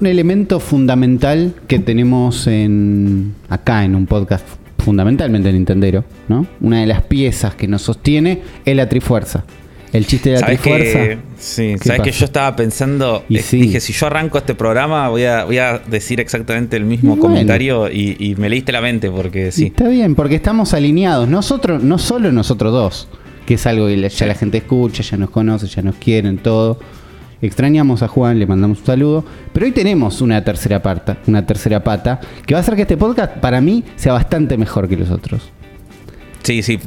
un elemento fundamental que tenemos en acá en un podcast fundamentalmente Nintendero, ¿no? Una de las piezas que nos sostiene es la Trifuerza. El chiste de la ¿Sabes Trifuerza. que, sí, ¿Qué sabes que yo estaba pensando, Y eh, sí. dije, si yo arranco este programa voy a, voy a decir exactamente el mismo Bueno. comentario y, y me leíste la mente porque sí. Está bien, porque estamos alineados. Nosotros, no solo nosotros dos, que es algo que ya la gente escucha, ya nos conoce, ya nos quieren, todo. Extrañamos a Juan, le mandamos un saludo. Pero hoy tenemos una tercera pata, una tercera pata, que va a hacer que este podcast para mí sea bastante mejor que los otros. Sí, sí.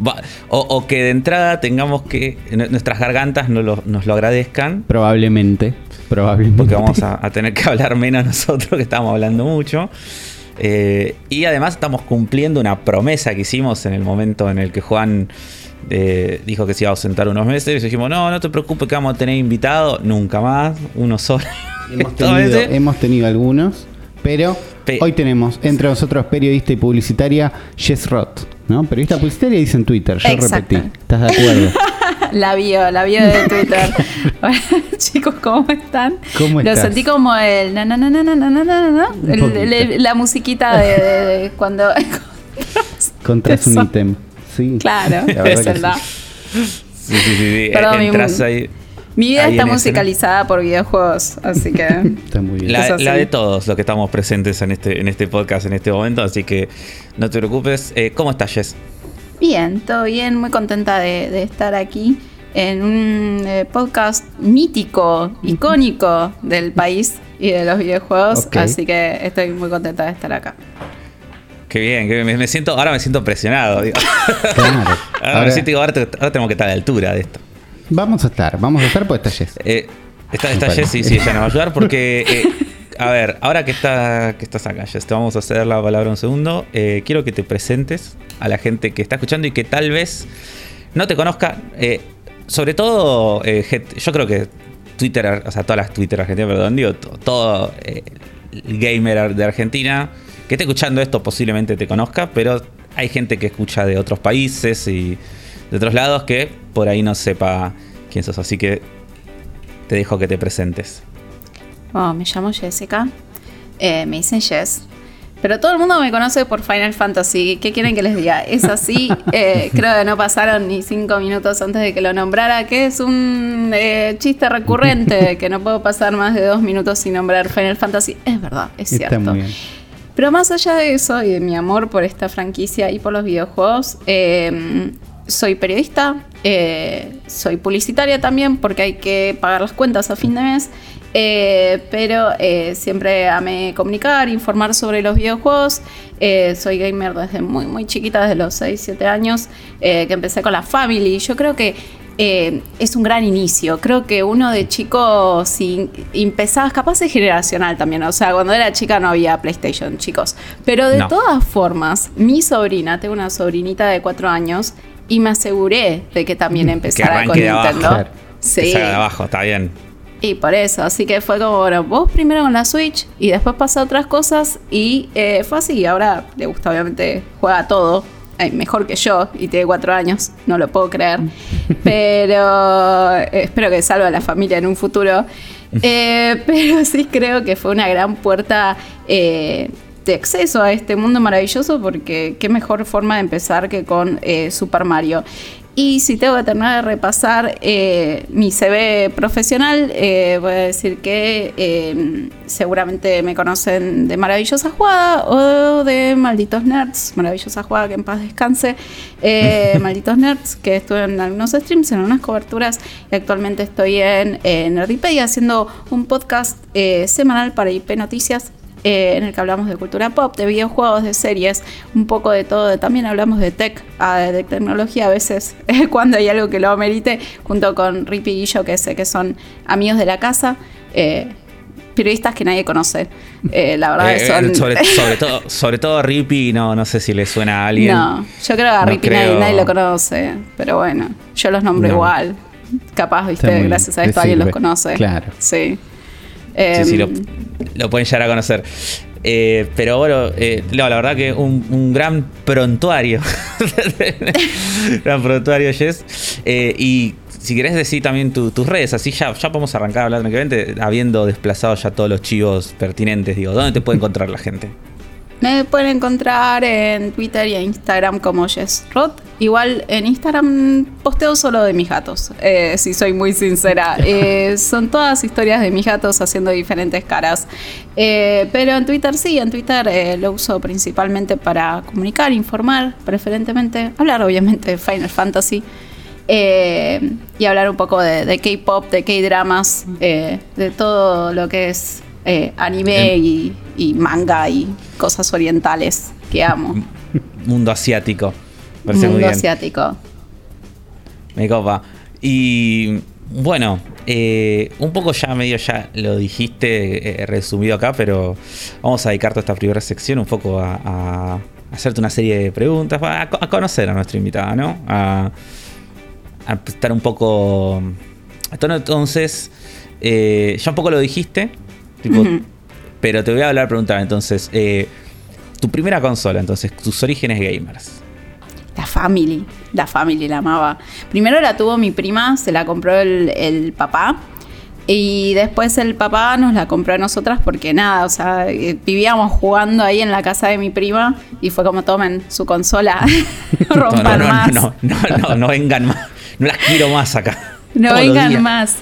O, o que de entrada tengamos que nuestras gargantas no lo- nos lo agradezcan Probablemente. Probablemente. porque vamos a, a tener que hablar menos nosotros, que estamos hablando mucho. Eh, y además estamos cumpliendo una promesa que hicimos en el momento en el que Juan eh, dijo que se iba a ausentar unos meses. Y dijimos, no, no te preocupes que vamos a tener invitado. Nunca más, uno solo. Hemos tenido, hemos tenido algunos, pero Pe- hoy tenemos entre nosotros periodista y publicitaria Jess Roth, ¿no? Periodista publicitaria dice en Twitter, yo Exacto. repetí. ¿Estás de acuerdo? La bio, la bio de Twitter. Hola, chicos, ¿cómo están? ¿Cómo Lo sentí como el na na na na na na na na la musiquita de, de- de cuando Contras un ítem. Sí. Claro, La verdad es que verdad. Sí, sí, sí, sí. Perdón, mi- Entras ahí. Mi vida Ahí está musicalizada por videojuegos, así que Está muy bien. La, Es así. la de todos los que estamos presentes en este, en este podcast en este momento, así que no te preocupes. Eh, ¿Cómo estás, Jess? bien, todo bien, muy contenta de, de estar aquí en un eh, podcast mítico, icónico del país y de los videojuegos, así que estoy muy contenta de estar acá. Qué bien, me, me siento, ahora me siento presionado. digo. Claro. Ahora, Ahora, me siento, digo, ahora, ahora tenemos que estar a la altura de esto. vamos a estar, vamos a estar está Jess. Eh, está está. Jess, sí, sí, ella nos va a ayudar porque, eh, a ver, ahora que, está, que estás acá, Jess, te vamos a ceder la palabra un segundo. Eh, quiero que te presentes a la gente que está escuchando y que tal vez no te conozca. eh, sobre todo, yo creo que Twitter, o sea, todas las Twitter argentinas, perdón, digo, to- todo el gamer de Argentina que esté escuchando esto posiblemente te conozca, pero hay gente que escucha de otros países y de otros lados que por ahí no sepa quién sos. Así que te dejo que te presentes. Oh, me llamo Jessica, eh, me dicen Jess, pero todo el mundo me conoce por Final Fantasy. ¿Qué quieren que les diga? Es así, eh, creo que no pasaron ni cinco minutos antes de que lo nombrara, que es un eh, chiste recurrente, que no puedo pasar más de dos minutos sin nombrar Final Fantasy. Es verdad, es Está cierto. muy bien. Pero más allá de eso y de mi amor por esta franquicia y por los videojuegos, eh, soy periodista, eh, soy publicitaria también porque hay que pagar las cuentas a fin de mes, eh, pero eh, siempre amé comunicar, informar sobre los videojuegos. Eh, soy gamer desde muy, muy chiquita, desde los 6, 7 años, que empecé con la Family. Yo creo que eh, es un gran inicio. Creo que uno de chico, si empezabas, capaz es generacional también. O sea, cuando era chica no había PlayStation, chicos. Pero de No. todas formas, mi sobrina, tengo una sobrinita de cuatro años, y me aseguré de que también empezara arranque con de abajo. Nintendo. Claro. Sí. De abajo, está bien. Y por eso, así que fue como, bueno, vos primero con la Switch y después pasó a otras cosas y eh, fue así. Ahora le gusta, obviamente, juega todo. Ay, mejor que yo y tiene cuatro años, no lo puedo creer. Pero eh, espero que salve a la familia en un futuro. Eh, pero sí creo que fue una gran puerta eh, de acceso a este mundo maravilloso porque qué mejor forma de empezar que con eh, Super Mario. Y si tengo que terminar de repasar eh, mi CV profesional, eh, voy a decir que eh, seguramente me conocen de Maravillosa Jugada o de Malditos Nerds. Maravillosa Jugada, que en paz descanse. Eh, Malditos Nerds, que estuve en algunos streams, en unas coberturas. Y actualmente estoy en, en Nerdipedia haciendo un podcast eh, semanal para IP Noticias eh, en el que hablamos de cultura pop, de videojuegos, de series, un poco de todo. de- también hablamos de tech, ah, de tecnología a veces, cuando hay algo que lo amerite, junto con Rippy y Guillo, que sé que son amigos de la casa, eh, periodistas que nadie conoce. Eh, la verdad Eh, que son... sobre, sobre todo, sobre todo Rippy, no, no sé si le suena a alguien. No, yo creo que a No Rippy creo. nadie, nadie lo conoce, pero bueno, yo los nombro No. igual. Capaz, viste, gracias a esto alguien los conoce. Claro. Sí. Sí, sí, lo, Em, lo pueden llegar a conocer. Eh, pero bueno, eh, no, la verdad que un, un gran prontuario. gran prontuario, Jess. Eh, y si querés decir también tu- tus redes, así ya, ya podemos arrancar a hablar tranquilamente, habiendo desplazado ya todos los chivos pertinentes. Digo, ¿dónde te puede encontrar la gente? Me pueden encontrar en Twitter y en Instagram como JessRod. Igual en Instagram posteo solo de mis gatos, eh, si soy muy sincera. Eh, son todas historias de mis gatos haciendo diferentes caras. Eh, pero en Twitter sí, en Twitter lo uso principalmente para comunicar, informar, preferentemente, hablar obviamente de Final Fantasy. y hablar un poco de, K-pop, de K-dramas, de todo lo que es eh, anime Em. y, y manga y cosas orientales que amo. Mundo asiático. Muy Mundo bien. asiático. Me copa. Y bueno, eh, un poco ya medio ya lo dijiste eh, resumido acá, pero vamos a dedicar toda esta primera sección un poco a, a hacerte una serie de preguntas, a, a conocer a nuestra invitada, ¿no? A, a estar un poco... Entonces, eh, ya un poco lo dijiste, tipo, pero te voy a hablar, preguntar entonces, eh, tu primera consola, entonces, tus orígenes gamers. La Family, la Family la amaba. Primero la tuvo mi prima, se la compró el, el papá. Y después el papá nos la compró a nosotras porque nada, o sea, eh, vivíamos jugando ahí en la casa de mi prima y fue como tomen su consola, No, rompan no, no, más. no, no, no, no, no vengan más. No las quiero más acá. No vengan más.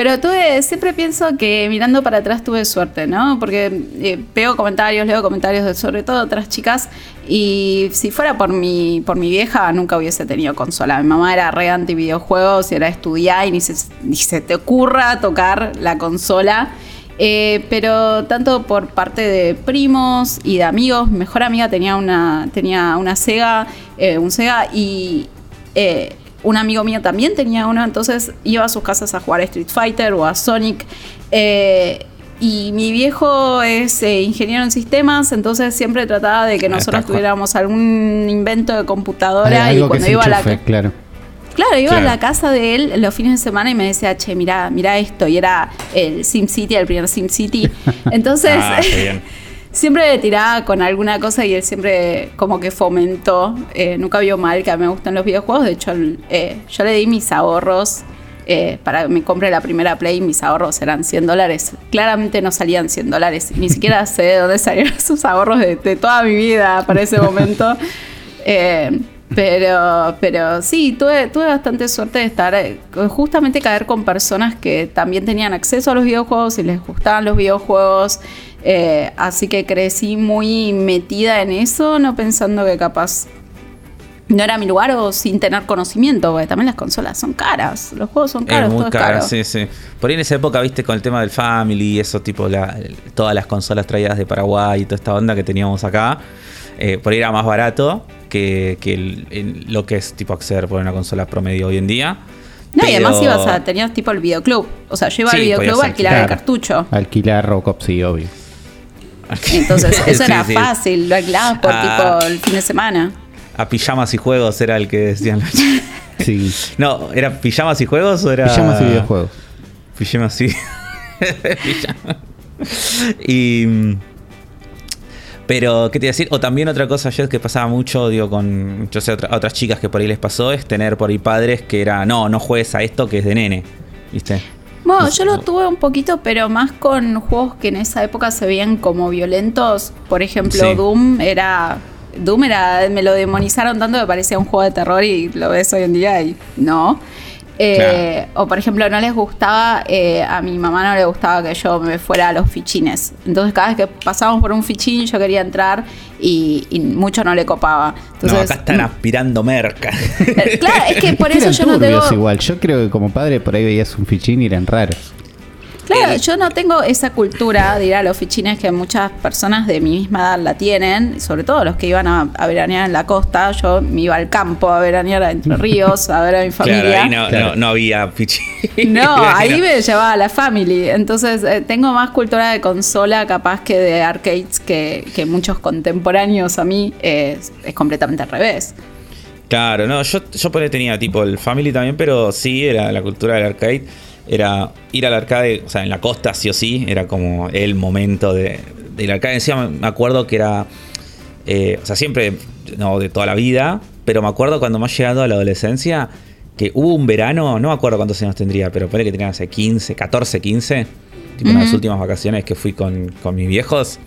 Pero tuve, siempre pienso que mirando para atrás tuve suerte, ¿no? Porque eh, veo comentarios, leo comentarios de sobre todo otras chicas y si fuera por mi, por mi vieja nunca hubiese tenido consola. Mi mamá era re anti videojuegos y era estudiar y ni se, ni se te ocurra tocar la consola. Eh, pero tanto por parte de primos y de amigos, mi mejor amiga tenía una, tenía una Sega, eh, un Sega y eh, un amigo mío también tenía uno, entonces iba a sus casas a jugar a Street Fighter o a Sonic. eh, y mi viejo es eh, ingeniero en sistemas, entonces siempre trataba de que Ah, nosotros tuviéramos algún invento de computadora y cuando iba a la claro. Claro, iba Claro. a la casa de él los fines de semana y me decía, che, mira, mira esto. Y era el SimCity, el primer SimCity. Entonces, Ah, qué bien. siempre me tiraba con alguna cosa y él siempre como que fomentó. eh, nunca vio mal que a mí me gustan los videojuegos. De hecho, eh, yo le di mis ahorros eh, para que me compre la primera Play. Mis ahorros eran 100 dólares. Claramente no salían 100 dólares. Ni siquiera sé de dónde salieron esos ahorros de, de toda mi vida para ese momento. Pero, pero sí, tuve, tuve bastante suerte de estar, justamente caer con personas que también tenían acceso a los videojuegos y les gustaban los videojuegos. Eh, así que crecí muy metida en eso, no pensando que capaz no era mi lugar o sin tener conocimiento, porque también las consolas son caras, los juegos son caros, es muy todo cara, es caro. sí, sí. Por ahí en esa época, viste, con el tema del Family y eso, tipo, la- todas las consolas traídas de Paraguay y toda esta onda que teníamos acá, eh, por ahí era más barato que, que el- lo que es, tipo, acceder por una consola promedio hoy en día. No, y además ibas a, tenías tipo el videoclub. O sea, yo iba al Sí, videoclub podías a alquilar el cartucho. Alquilar Robocop, sí, obvio. Entonces, eso Sí, era sí. fácil, lo alquilabas por Ah. tipo el fin de semana. A pijamas y juegos era el que decían los chicos. Sí. No, ¿era pijamas y juegos o era. Pijamas y videojuegos. Pijamas sí. Pijama. y. mm, Pero, ¿qué te iba a decir? O también otra cosa, Jess, que pasaba mucho, digo, con. Yo sé, otra- otras chicas que por ahí les pasó, es tener por ahí padres que era. No, no juegues a esto que es de nene. ¿Viste? Bueno, No yo lo tuve un poquito, pero más con juegos que en esa época se veían como violentos. Por ejemplo, Sí. Doom era. Doom era. Me lo demonizaron tanto que parecía un juego de terror y lo ves hoy en día y no. Eh, O por ejemplo, no les gustaba, eh, a mi mamá no le gustaba que yo me fuera a los fichines. Entonces cada vez que pasábamos por un fichín yo quería entrar y, y mucho no le copaba. Entonces, no, acá están aspirando merca. Eh, Claro, es que por eso yo no tengo. igual. Yo creo que como padre por ahí veías un fichín y eran raros. Claro, El- yo no tengo esa cultura de ir a los fichines que muchas personas de mi misma edad la tienen, sobre todo los que iban a, a veranear en la costa. Yo me iba al campo a veranear a Entre Ríos, a ver a mi Claro, familia. ahí no, Claro. no, no había pichi. No, ahí me llevaba la family. Entonces eh, tengo más cultura de consola capaz que de arcades que, que muchos contemporáneos a mí. eh, es, es completamente al revés. Claro, no, yo, yo por ahí tenía tipo el Family también, pero sí, era la cultura del arcade. Era ir al arcade, o sea, en la costa sí o sí, era como el momento de, del arcade. Encima me acuerdo que era, eh, o sea, siempre, no de toda la vida, pero me acuerdo cuando más llegando a la adolescencia, que hubo un verano, no me acuerdo cuántos años tendría, pero puede que tenía, hace 15, 14, 15. Tipo, una de las Ujú. últimas vacaciones que fui con, con mis viejos.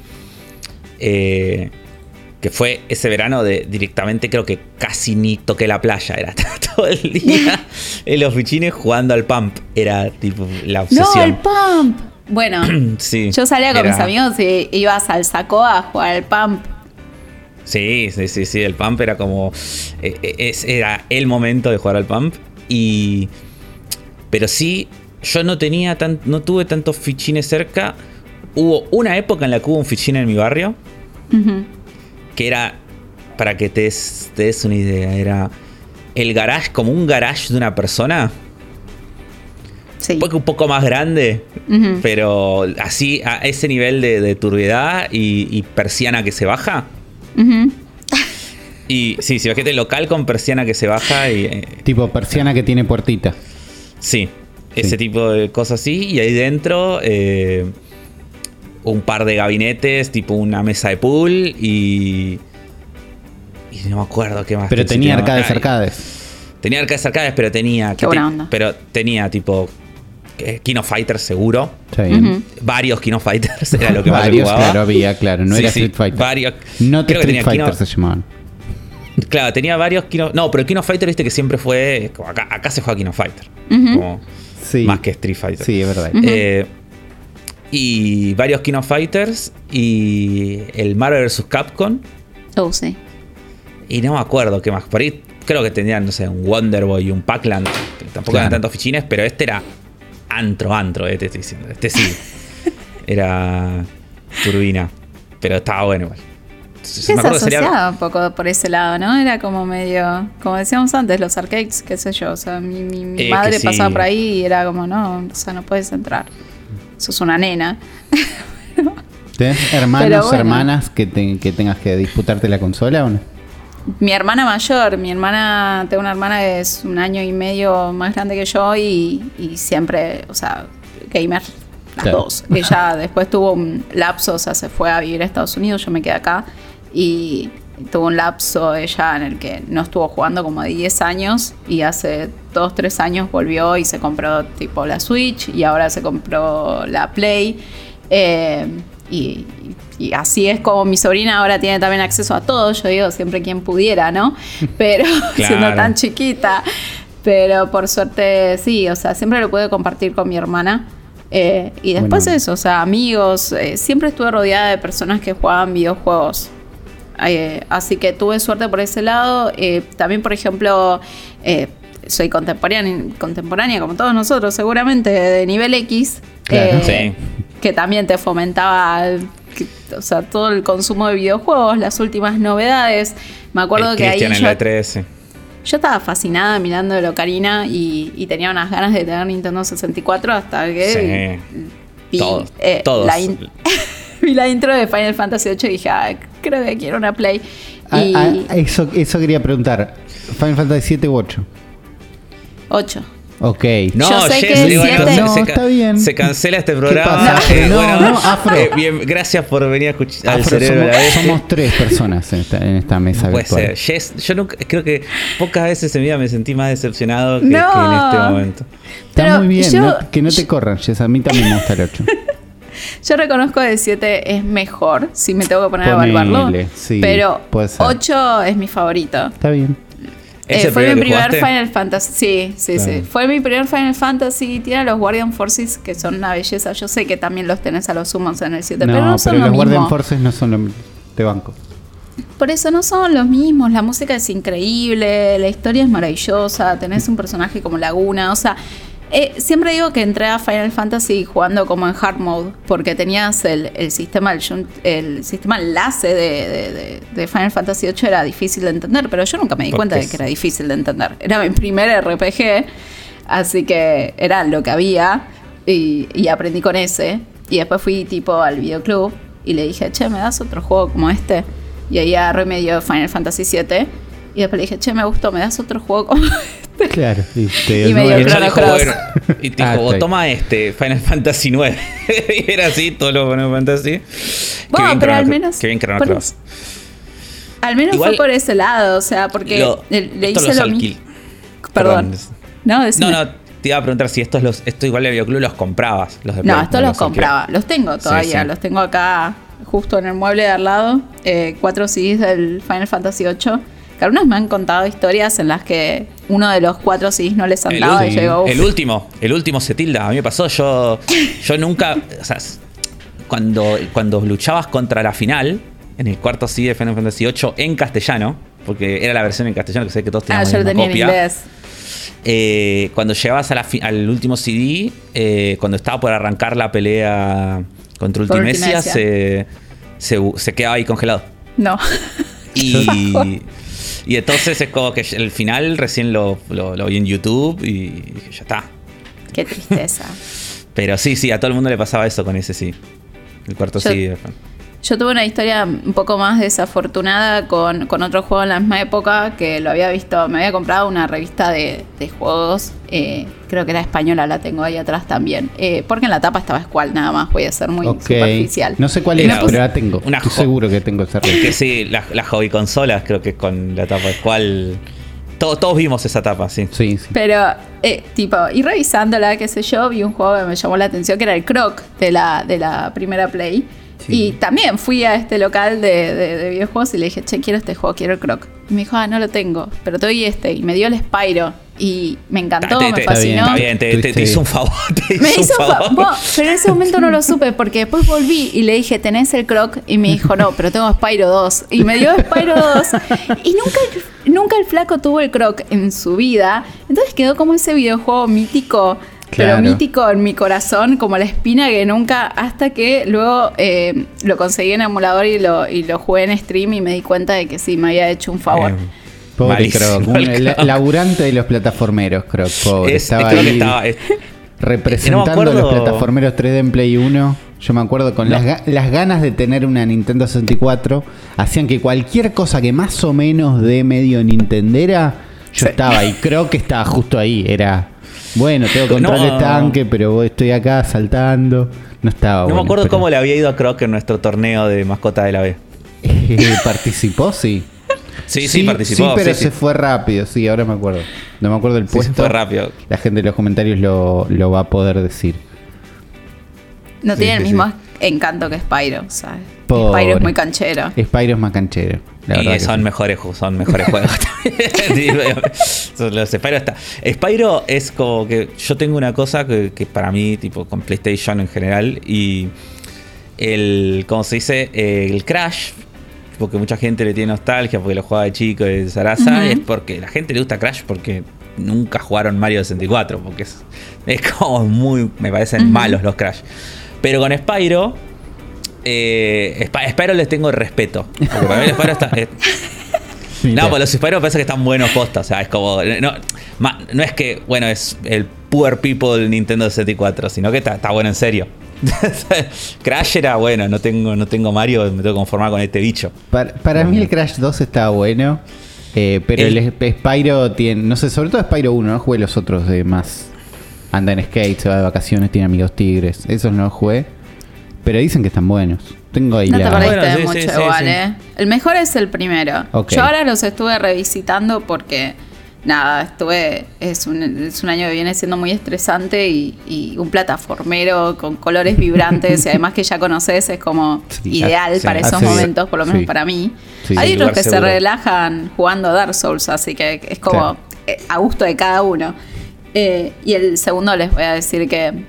eh, que fue ese verano de directamente creo que casi ni toqué la playa. Era todo el día en los fichines jugando al pump. Era tipo la No, obsesión. el pump. Bueno, Sí, yo salía con era- mis amigos y ibas al saco a jugar al pump. Sí, sí, sí, sí. El pump era como. eh, eh, es- era el momento de jugar al pump. Y. Pero sí, yo no tenía tan. No tuve tantos fichines cerca. Hubo una época en la que hubo un fichín en mi barrio. Que era. Para que te des, te des una idea. Era. El garage, como un garage de una persona. Sí. Fue un poco más grande. Pero así, a ese nivel de, de turbiedad y, y persiana que se baja. Ujú. Y sí, si bajete local con persiana que se baja y. eh, Tipo persiana que tiene puertita. Sí, ese tipo de cosas así. Y ahí dentro eh, un par de gabinetes, tipo una mesa de pool y... Y no me acuerdo qué más. Pero tenía arcades, arcades. Tenía arcades arcades, pero tenía... Qué buena onda. Pero tenía tipo... eh, Kino Fighters seguro. Está bien. Varios Kino Fighters era lo que más Varios, jugaba. claro, había, claro. No Sí, era sí, Street Fighter. Varios. No te Creo que Street tenía Fighter Kino- se llamaban. Claro, tenía varios Kino... No, pero Kino Fighter, viste que siempre fue... acá, acá se juega Kino Fighter. Como Sí. Más que Street Fighter. Sí, es verdad. Eh, y varios Kino Fighters y el Marvel vs. Capcom. Oh, sí. Y no me acuerdo qué más. Por ahí creo que tenían, no sé, un Wonder Boy y un Pac-Land. Tampoco Claro. eran tantos fichines, pero este era antro, antro, eh, te estoy diciendo. Este sí. era turbina. Pero estaba bueno igual. Se me acuerdo que salía- asociaba un poco por ese lado, ¿no? Era como medio, como decíamos antes, los arcades, qué sé yo. O sea, mi, mi- mi Eh, madre sí. pasaba por ahí y era como, no, o sea, no puedes entrar. Sos una nena. ¿Tenés hermanos, bueno. hermanas que, te- que tengas que disputarte la consola o no? Mi hermana mayor, mi hermana, tengo una hermana que es un año y medio más grande que yo y, y siempre, o sea, gamer, las Claro. dos. Ella después tuvo un lapso, o sea, se fue a vivir a Estados Unidos, yo me quedé acá y tuvo un lapso ella en el que no estuvo jugando como de 10 años y hace 2, 3 años volvió y se compró tipo la Switch y ahora se compró la Play. Eh, y, y así es como mi sobrina ahora tiene también acceso a todo. Yo digo siempre quien pudiera, ¿no? Pero siendo Claro. tan chiquita. Pero por suerte sí, o sea, siempre lo pude compartir con mi hermana. Eh, y después Bueno. eso, o sea, amigos. eh, siempre estuve rodeada de personas que jugaban videojuegos. Eh, así que tuve suerte por ese lado. Eh, también, por ejemplo, eh, soy contemporánea, contemporánea, como todos nosotros, seguramente, de nivel X. Claro. eh, Que también te fomentaba el- que- o sea, todo el consumo de videojuegos, las últimas novedades. Me acuerdo el que ahí Cristian en yo, la 3 yo estaba fascinada mirando de Ocarina y, y tenía unas ganas de tener Nintendo 64 hasta que Sí. vi, Todos, eh, todos. La in- vi la intro de Final Fantasy VIII y dije, "Ah, creo que quiero una Play. Ah, Y ah, eso, eso quería preguntar. ¿Final Fantasy 7 u 8? 8. Ok. No, Yo sé que digo, siete- no, No, se, está bien. se cancela este programa. pasa? Eh, No, bueno, no, Afro. eh, bien, gracias por venir a escuchar al cerebro somos, tres personas en esta, en esta mesa puede virtual. ser. Jess, yo nunca, creo que pocas veces en mi vida me sentí más decepcionado que, No. que en este momento. Está Pero muy bien, yo- no- que no te corran, Jess. A mí también me gusta el 8. Yo reconozco que 7 es mejor, si me tengo que poner a evaluarlo. sí, pero puede ser. 8 es mi favorito. Está bien. ¿Es Eh, fue mi primer jugaste? Final Fantasy. Sí, sí, Claro. sí. Fue mi primer Final Fantasy. Tiene los Guardian Forces, que son una belleza. Yo sé que también los tenés a los sumos en el 7, No, pero no son pero lo los mismo. Guardian Forces no son los de banco. Por eso no son los mismos. La música es increíble, la historia es maravillosa. Tenés un personaje como Laguna. O sea, eh, siempre digo que entré a Final Fantasy jugando como en hard mode, porque tenías el, el sistema el, sistema enlace de, de- Final Fantasy VIII era difícil de entender, pero yo nunca me di Porque cuenta de que era difícil de entender. Era mi primer RPG, así que era lo que había y, y aprendí con ese. Y después fui tipo al videoclub y le dije, che, ¿me das otro juego como este? Y ahí agarré medio Final Fantasy VII. Y después le dije, che, me gustó, ¿me das otro juego como este? Claro. Y, te Y me dio Y dijo, Cross. bueno, y te Ah, dijo, ahí. toma este, Final Fantasy 9. y era así, todos los Final Fantasy. Qué Bueno, bien pero Chrono al menos. Qué bien Chrono por. Al menos Igual- fue por ese lado, o sea, porque Lo- le, le hice lo mismo. Perdón. No, No, decime. no, te iba a preguntar si estos los, esto igual de Videoclub los comprabas. Los de No, estos los compraba. Los tengo todavía. sí. Los tengo acá justo en el mueble de al lado. Eh, cuatro CDs del Final Fantasy VIII. Que algunos me han contado historias en las que uno de los cuatro CDs no les El, andaba y ulti- yo digo, "Uf". el último, el último se tilda. A mí me pasó, yo, yo nunca. O sea, cuando, cuando luchabas contra la final, en el cuarto CD de Final Fantasy VIII en castellano, porque era la versión en castellano que sé que todos Ah, teníamos yo la misma tenía en copia. inglés. Eh, cuando llegabas a la fi- al último CD, eh, cuando estaba por arrancar la pelea contra Ultimecia, Ultimecia. se, se, se quedaba ahí congelado. No. Y, y entonces es como que el final recién lo, lo- lo vi en YouTube y dije, ya está. Qué tristeza. Pero sí, sí, a todo el mundo le pasaba eso con ese sí. El cuarto Yo- sí. Yo tuve una historia un poco más desafortunada con, con otro juego en la misma época que lo había visto, me había comprado una revista de, de juegos, eh, creo que era española, la tengo ahí atrás también, eh, porque en la tapa estaba Squall nada más, voy a ser muy superficial. No sé cuál Era pero la tengo. una Estoy seguro que tengo esa Que revista. sí, las las hobby consolas creo que es con la etapa de cual. Todos, todos vimos esa etapa, sí. Sí, sí. Pero, eh, tipo, y revisándola, qué sé yo, vi un juego que me llamó la atención, que era el Croc de la, de la primera Play. Sí. Y también fui a este local de, de- de videojuegos y le dije, che, quiero este juego, quiero el Croc. Y me dijo, ah, no lo tengo, pero te doy este. Y me dio el Spyro. Y me encantó, Te- me te- Está bien, fascinó. Está bien, te, te- hizo un favor. Te Me hizo hizo un fa- favor. vos, pero en ese momento no lo supe porque después volví y le dije, ¿tenés el croc? Y me dijo, no, pero tengo Spyro 2. Y me dio Spyro 2. Y nunca, nunca el flaco tuvo el croc en su vida. Entonces quedó como ese videojuego mítico, Claro. pero mítico en mi corazón, como la espina que nunca, hasta que luego eh, lo conseguí en emulador y lo, y lo jugué en stream y me di cuenta de que sí, me había hecho un favor. Eh, Pobre malísimo Croc. el Un la- laburante de los plataformeros, Croc. Pobre. Es- estaba creo que ahí estaba. es- representando no acuerdo- los plataformeros 3D en Play 1. Yo me acuerdo con No. las, las ganas de tener una Nintendo 64 hacían que cualquier cosa que más o menos de medio Nintendera, yo Sí. estaba y creo que estaba justo ahí. Era, bueno, tengo control No. de tanque, pero estoy acá saltando. No estaba no bueno, me acuerdo pero- cómo le había ido a Croc en nuestro torneo de mascota de la B. Eh, ¿Participó? Sí. Sí, sí, participó. Sí, pero sí, se sí. fue rápido, sí, ahora me acuerdo. No me acuerdo el Sí, se puesto. fue rápido. La gente en los comentarios lo, lo va a poder decir. No Sí, tiene el sí, mismo encanto que Spyro, ¿sabes? Spyro es muy canchero. Spyro es más canchero. La y son sí. mejores, son mejores juegos también. Los Spyro está. Spyro es como que yo tengo una cosa que, que para mí, tipo con PlayStation en general, y el, ¿cómo se dice? El Crash, porque mucha gente le tiene nostalgia porque lo jugaba de chico de Sarasa, es porque la gente le gusta Crash porque nunca jugaron Mario 64, porque es, es como muy, me parecen malos los Crash. Pero con Spyro, eh, Sp- Spyro les tengo respeto. Porque para mí el Spyro está. eh, no, pues los Spyro me parece que están buenos posta. O sea, es como. No, ma- no es que, bueno, es el Poor People del Nintendo 64, sino que está, está bueno en serio. Crash era bueno, no tengo, no tengo Mario, me tengo que conformar con este bicho. Para, para mí el Crash 2 estaba bueno. eh, pero el, El- Sp- Spyro tiene. No sé, sobre todo Spyro 1, no jugué los otros de más. Anda en skate, se va de vacaciones, tiene amigos tigres. Esos no los jugué. Pero dicen que están buenos. Tengo ahí No te la. perdiste Bueno, sí, mucho sí, igual, sí. ¿eh? El mejor es el primero. Ok. Yo ahora los estuve revisitando porque, nada, estuve. Es un, es un año que viene siendo muy estresante y, y un plataformero con colores vibrantes y además que ya conoces es como Sí, ideal sí, para esos momentos, por lo menos sí. para mí. Sí, Hay otros que se relajan jugando a Dark Souls, así que es como eh, a gusto de cada uno. Eh, y el segundo les voy a decir que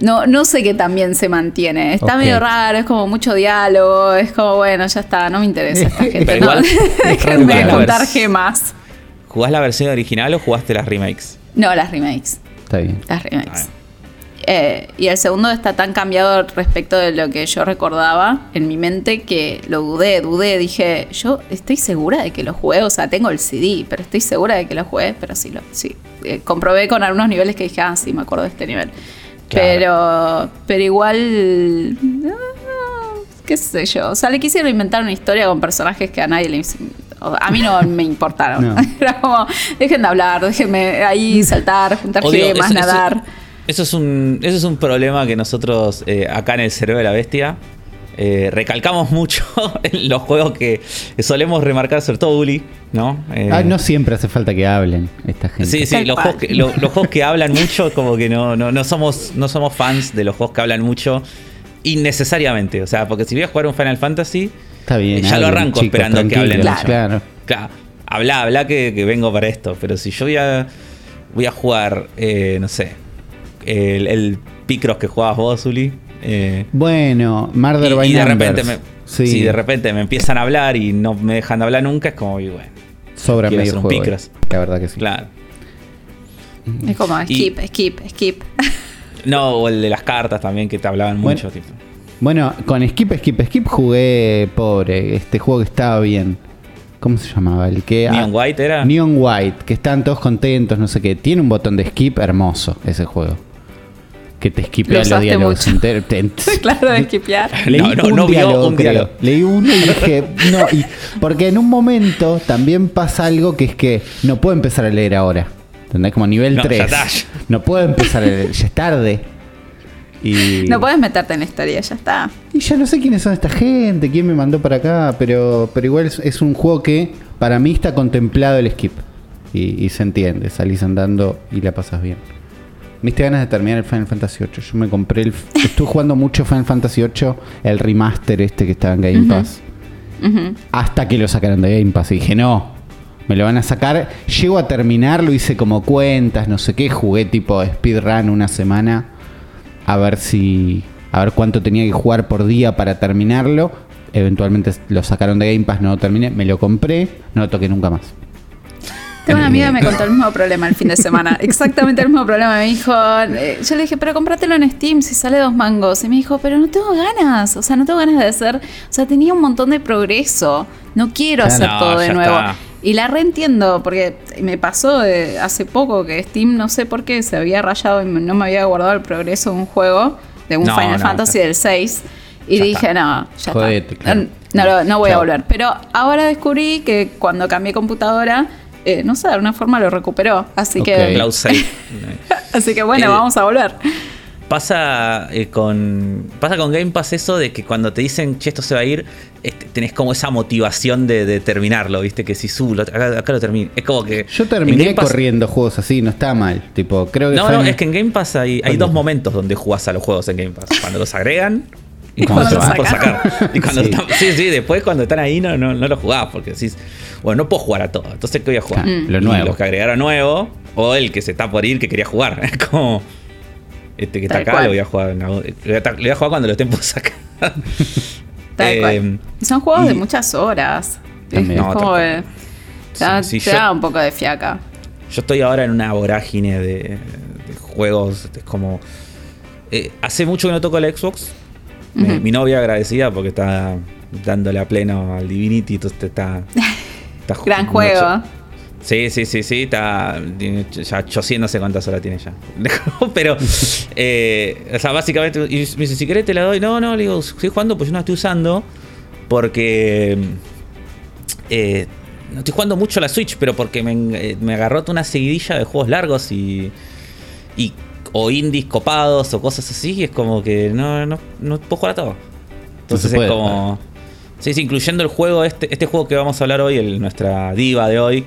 no, no sé qué también se mantiene. Está Ok. medio raro, es como mucho diálogo, es como, bueno, ya está, no me interesa esta gente. Pero no. igual, Déjenme raro. contar gemas. ¿Jugás la versión original o jugaste las remakes? No, las remakes. Está bien. Las remakes. Eh, y el segundo está tan cambiado respecto de lo que yo recordaba en mi mente que lo dudé, dudé. Dije, yo estoy segura de que lo jugué, o sea, tengo el CD, pero estoy segura de que lo jugué, pero sí, lo, sí. Eh, comprobé con algunos niveles que dije, ah, sí, me acuerdo de este nivel. Claro. Pero, pero igual, qué sé yo. O sea, le quisieron inventar una historia con personajes que a nadie le... A mí no me importaron. No. Era como, dejen de hablar, déjenme ahí saltar, juntar Odio, gemas, eso- eso- nadar. Eso, es un, eso es un problema que nosotros, eh, acá en el cerebro de la bestia, Eh, recalcamos mucho en los juegos que solemos remarcar, sobre todo Uli, ¿no? Eh, Ah, no siempre hace falta que hablen esta gente. Sí, sí, los juegos, que, lo- los juegos que hablan mucho, como que no, no, no somos, no somos fans de los juegos que hablan mucho innecesariamente. O sea, porque si voy a jugar un Final Fantasy, Está bien. Ya lo arranco chicos, esperando que hablen mucho. Claro. claro, habla, habla que, que vengo para esto. Pero si yo voy a, voy a jugar, eh, no sé, el, el Picross que jugabas vos, Uli. Eh, Bueno, Murder y, by y de repente me, sí, si de repente me empiezan a hablar y no me dejan de hablar nunca, es como, bueno, sobra medio hacer un juego. Picross. La verdad que sí. claro. Es como Y- skip, skip, skip. No, o el de las cartas también que te hablaban Bueno. mucho. Tipo. Bueno, con Skip, Skip, Skip jugué, pobre, este juego que estaba bien. ¿Cómo se llamaba? El que Neon ah, White era. Neon White, que están todos contentos, no sé qué. Tiene un botón de skip hermoso ese juego. Que te Lo skipea los usaste diálogos mucho. claro, de skipear. Leí No, no, un no vio diálogo, un creo. diálogo. Leí uno y dije, no, y- porque en un momento también pasa algo que es que no puedo empezar a leer ahora. ¿Entendés? Como nivel No, ya 3. está. No puedo empezar a leer, ya es tarde. Y, No puedes meterte en la historia, ya está. y ya no sé quiénes son esta gente, quién me mandó para acá, pero, pero igual es, es un juego que para mí está contemplado el skip. Y, y se entiende, salís andando y la pasas bien. Me diste ganas de terminar el Final Fantasy VIII. Yo me compré el. Estuve jugando mucho Final Fantasy VIII, el remaster este que estaba en Game Pass. Hasta que lo sacaron de Game Pass. Y dije, no, me lo van a sacar. Llego a terminarlo, hice como cuentas, no sé qué. Jugué tipo speedrun una semana. A ver si. A ver cuánto tenía que jugar por día para terminarlo. Eventualmente lo sacaron de Game Pass, no lo terminé. Me lo compré, no lo toqué nunca más. Tengo una amiga que me contó el mismo problema el fin de semana. Exactamente el mismo problema. Me dijo, eh, yo le dije, pero cómpratelo en Steam si sale dos mangos. Y me dijo, pero no tengo ganas. O sea, no tengo ganas de hacer. O sea, tenía un montón de progreso. No quiero Claro. hacer No, todo de nuevo. está. Y la reentiendo, porque me pasó de hace poco que Steam, no sé por qué, se había rayado y no me había guardado el progreso de un juego, de un No, Final no, Fantasy del 6. Y ya dije, está. no, ya Jodete, está. claro. No, no, voy a volver. Pero ahora descubrí que cuando cambié computadora, eh, no sé, de alguna forma lo recuperó. Así Ok. que. Así que bueno, El- vamos a volver. Pasa eh, con pasa con Game Pass eso de que cuando te dicen, che, esto se va a ir, este, tenés como esa motivación de, de terminarlo, ¿viste? Que si su, lo- acá, acá lo termino. Es como que. Yo terminé Pass- corriendo juegos así, no está mal. Tipo, creo que No, no, es que en Game Pass hay, hay dos momentos donde jugás a los juegos en Game Pass. Cuando los agregan y Cuando cuando, por sacan. sacar. Y cuando Sí. están- sí, sí, después cuando están ahí no, no, no los jugás porque decís, bueno, no puedo jugar a todo. Entonces, ¿qué voy a jugar? Lo nuevo. los que agregaron nuevo o el que se está por ir que quería jugar. Es como. Este que está acá cual. lo voy a jugar. no, le voy a, jugar cuando lo estén por sacar. Tal Eh, cual. Son juegos de muchas horas. También. Es como que te sí, te yo- da un poco de fiaca. Yo estoy ahora en una vorágine de, de juegos. Es como. eh, hace mucho que no toco el Xbox. Mi- novia agradecida porque está dándole a pleno al Divinity. Entonces está. está Gran juego. Sí, sí, sí, sí. Está. ya 800 no sé cuántas horas tiene ya. Pero. eh, o sea, básicamente. Y me dice, si querés te la doy. No, no, le digo, estoy jugando, pues yo no la estoy usando. Porque. eh, no estoy jugando mucho la Switch, pero porque me, eh, me agarró toda una seguidilla de juegos largos y. y o indies copados o cosas así. Y es como que no, no, no puedo jugar a todo. Entonces puede es como. Sí, sí, incluyendo el juego, este, este juego que vamos a hablar hoy, el, nuestra diva de hoy.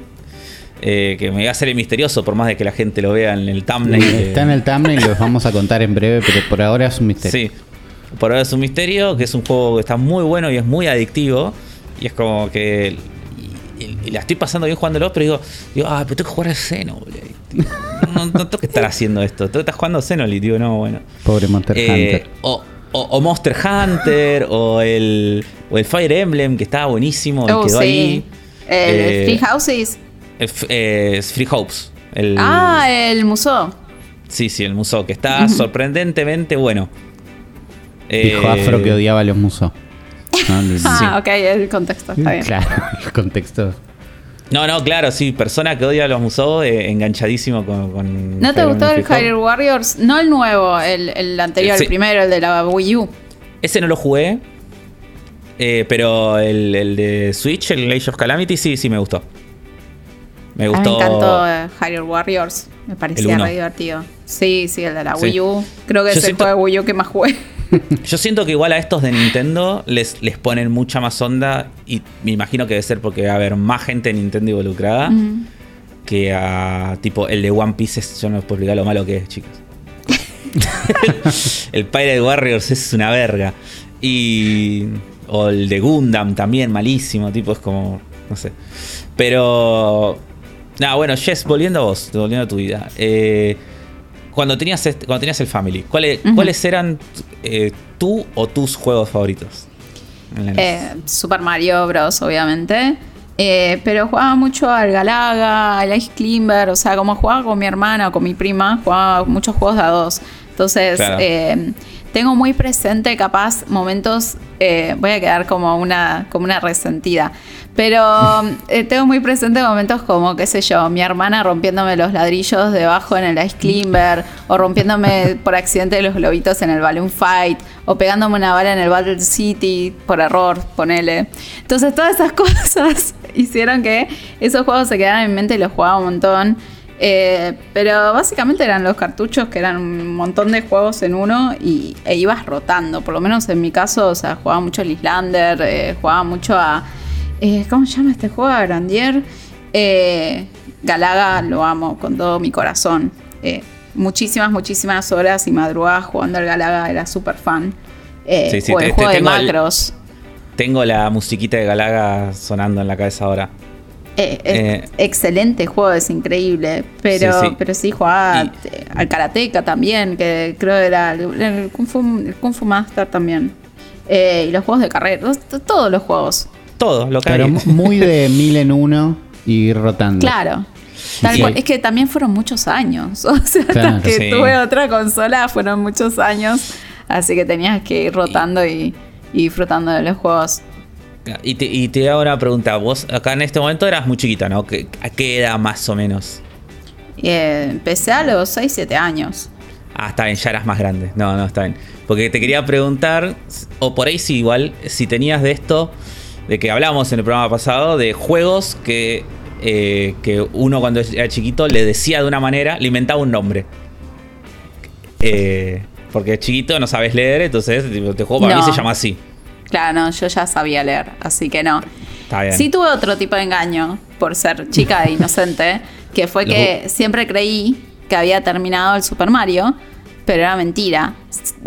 eh, que me va a hacer el misterioso por más de que la gente lo vea en el thumbnail. Está en el thumbnail, los vamos a contar en breve, pero por ahora es un misterio. Sí. Por ahora es un misterio, que es un juego que está muy bueno y es muy adictivo. Y es como que. Y, y- y la estoy pasando bien jugándolo, pero digo, digo, ah, pero tengo que jugar al Xenoblade. No, no tengo que estar haciendo esto. Que estar jugando al Xenoblade, digo, no, bueno. Pobre Monster Eh, Hunter. o, o- o Monster Hunter, o el, o el Fire Emblem, que estaba buenísimo y Oh, quedó sí. ahí. El Eh, Free Houses. eh, eh, Free Hopes. El, Ah, el museo. Sí, sí, el museo, que está sorprendentemente bueno. Dijo Eh, Afro que odiaba a los musos. No, no, Ah, ok, el contexto está bien. Claro, el contexto. No, no, claro, sí, persona que odia a los museos, eh, enganchadísimo con, con ¿No te gustó el. Hyrule Warriors? No el nuevo, el, el anterior, Sí. el primero, el de la Wii U. Ese no lo jugué, eh, pero el, el de Switch, el Age of Calamity, sí, sí me gustó. Me mí me gustó. encantó eh, Hyrule Warriors. Me parecía re divertido. Sí, sí, el de la Sí. Wii U. Creo que Yo es siento- el juego de Wii U que más jugué. Yo siento que igual a estos de Nintendo les, les ponen mucha más onda y me imagino que debe ser porque va a haber más gente de Nintendo involucrada Mm. que a tipo el de One Piece. es- Yo no les puedo explicar lo malo que es, chicos. el Pirate Warriors es una verga. Y. O el de Gundam también, malísimo. Tipo, es como. No sé. Pero. Nada, bueno, Jess, volviendo a vos, volviendo a tu vida. eh, cuando, tenías este- cuando tenías el Family, ¿cuáles. ¿cuáles eran eh, tú o tus juegos favoritos? Eh, Super Mario Bros, obviamente. Eh, pero jugaba mucho al Galaga, al Ice Climber, o sea, como jugaba con mi hermana o con mi prima, jugaba muchos juegos de a dos. Entonces, Claro. Tengo muy presente, capaz, momentos, eh, voy a quedar como una, como una resentida, pero eh, tengo muy presente momentos como, qué sé yo, mi hermana rompiéndome los ladrillos debajo en el Ice Climber, o rompiéndome por accidente los globitos en el Balloon Fight, o pegándome una bala en el Battle City por error, ponele. Entonces todas esas cosas hicieron que esos juegos se quedaran en mi mente y los jugaba un montón. Eh, pero básicamente eran los cartuchos que eran un montón de juegos en uno y, e ibas rotando. Por lo menos en mi caso, o sea, jugaba mucho al Islander, eh, jugaba mucho a. eh, ¿Cómo se llama este juego? A Grandier. Galaga lo amo con todo mi corazón. Muchísimas, muchísimas horas y madrugadas jugando al Galaga, era súper fan. Sí, sí, o el te juego de el- macros. Tengo la musiquita de Galaga sonando en la cabeza ahora. Eh, es Eh, excelente juego, es increíble. Pero Sí, pero sí jugaba Y- al Karateka también, que creo era el, el Kung, Fu, el Kung Fu Master también. Eh, y los juegos de carrera, todos los juegos. Todo lo que Pero hay. muy de mil en uno y rotando. Claro. Tal Sí. cual. Es que también fueron muchos años. O sea, Claro. hasta que Sí. tuve otra consola fueron muchos años. Así que tenías que ir rotando y, y disfrutando de los juegos. Y te, y te hago una pregunta. Vos acá en este momento eras muy chiquita, ¿no? ¿Qué- ¿A qué edad más o menos? Eh, empecé a los 6, 7 años. Ah, está bien, ya eras más grande. No, no, está bien. Porque te quería preguntar, o por ahí sí, igual, si tenías de esto, de que hablábamos en el programa pasado, de juegos que, eh, que uno cuando era chiquito le decía de una manera, le inventaba un nombre. Eh, porque chiquito no sabes leer, entonces este juego para mí No. se llama así. Claro, no, yo ya sabía leer, así que no. Está bien. Sí tuve otro tipo de engaño por ser chica e inocente, que fue que siempre creí que había terminado el Super Mario, pero era mentira.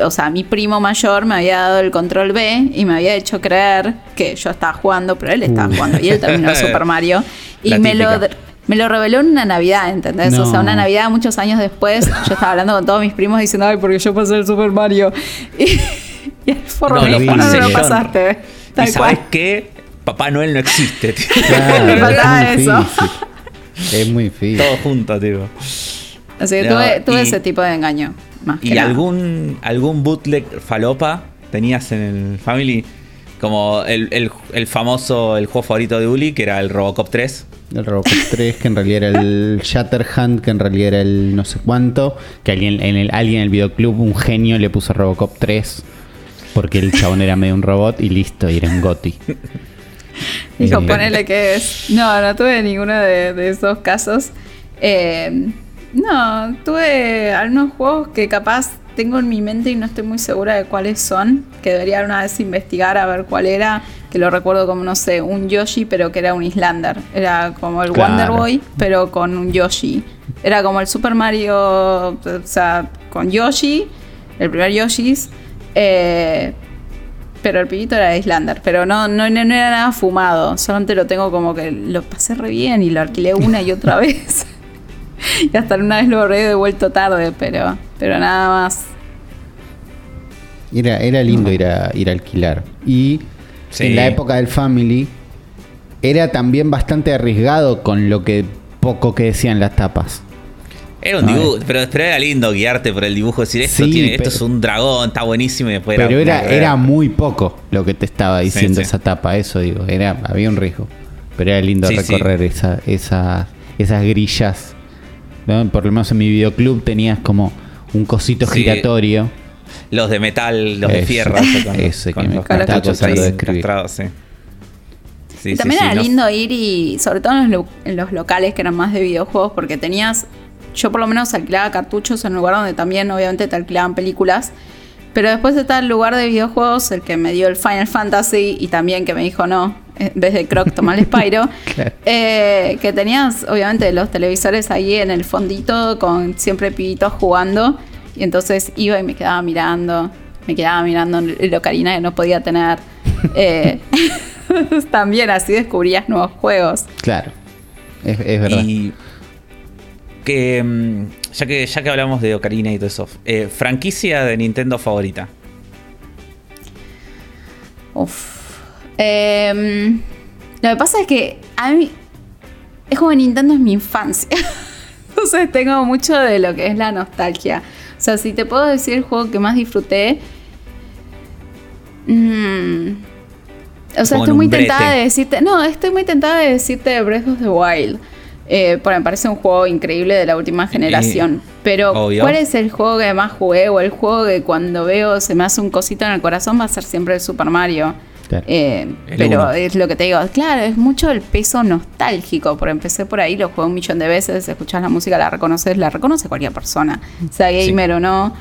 O sea, mi primo mayor me había dado el control B y me había hecho creer que yo estaba jugando, pero él estaba Uh. jugando y él terminó el Super Mario. Y me lo, me lo reveló en una Navidad, ¿entendés? O sea, No. una Navidad muchos años después, yo estaba hablando con todos mis primos diciendo, ay, porque yo pasé el Super Mario. Y el forro No, lo no, pasé no lo pasaste. y Tal sabes cual. que Papá Noel no existe, tío. Claro, Me es faltaba muy eso. difícil. Es muy difícil. Todo junto, tío. Así que No, tuve, tuve y- ese tipo de engaño. Más ¿Y que nada. algún, algún bootleg falopa tenías en el Family? Como el, el- el famoso, el juego favorito de Uli, que era el Robocop 3. El Robocop 3, que en realidad era el Shatterhand, que en realidad era el no sé cuánto, que alguien en el, alguien en el videoclub, un genio, le puso Robocop 3, porque el chabón era medio un robot y listo, y era un goti. Dijo, Eh, ponele que es. No, no tuve ninguno de, de esos casos. Eh, no, tuve algunos juegos que capaz tengo en mi mente y no estoy muy segura de cuáles son. Que debería una vez investigar a ver cuál era. Que lo recuerdo como, no sé, un Yoshi, pero que era un Islander. Era como el Claro. Wonder Boy, pero con un Yoshi. Era como el Super Mario, o sea, con Yoshi, el primer Yoshi's. Eh, pero el pibito era de Islander. Pero no, no, no era nada fumado. Solamente lo tengo como que lo pasé re bien y lo alquilé una y otra vez. y hasta una vez lo habré devuelto tarde, pero, pero nada más. Era, era lindo ir a, ir a alquilar. Y Sí. en la época del Family, era también bastante arriesgado con lo que poco que decían las tapas. Era un dibujo, pero, pero era lindo guiarte por el dibujo, decir esto, Sí, tiene, esto pero- es un dragón, está buenísimo y después Pero era, era verga. muy poco lo que te estaba diciendo sí. esa tapa, eso digo. Era, había un riesgo. Pero era lindo Sí, sí. recorrer esa, esa- esas grillas. ¿no? Por lo menos en mi videoclub tenías como un cosito Sí. giratorio. Los de metal, los de fierro. eso con- que con me los estaba sí. Sí, y sí, también sí, era no- lindo ir y, sobre todo en los, lo- en los locales que eran más de videojuegos, porque tenías. Yo por lo menos alquilaba cartuchos en un lugar donde también, obviamente, te alquilaban películas. Pero después está el lugar de videojuegos, el que me dio el Final Fantasy y también que me dijo no, en vez de Croc tomar el Spyro. Claro. Eh, que tenías, obviamente, los televisores ahí en el fondito con siempre pibitos jugando. Y entonces iba y me quedaba mirando, me quedaba mirando el Ocarina que no podía tener. Eh, también así descubrías nuevos juegos. Claro. Es, es verdad. Y que mm, ya que ya que hablamos de Ocarina y todo eso, eh, franquicia de Nintendo favorita. Uf. Em, lo que pasa es que a mí es como Nintendo es mi infancia. Entonces tengo mucho de lo que es la nostalgia. O sea, si te puedo decir el juego que más disfruté. mm, o sea, estoy muy brete. tentada de decirte. No, estoy muy tentada de decirte Breath of the Wild. Eh, porque me parece un juego increíble de la última generación. Pero, obvio. ¿cuál es el juego que más jugué? O el juego que cuando veo se me hace un cosito en el corazón va a ser siempre el Super Mario. Claro. Eh, pero uno. es lo que te digo, claro, es mucho el peso nostálgico, porque empecé por ahí, lo jugué un millón de veces, escuchás la música, la reconoces, la reconoce cualquier persona, sea gamer o no.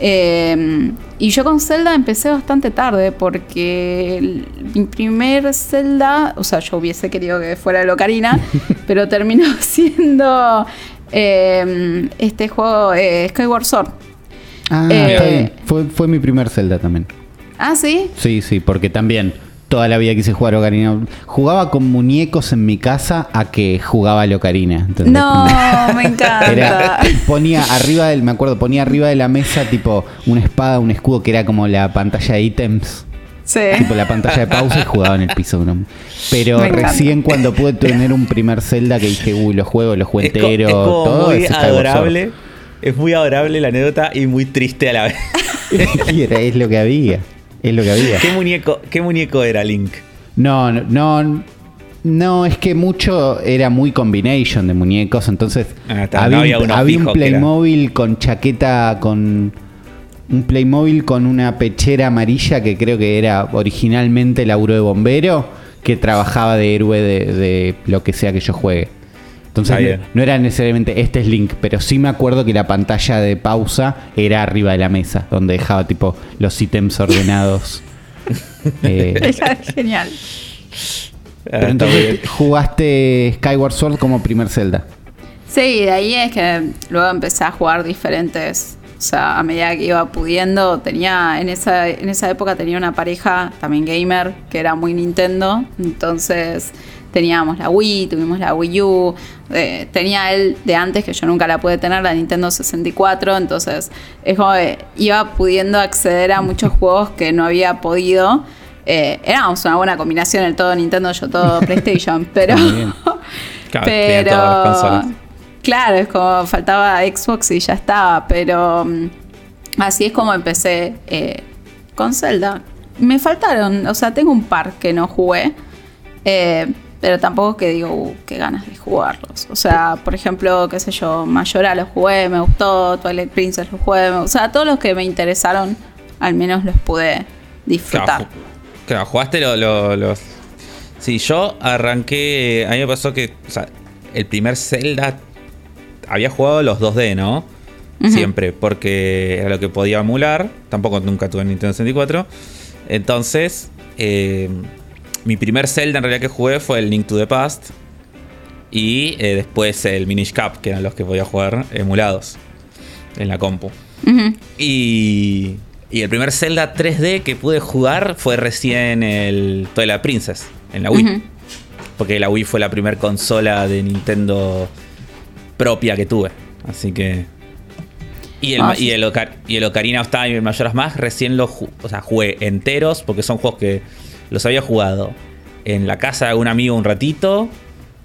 Eh, y yo con Zelda empecé bastante tarde, porque el- mi primer Zelda, o sea, yo hubiese querido que fuera el Ocarina, pero terminó siendo eh, este juego eh, Skyward Sword. Ah, eh, está bien. Fue, fue mi primer Zelda también. Ah, sí. Sí, sí, porque también toda la vida quise jugar Ocarina. Jugaba con muñecos en mi casa a que jugaba al Ocarina. ¿entendés? No, me encanta. Era, ponía arriba del, me acuerdo, ponía arriba de la mesa tipo una espada, un escudo que era como la pantalla de ítems. Sí. Tipo la pantalla de pausa y jugaba en el piso. ¿no? Pero Me encanta. recién cuando pude tener un primer Zelda que dije, uy, lo juego, lo juego entero, es como todo muy es adorable. Es muy adorable la anécdota y muy triste a la vez. y era, es lo que había. Es lo que había. ¿Qué muñeco, qué muñeco era Link? No, no, no, no, es que mucho era muy combination de muñecos, entonces Ah, está, había, no había un, había un Playmobil con chaqueta, con un Playmobil con una pechera amarilla que creo que era originalmente laburo de bombero, que trabajaba de héroe de, de lo que sea que yo juegue. Entonces no, no era necesariamente este es Link, pero sí me acuerdo que la pantalla de pausa era arriba de la mesa, donde dejaba tipo los ítems ordenados. Eh, Era genial. Ah, pero entonces jugaste Skyward Sword como primer Zelda. Sí, de ahí es que luego empecé a jugar diferentes. O sea, a medida que iba pudiendo, tenía en esa, en esa época tenía una pareja también gamer que era muy Nintendo. Entonces teníamos la Wii, tuvimos la Wii U. eh, tenía él de antes, que yo nunca la pude tener, la Nintendo 64. Entonces es como que iba pudiendo acceder a muchos juegos que no había podido. Eh, éramos una buena combinación, el todo Nintendo, yo todo PlayStation. Pero. Claro, pero todas las consolas. claro es como faltaba Xbox y ya estaba pero mm, así es como empecé eh, con Zelda me faltaron o sea tengo un par que no jugué eh, pero tampoco que digo uh, qué ganas de jugarlos o sea por ejemplo qué sé yo Mayora lo jugué me gustó Twilight Princess lo jugué me- o sea todos los que me interesaron al menos los pude disfrutar Claro, ju- claro, jugaste lo- lo- los. Sí, yo arranqué. A mí me pasó que. O sea, el primer Zelda. Había jugado los 2D, ¿no? Siempre, porque era lo que podía emular. Tampoco nunca tuve Nintendo 64. Entonces, eh, mi primer Zelda en realidad que jugué fue el Link to the Past. Y eh, después el Minish Cap, que eran los que podía jugar emulados en la compu. Y, y el primer Zelda 3D que pude jugar fue recién el Twilight Princess, en la Wii. Porque la Wii fue la primera consola de Nintendo propia que tuve. Así que. Y el, Ah, sí. y el, Ocar- y el Ocarina of Time y el Majora's Mask recién los ju- o sea, jugué enteros porque son juegos que los había jugado en la casa de algún amigo un ratito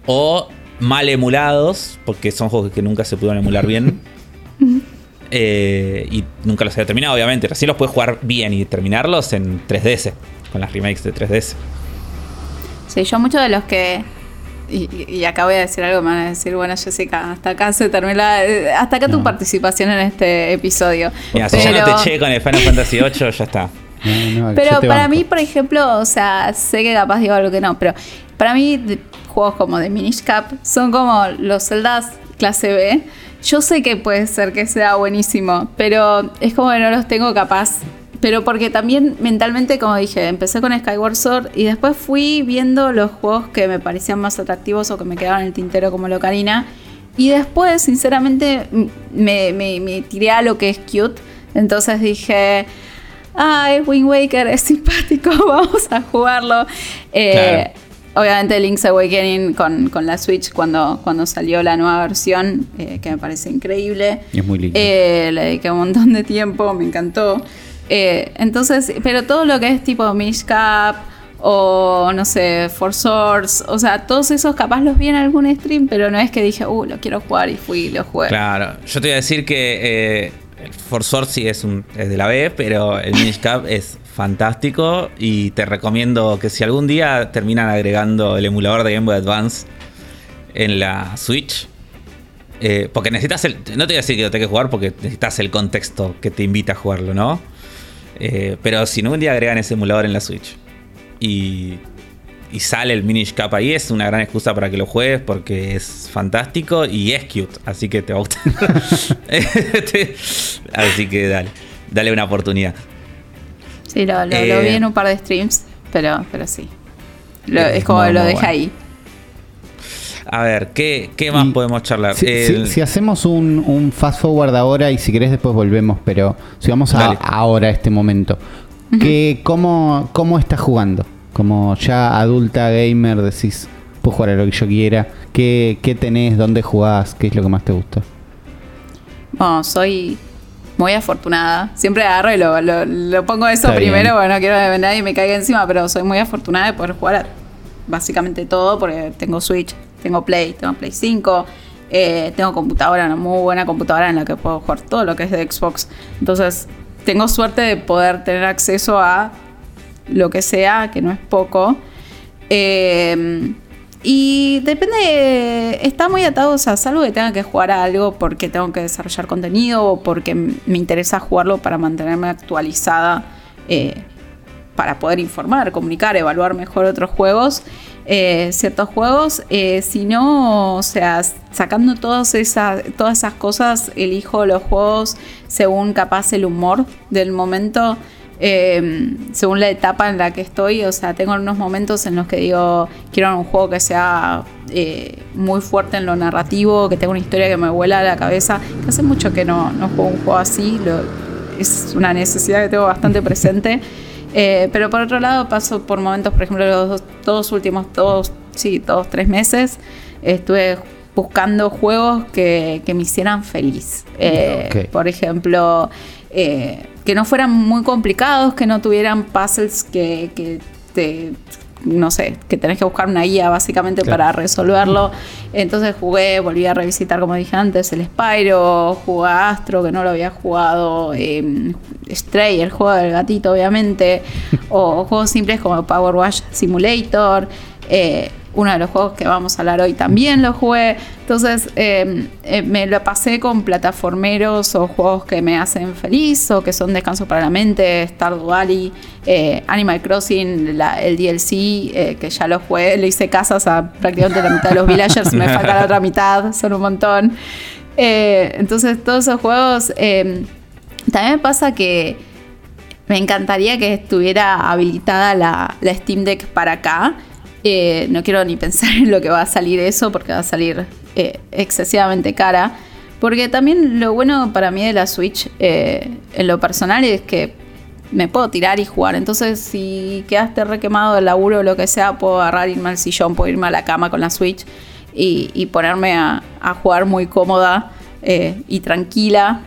o mal emulados porque son juegos que nunca se pudieron emular bien. Eh, y nunca los había terminado, obviamente. Recién los pude jugar bien y terminarlos en 3DS, con las remakes de 3DS. Sí, yo muchos de los que. Y, y acá voy a decir algo, me van a decir, bueno, Jessica, hasta acá se termina. eh, Hasta acá tu participación en este episodio. Mira, si ya no te eché con el Final Fantasy VIII, ya está. No, no, yo Pero para banco. mí, por ejemplo, o sea, sé que capaz digo algo que no, pero para mí, de- juegos como de Minish Cap son como los Zeldas clase B. Yo sé que puede ser que sea buenísimo, pero es como que no los tengo capaz pero porque también mentalmente, como dije, empecé con Skyward Sword y después fui viendo los juegos que me parecían más atractivos o que me quedaban en el tintero como Locarina. Y después, sinceramente, me, me, me tiré a lo que es cute. Entonces dije, ay, Wind Waker es simpático, vamos a jugarlo. Eh, obviamente Link's Awakening con, con, la Switch cuando, cuando salió la nueva versión, eh, que me parece increíble. Es muy lindo. Eh, le dediqué un montón de tiempo, me encantó. entonces, pero todo lo que es tipo Mish Cap o no sé, For Source, o sea, todos esos capaz los vi en algún stream, pero no es que dije, uh, lo quiero jugar y fui y lo jugué. Claro, yo te voy a decir que el For Source sí es, un, es de la B, pero el Minish Cap es fantástico y te recomiendo que si algún día terminan agregando el emulador de Game Boy Advance en la Switch, eh, porque necesitas el. No te voy a decir que lo tengas que jugar porque necesitas el contexto que te invita a jugarlo, ¿no? Eh, pero si no día agregan ese emulador en la Switch y y sale el Minish Cap ahí, es una gran excusa para que lo juegues porque es fantástico y es cute, así que te va a gustar. así que dale, dale una oportunidad. Sí, lo, vi eh, en un par de streams, pero, pero sí. es, como lo dejé ahí. A ver, ¿qué, más podemos charlar? Si, hacemos un, fast forward ahora y si querés después volvemos, pero si vamos a, ahora a este momento, cómo, ¿cómo estás jugando? Como ya adulta gamer decís, puedo jugar a lo que yo quiera. ¿Qué, qué tenés? ¿Dónde jugás? ¿Qué es lo que más te gusta? Bueno, soy muy afortunada. Siempre agarro y lo, pongo eso primero, bueno, no quiero que nadie me caiga encima, pero soy muy afortunada de poder jugar a básicamente todo porque tengo Switch, tengo Play, tengo Play 5, eh, tengo computadora, una muy buena computadora en la que puedo jugar todo lo que es de Xbox. Entonces, tengo suerte de poder tener acceso a lo que sea, que no es poco. Eh, y depende, está muy atado, o sea, salvo que tenga que jugar a algo porque tengo que desarrollar contenido o porque me interesa jugarlo para mantenerme actualizada, eh, para poder informar, comunicar, evaluar mejor otros juegos, eh, ciertos juegos. si no, o sea, sacando todas esas, todas esas cosas, elijo los juegos según capaz el humor del momento. Em, según la etapa en la que estoy, o sea, tengo unos momentos en los que digo, quiero un juego que sea eh, muy fuerte en lo narrativo, que tenga una historia que me vuela a la cabeza, que hace mucho que no, no juego un juego así, es una necesidad que tengo bastante presente. Eh, pero por otro lado paso por momentos, por ejemplo, los dos, últimos, dos, sí, dos, tres meses, estuve buscando juegos que, me hicieran feliz. Eh, por ejemplo, que no fueran muy complicados, que no tuvieran puzzles que, que te no sé, que tenés que buscar una guía básicamente para resolverlo. Entonces jugué, volví a revisitar, como dije antes, el Spyro, jugué a Astro, que no lo había jugado, eh, Stray, el juego del gatito, obviamente, o juegos simples como Power Wash Simulator. Eh, uno de los juegos que vamos a hablar hoy también lo jugué. Entonces em, eh, me lo pasé con plataformeros o juegos que me hacen feliz o que son descanso para la mente, Stardew Valley, eh, Animal Crossing, el DLC, eh, que ya lo jugué, le hice casas a prácticamente la mitad de los villagers, me falta la otra mitad, son un montón. entonces todos esos juegos, em, también me pasa que me encantaría que estuviera habilitada la, la Steam Deck para acá. Eh, no quiero ni pensar en lo que va a salir eso porque va a salir eh, excesivamente cara. Porque también lo bueno para mí de la Switch eh, en lo personal es que me puedo tirar y jugar. Entonces, si quedaste requemado del laburo o lo que sea, puedo agarrar, irme al sillón, puedo irme a la cama con la Switch y, ponerme a, jugar muy cómoda y tranquila.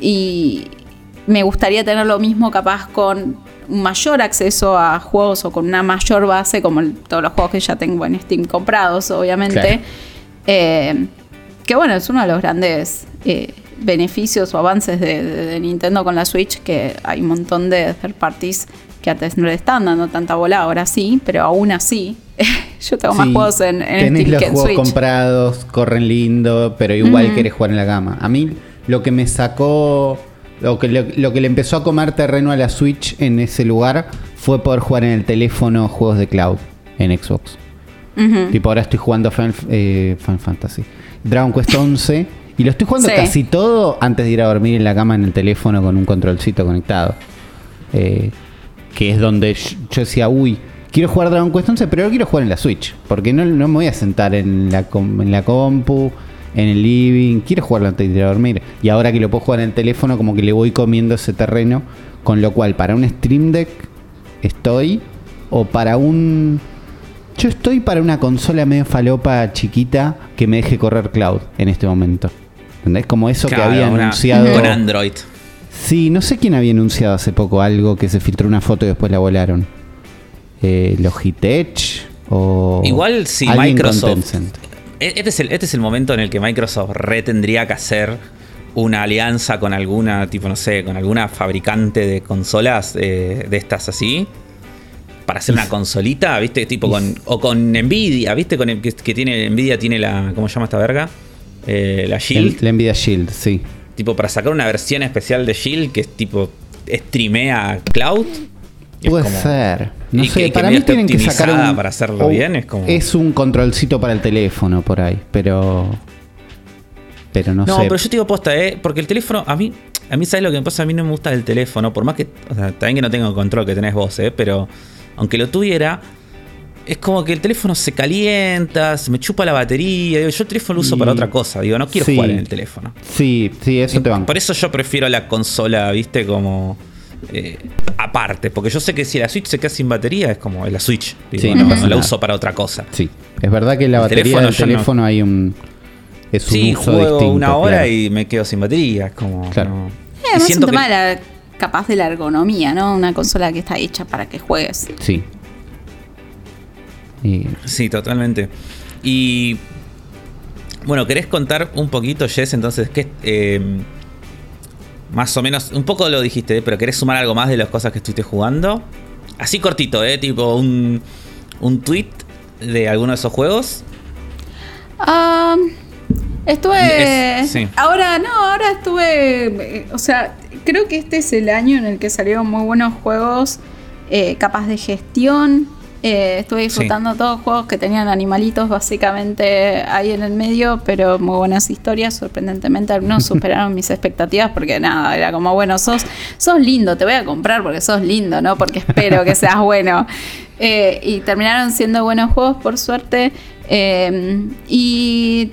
y me gustaría tener lo mismo capaz con mayor acceso a juegos o con una mayor base, como todos los juegos que ya tengo en Steam comprados, obviamente. Eh, que bueno, es uno de los grandes eh, beneficios o avances de, Nintendo con la Switch, que hay un montón de third parties que antes no le están dando tanta bola, ahora sí, pero aún así. yo tengo más juegos en, en Steam los juegos comprados, corren lindo, pero igual querés jugar en la gama. A mí lo que me sacó lo que, lo, que le empezó a comer terreno a la Switch en ese lugar fue poder jugar en el teléfono juegos de cloud en Xbox. Tipo, ahora estoy jugando Final, eh, Fantasy. Dragon Quest 11 Y lo estoy jugando Sí. casi todo antes de ir a dormir en la cama en el teléfono con un controlcito conectado. Eh, que es donde yo, yo decía, uy, quiero jugar Dragon Quest 11, pero lo quiero jugar en la Switch. Porque no, no me voy a sentar en la, com- en la compu, en el living. Quiero jugarlo antes de ir a dormir. Y ahora que lo puedo jugar en el teléfono, como que le voy comiendo ese terreno. Con lo cual, para un Stream Deck estoy. O para un... Yo estoy para una consola medio falopa chiquita que me deje correr cloud en este momento. ¿Entendés? Como eso Claro, que había una- anunciado. Con Android. Sí, no sé quién había anunciado hace poco algo que se filtró una foto y después la volaron. Eh, Logitech o. Igual si Microsoft. E- Este es, el, este es el momento en el que Microsoft re tendría que hacer una alianza con alguna, tipo, no sé, con alguna fabricante de consolas eh, de estas así. Para hacer una consolita, ¿viste? Tipo con. O con Nvidia, ¿viste? Con el, que, que tiene. Nvidia tiene la. ¿Cómo se llama esta verga? Eh, la Shield. El- La Nvidia Shield, sí. Tipo, para sacar una versión especial de Shield que es tipo. streamea cloud. Puede como- ser. No y sé, que- para mí tienen que sacar un, para hacerlo bien, es como- Es un controlcito para el teléfono por ahí, pero. Pero no, No, sé. pero yo te digo posta, ¿eh? Porque el teléfono, a mí, a mí, ¿sabes lo que me pasa? A mí no me gusta el teléfono, por más que, o sea, también que no tengo control que tenés vos, ¿eh? Pero aunque lo tuviera, es como que el teléfono se calienta, se me chupa la batería. Digo, yo el teléfono lo uso Y- para otra cosa, digo, no quiero Sí. jugar en el teléfono. Sí, sí, eso te van. Por eso yo prefiero la consola, ¿viste? Como. Eh, aparte, porque yo sé que si la Switch se queda sin batería, es como la Switch. Digo, Sí, no, no pasa no la uso para otra cosa. Sí. Es verdad que la El batería teléfono del no- teléfono hay un. Es un Sí, uso juego distinto, una hora claro. y me quedo sin batería. Es como. Claro. no. Eh, es un tema que- de la, capaz de la ergonomía, ¿no? Una consola que está hecha para que juegues. Sí. Y- Sí, totalmente. Y bueno, ¿querés contar un poquito, Jess? Entonces, ¿qué eh, más o menos, un poco lo dijiste, pero ¿querés sumar algo más de las cosas que estuviste jugando? Así cortito, ¿eh? Tipo un, un tweet de alguno de esos juegos. Ah, estuve. Es- sí. Ahora, no, ahora estuve. eh, O sea, creo que este es el año en el que salieron muy buenos juegos eh, capaz de gestión. Eh, estuve disfrutando todos juegos que tenían animalitos básicamente ahí en el medio, pero muy buenas historias. Sorprendentemente, algunos superaron mis expectativas porque nada, era como, bueno, sos, sos lindo, te voy a comprar porque sos lindo, ¿no? Porque espero que seas bueno. Eh, y terminaron siendo buenos juegos, por suerte. Eh, y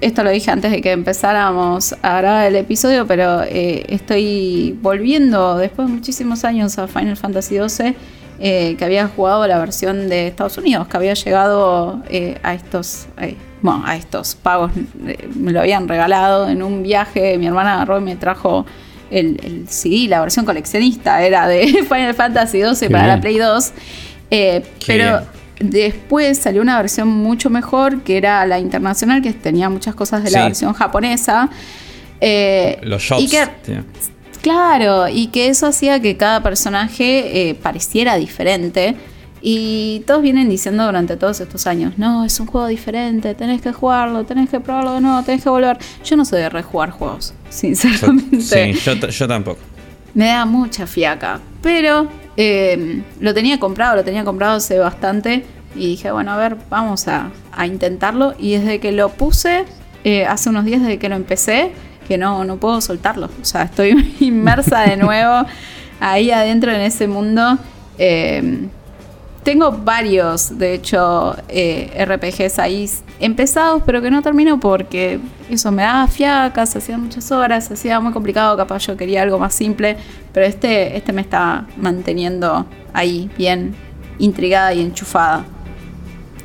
esto lo dije antes de que empezáramos a grabar el episodio, pero eh, estoy volviendo después de muchísimos años a Final Fantasy XII, eh, que había jugado la versión de Estados Unidos, que había llegado eh, a estos, eh, bueno, a estos pagos, me lo habían regalado en un viaje, mi hermana agarró y me trajo el, el CD, la versión coleccionista, era de Final Fantasy XII para bien. la Play 2, eh, Qué pero... bien. Después salió una versión mucho mejor, que era la internacional, que tenía muchas cosas de la versión japonesa. Eh, Los shops. Y que. Claro, y que eso hacía que cada personaje eh, pareciera diferente. Y todos vienen diciendo durante todos estos años, no, es un juego diferente, tenés que jugarlo, tenés que probarlo de nuevo, tenés que volver. Yo no soy de rejugar juegos, sinceramente. sí, yo, yo tampoco. Me da mucha fiaca. Pero eh, lo tenía comprado, lo tenía comprado hace bastante. Y dije, bueno, a ver, vamos a, a intentarlo. Y desde que lo puse, eh, hace unos días desde que lo empecé, que no, no puedo soltarlo. O sea, estoy inmersa de nuevo ahí adentro en ese mundo. Eh, tengo varios, de hecho, eh, RPGs ahí empezados, pero que no termino porque eso me daba fiaca, se hacían muchas horas, se hacía muy complicado, capaz yo quería algo más simple, pero este, este me está manteniendo ahí bien intrigada y enchufada.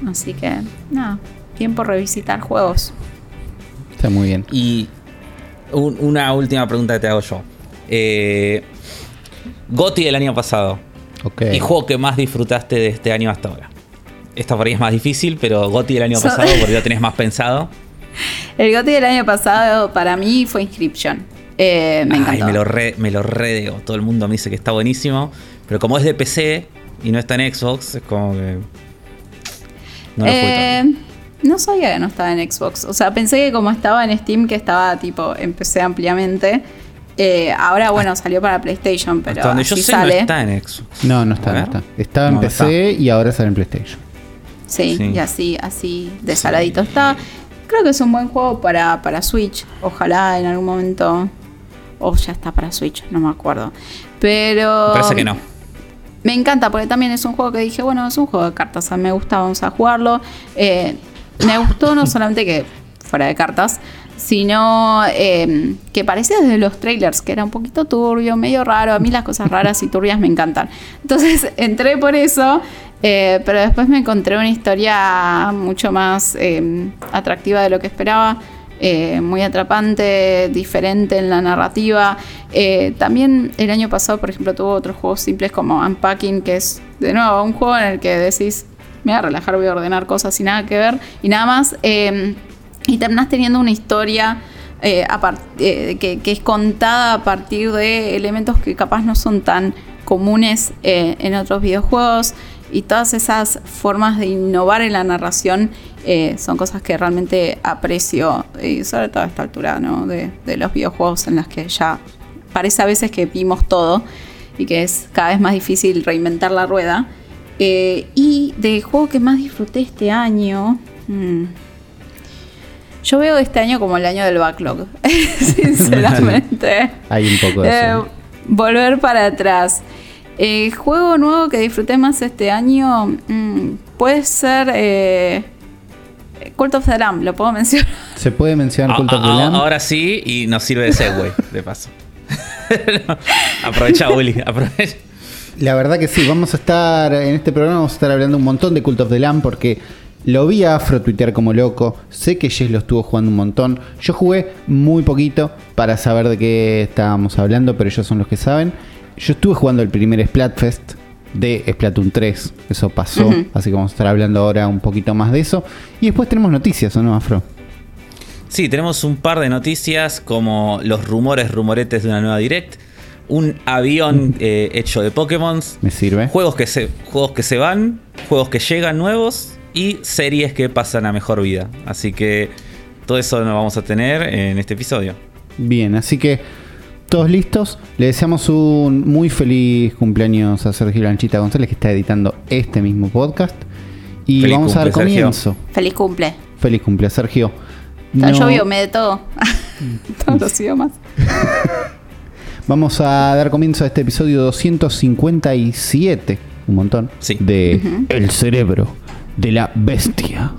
Así que, nada, tiempo revisitar juegos. Está muy bien. Y un- una última pregunta que te hago yo. Eh, Goti del año pasado. Ok. ¿Y juego que más disfrutaste de este año hasta ahora? Esta por ahí es más difícil, pero Goti del año So- pasado, porque ya tenés más pensado. El GOTY del año pasado para mí fue Inscription. Eh, me Ay, encantó. me lo re, me lo re debo. Todo el mundo me dice que está buenísimo. Pero como es de PC y no está en Xbox, es como que. No lo Eh. No sabía que no estaba en Xbox. O sea, pensé que como estaba en Steam, que estaba tipo, empecé ampliamente. Eh, ahora, bueno, salió para PlayStation, pero Hasta donde yo sé, sale. no está en Xbox. No, no está, no está. Estaba en No, PC y ahora sale en PlayStation. Sí, Sí. y así, así de saladito está. Creo que es un buen juego para, para Switch. Ojalá en algún momento. O ya está para Switch, no me acuerdo. Pero. Me parece que no. Me encanta porque también es un juego que dije, bueno, es un juego de cartas, o sea, me gusta, vamos a jugarlo. Eh, me gustó no solamente que fuera de cartas, sino eh, que parecía desde los trailers, que era un poquito turbio, medio raro. A mí las cosas raras y turbias me encantan. Entonces entré por eso, eh, pero después me encontré una historia mucho más eh, atractiva de lo que esperaba. muy atrapante, diferente en la narrativa. también el año pasado, por ejemplo, tuvo otros juegos simples como Unpacking, que es de nuevo un juego en el que decís, me voy a relajar, voy a ordenar cosas y nada que ver y nada más. Y terminas teniendo una historia eh, eh, que, es contada a partir de elementos que capaz no son tan comunes eh, en otros videojuegos. Y todas esas formas de innovar en la narración son cosas que realmente aprecio, y sobre todo a esta altura de, de los videojuegos en las que ya parece a veces que vimos todo y que es cada vez más difícil reinventar la rueda. Y del juego que más disfruté este año, hmm, yo veo este año como el año del backlog, sinceramente. Hay un poco de eso. Eh, volver para atrás. El juego nuevo que disfruté más este año mm, puede ser eh, Cult of the Lamb, ¿lo puedo mencionar? Se puede mencionar Cult of the Lamb. Ahora sí, y nos sirve de segue, de paso. aprovecha, Willy, aprovecha. La verdad que sí, vamos a estar en este programa, vamos a estar hablando un montón de Cult of the Lamb porque lo vi a Afro tuitear como loco. Sé que Jess lo estuvo jugando un montón. Yo jugué muy poquito para saber de qué estábamos hablando, pero ellos son los que saben. Yo estuve jugando el primer Splatfest de Splatoon 3. Eso pasó. Así que vamos a estar hablando ahora un poquito más de eso. Y después tenemos noticias, ¿o no, Afro? Sí, tenemos un par de noticias como los rumores, rumoretes de una nueva Direct. Un avión eh, hecho de Pokémon. Me sirve. Juegos que, se, juegos que se van, juegos que llegan nuevos y series que pasan a mejor vida. Así que todo eso lo vamos a tener en este episodio. Bien, así que todos listos. Le deseamos un muy feliz cumpleaños a Sergio Lanchita González que está editando este mismo podcast. Y vamos a dar comienzo. Feliz cumple. Feliz cumple, Sergio. No... Yo me de todo. Todos los idiomas. Vamos a dar comienzo a este episodio 257, un montón, sí. de El cerebro de la bestia.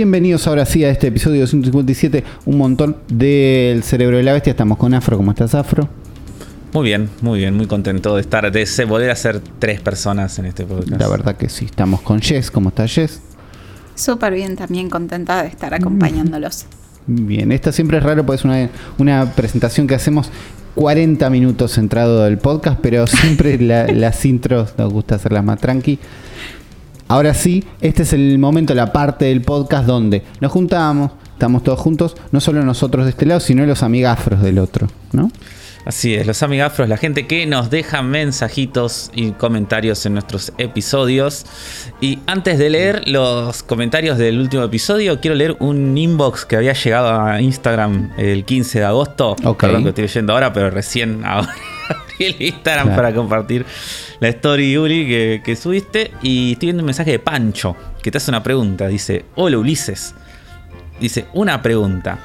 Bienvenidos ahora sí a este episodio 257, un montón del cerebro de la bestia. Estamos con Afro, ¿cómo estás Afro? Muy bien, muy bien, muy contento de estar, de poder hacer tres personas en este podcast. La verdad que sí, estamos con Jess, ¿cómo estás Jess? Súper bien, también contenta de estar acompañándolos. Bien, esta siempre es raro porque es una, una presentación que hacemos 40 minutos centrado del podcast, pero siempre las intros nos gusta hacerlas más tranqui. Ahora sí, este es el momento, la parte del podcast donde nos juntamos, estamos todos juntos, no solo nosotros de este lado, sino los amigafros del otro, ¿no? Así es, los amigafros, la gente que nos deja mensajitos y comentarios en nuestros episodios. Y antes de leer los comentarios del último episodio, quiero leer un inbox que había llegado a Instagram el 15 de agosto. Perdón que estoy leyendo ahora, pero recién ahora el Instagram para compartir la story, Uli, que, subiste. Y estoy viendo un mensaje de Pancho, que te hace una pregunta. Dice, hola Ulises. Dice, una pregunta.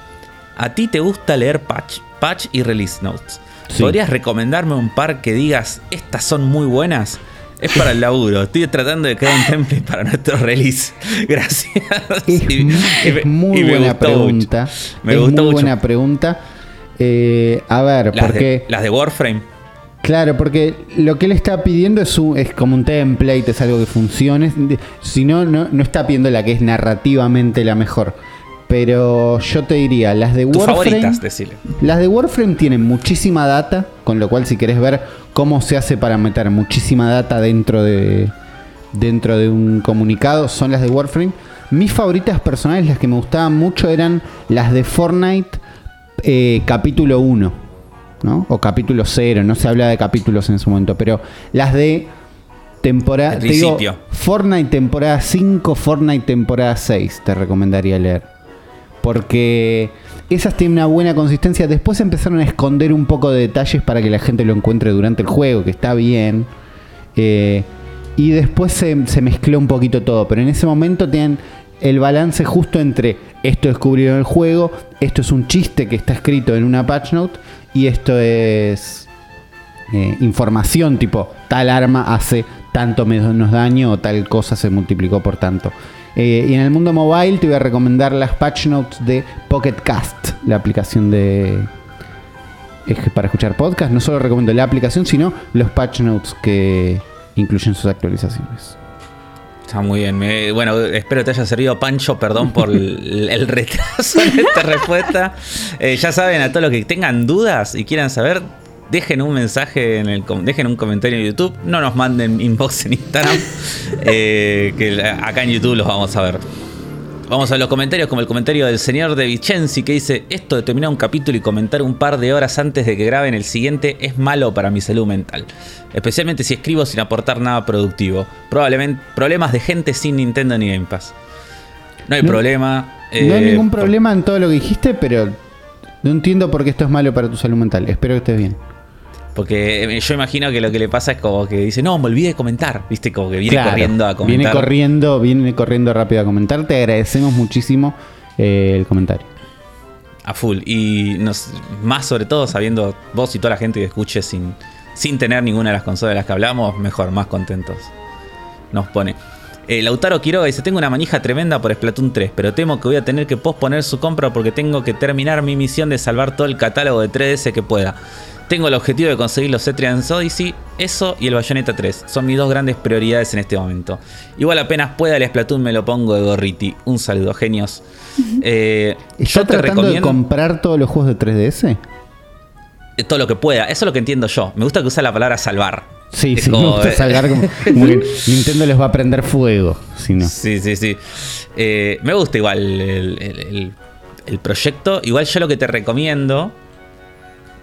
¿A ti te gusta leer patch, patch y release notes? ¿Podrías recomendarme un par que digas, estas son muy buenas? Es para el laburo. Estoy tratando de crear un template para nuestro release. Gracias. Es, muy buena pregunta. Me gustó muy buena pregunta. Eh, a ver, las De, las de Warframe. Claro, porque lo que él está pidiendo es, un- es como un template, es algo que funcione. Si no, no, no está pidiendo la que es narrativamente la mejor. Pero yo te diría, las de Tus Warframe. Las de Warframe tienen muchísima data, con lo cual si querés ver cómo se hace para meter muchísima data dentro de dentro de un comunicado, son las de Warframe. Mis favoritas personales, las que me gustaban mucho, eran las de Fortnite eh, capítulo 1, ¿no? O capítulo 0, no se habla de capítulos en ese momento, pero las de temporada... Te digo. Fortnite temporada 5, Fortnite temporada 6, te recomendaría leer porque esas tienen una buena consistencia. Después empezaron a esconder un poco de detalles para que la gente lo encuentre durante el juego, que está bien. Eh, y después se, se mezcló un poquito todo, pero en ese momento tenían el balance justo entre esto descubrieron el juego, esto es un chiste que está escrito en una patch note y esto es eh, información tipo tal arma hace tanto menos daño o tal cosa se multiplicó por tanto. Eh, y en el mundo mobile te voy a recomendar las patch notes de Pocket Cast, la aplicación de para escuchar podcast. No solo recomiendo la aplicación, sino los patch notes que incluyen sus actualizaciones. Está muy bien. Me- bueno, espero te haya servido, Pancho. Perdón por el, el retraso en esta respuesta. Eh, ya saben, a todos los que tengan dudas y quieran saber, dejen un mensaje en el dejen un comentario en YouTube. No nos manden inbox en Instagram. eh, que acá en YouTube los vamos a ver. Vamos a los comentarios, como el comentario del señor de Vicenzi que dice: Esto de terminar un capítulo y comentar un par de horas antes de que graben el siguiente es malo para mi salud mental. Especialmente si escribo sin aportar nada productivo. Probablemente problemas de gente sin Nintendo ni Game Pass. No hay No- problema. no hay eh, ningún problema en todo lo que dijiste, pero no entiendo por qué esto es malo para tu salud mental. Espero que estés bien. Porque eh, yo imagino que lo que le pasa es como que dice: No, me olvidé de comentar. Viste, como que viene Claro, corriendo a comentar. Viene corriendo, viene corriendo rápido a comentar. Te agradecemos muchísimo eh, el comentario. A full. Y nos, más sobre todo sabiendo vos y toda la gente que escuche sin, sin tener ninguna de las consolas de las que hablamos, mejor, más contentos. Nos pone. Eh, Lautaro Quiroga dice, tengo una manija tremenda por Splatoon 3, pero temo que voy a tener que posponer su compra porque tengo que terminar mi misión de salvar todo el catálogo de 3DS que pueda. Tengo el objetivo de conseguir los Cetrians Odyssey, eso y el Bayonetta 3. Son mis dos grandes prioridades en este momento. Igual apenas pueda el Splatoon me lo pongo de gorriti. Un saludo, genios. Eh, ¿Está yo te tratando de recomiendo... comprar todos los juegos de 3DS? Eh, todo lo que pueda. Eso es lo que entiendo yo. Me gusta que usa la palabra salvar. Sí, sí, me gusta eh, salgar como, Nintendo les va a prender fuego. Si no. Sí, sí, sí. Eh, me gusta igual el, el- el- el proyecto. Igual yo lo que te recomiendo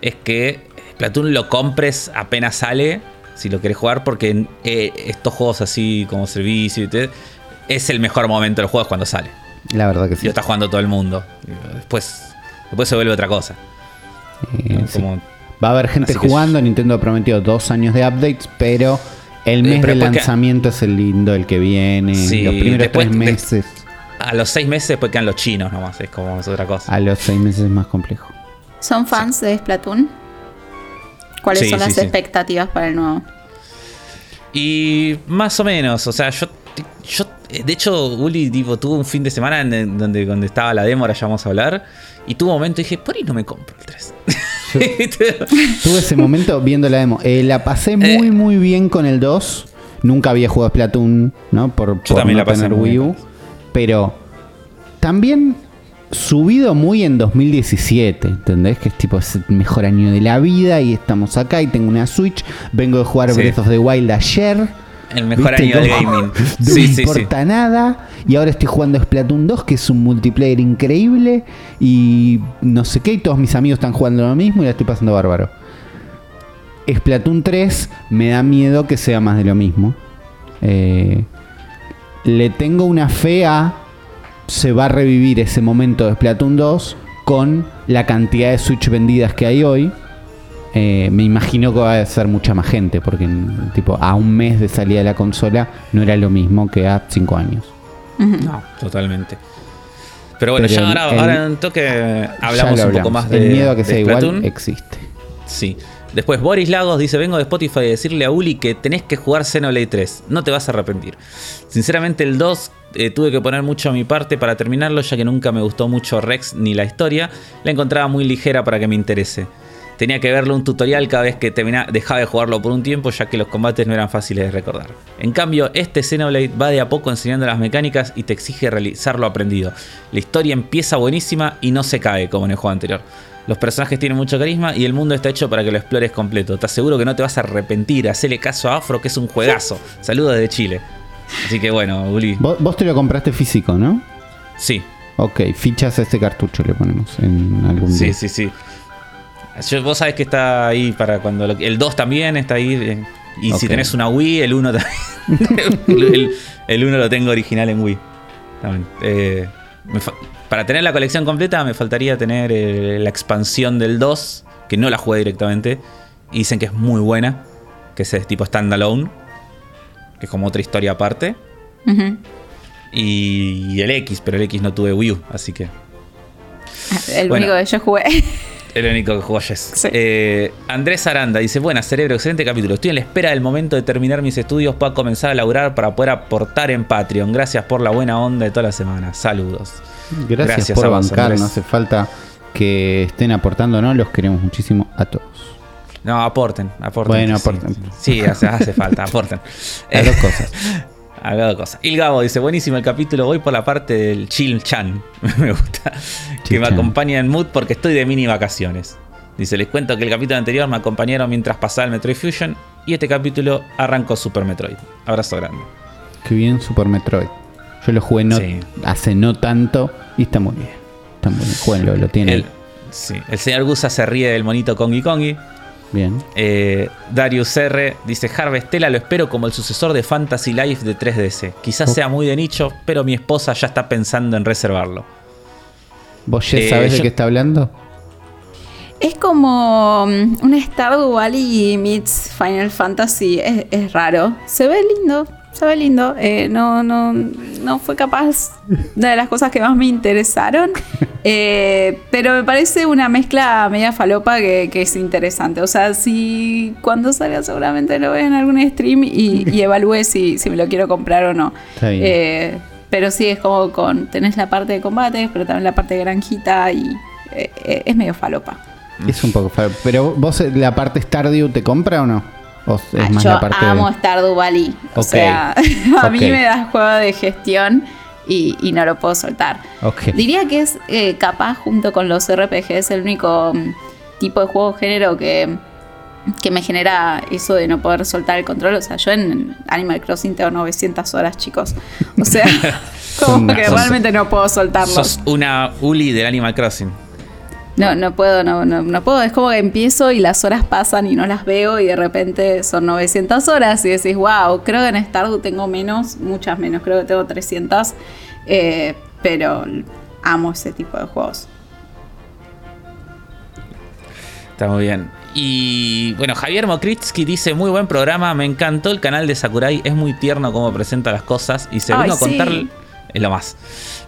es que Splatoon lo compres apenas sale, si lo querés jugar, porque eh, estos juegos así como servicio y te- es el mejor momento del juego es cuando sale. La verdad que sí. lo está jugando todo el mundo. Después, después se vuelve otra cosa. Eh, ¿no? sí. Como- Va a haber gente Así que- jugando. Nintendo ha prometido dos años de updates, pero el mes Eh, pero de porque- lanzamiento es el lindo, el que viene. Sí, los primeros después tres de- meses. a los seis meses después quedan los chinos nomás. Es como es otra cosa. A los seis meses es más complejo. ¿Son fans de Splatoon? ¿Cuáles Sí, son las sí. expectativas para el nuevo? Y más o menos, o sea, yo, yo de hecho, Uli tipo, tuvo un fin de semana en donde, donde estaba la demo, ahora ya vamos a hablar, y tuvo un momento y dije, por ahí no me compro el 3. Tuve ese momento viendo la demo. Eh, la pasé muy, Eh. muy bien con el 2. Nunca había jugado Splatoon, ¿no? Por, por también no la pasé tener muy Wii U. Pero también subido muy en 2017, ¿entendés? Que es tipo es el mejor año de la vida y estamos acá y tengo una Switch. Vengo de jugar Sí. Breath of the Wild ayer. El mejor ¿Viste? año del gaming. No Sí, me sí, sí. importa nada. Y ahora estoy jugando Splatoon 2, que es un multiplayer increíble. Y no sé qué. Y todos mis amigos están jugando lo mismo y la estoy pasando bárbaro. Splatoon 3 me da miedo que sea más de lo mismo. Eh, le tengo una fe a. Se va a revivir ese momento de Splatoon 2 con la cantidad de Switch vendidas que hay hoy. Eh, me imagino que va a ser mucha más gente, porque tipo a un mes de salida de la consola no era lo mismo que a cinco años. No, totalmente. Pero bueno, Pero ya ahora, el- ahora en un toque hablamos un poco más de El miedo a que sea igual existe. Sí. Después Boris Lagos dice, vengo de Spotify a decirle a Uli que tenés que jugar Xenoblade 3. No te vas a arrepentir. Sinceramente el 2 eh, tuve que poner mucho a mi parte para terminarlo ya que nunca me gustó mucho Rex ni la historia. La encontraba muy ligera para que me interese. Tenía que verle un tutorial cada vez que terminaba, dejaba de jugarlo por un tiempo, ya que los combates no eran fáciles de recordar. En cambio, este Xenoblade va de a poco enseñando las mecánicas y te exige realizar lo aprendido. La historia empieza buenísima y no se cae como en el juego anterior. Los personajes tienen mucho carisma y el mundo está hecho para que lo explores completo. Te aseguro que no te vas a arrepentir. Hacele caso a Afro, que es un juegazo. Saludos desde Chile. Así que bueno, Uli. Vos, vos te lo compraste físico, ¿no? Sí, Ok, fichas a este cartucho le ponemos en algún sí, día. sí, sí. Yo- vos sabés que está ahí para cuando. lo- el 2 también está ahí. eh, Y si tenés una Wii, el 1 también. el, el 1 lo tengo original en Wii. También. Eh, para tener la colección completa me faltaría tener eh, la expansión del 2, que no la jugué directamente. Y dicen que es muy buena, que es tipo standalone, que es como otra historia aparte. Y el X, pero el X no tuve Wii U, así que El Bueno. único que yo jugué. El único que jugó Jess. Sí. Eh, Andrés Aranda dice: Buenas, cerebro, excelente capítulo. Estoy en la espera del momento de terminar mis estudios para comenzar a laburar para poder aportar en Patreon. Gracias por la buena onda de toda la semana. Saludos. Gracias, Gracias por a vos, bancar, Andrés. no hace falta que estén aportando, ¿no? Los queremos muchísimo a todos. No, aporten, aporten. Bueno, sí. aporten. Sí, hace, hace falta, aporten. Las dos cosas. Haga dos cosas. Il Gabo dice, buenísimo el capítulo, voy por la parte del Chill Chan. me gusta. que me acompaña en mood porque estoy de mini vacaciones. Dice, les cuento que el capítulo anterior me acompañaron mientras pasaba el Metroid Fusion y este capítulo arrancó Super Metroid. Abrazo grande. Qué bien Super Metroid. Yo lo jugué no, Sí. hace no tanto y está muy bien. Está muy bien. Jueguenlo, lo tiene. El, sí, el señor Gusa se ríe del monito Kongi Kongi. Bien. Eh, Darius R dice Harvestella lo espero como el sucesor de Fantasy Life de 3DS. Quizás Oh. sea muy de nicho, pero mi esposa ya está pensando en reservarlo. ¿Vos ya Eh, sabés de qué está hablando? Es como mm, un Stardew Valley meets Final Fantasy. Es, es raro. Se ve lindo. Se ve lindo. Eh, no, no, no fue capaz de las cosas que más me interesaron. Eh, pero me parece una mezcla media falopa que, que es interesante. O sea, si cuando salga seguramente lo veo en algún stream y, y evalúe si, si me lo quiero comprar o no. Está bien. Eh, pero sí, es como con. Tenés la parte de combates, pero también la parte de granjita y eh, eh, es medio falopa. Es un poco feo. Pero vos la parte Stardew te compra o no? ¿O es Ah, más yo la parte de- amo Stardew Valley. O sea, a mí Ok. me das juego de gestión y, y no lo puedo soltar. Diría que es eh, capaz, junto con los RPGs, el único mm, tipo de juego género que, que me genera eso de no poder soltar el control. O sea, yo en Animal Crossing tengo 900 horas, chicos. O sea, como que realmente no puedo soltarlo. Sos una Uli del Animal Crossing. No, no puedo, no, no, no puedo. Es como que empiezo y las horas pasan y no las veo y de repente son 900 horas y decís, wow, creo que en Stardew tengo menos, muchas menos, creo que tengo 300, eh, pero amo ese tipo de juegos. Está muy bien. Y bueno, Javier Mokritsky dice, muy buen programa, me encantó el canal de Sakurai, es muy tierno cómo presenta las cosas y se Ay, vengo a contar... Es lo más.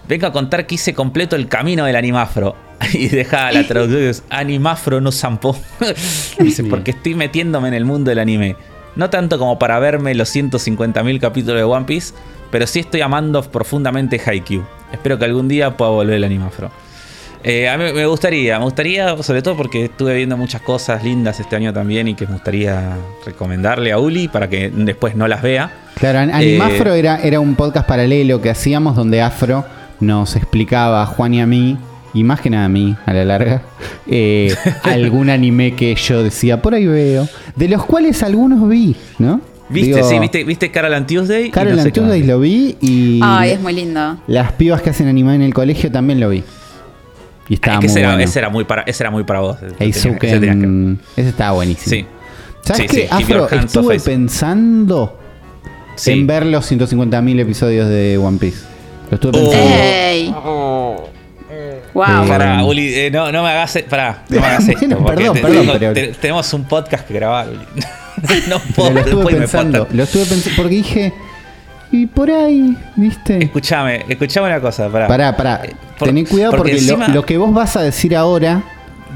Vengo a contar que hice completo el camino del animafro. Y deja la traducción, es animafro no zampo. dice, porque estoy metiéndome en el mundo del anime. No tanto como para verme los 150.000 capítulos de One Piece, pero sí estoy amando profundamente Haikyuu. Espero que algún día pueda volver el animafro. Eh, a mí me gustaría, me gustaría, sobre todo porque estuve viendo muchas cosas lindas este año también y que me gustaría recomendarle a Uli para que después no las vea. Claro, An- Animafro era, era un podcast paralelo que hacíamos donde Afro nos explicaba a Juan y a mí, y más que nada a mí, a la larga, eh, algún anime que yo decía, por ahí veo, de los cuales algunos vi, ¿no? ¿Viste? Digo, sí, ¿viste, ¿viste Carol and Tuesday? Carol no sé and Tuesday lo vi y Ay, es muy lindo. las pibas que hacen anime en el colegio también lo vi. Y estaba Es que muy ese, era, bueno. ese era muy para, ese era muy para vos. Eizouken, ese que- ese estaba buenísimo. Sí. ¿Sabes Sí, qué, sí, Afro? Estuve pensando Sí. en ver los 150.000 episodios de One Piece. Lo estuve Oh. pensando. Wow. Eh, Pará, Uli, eh, no, no me hagas, e- pará, no me hagas esto. Perdón, te- perdón, tengo- pero- te- tenemos un podcast que grabar, Uli. no puedo, lo estuve pensando, lo estuve pensando porque dije, y por ahí, ¿viste? Escuchame, escuchame una cosa, pará. Pará, pará, Eh, por- tené cuidado porque, encima- lo, que vos vas a decir ahora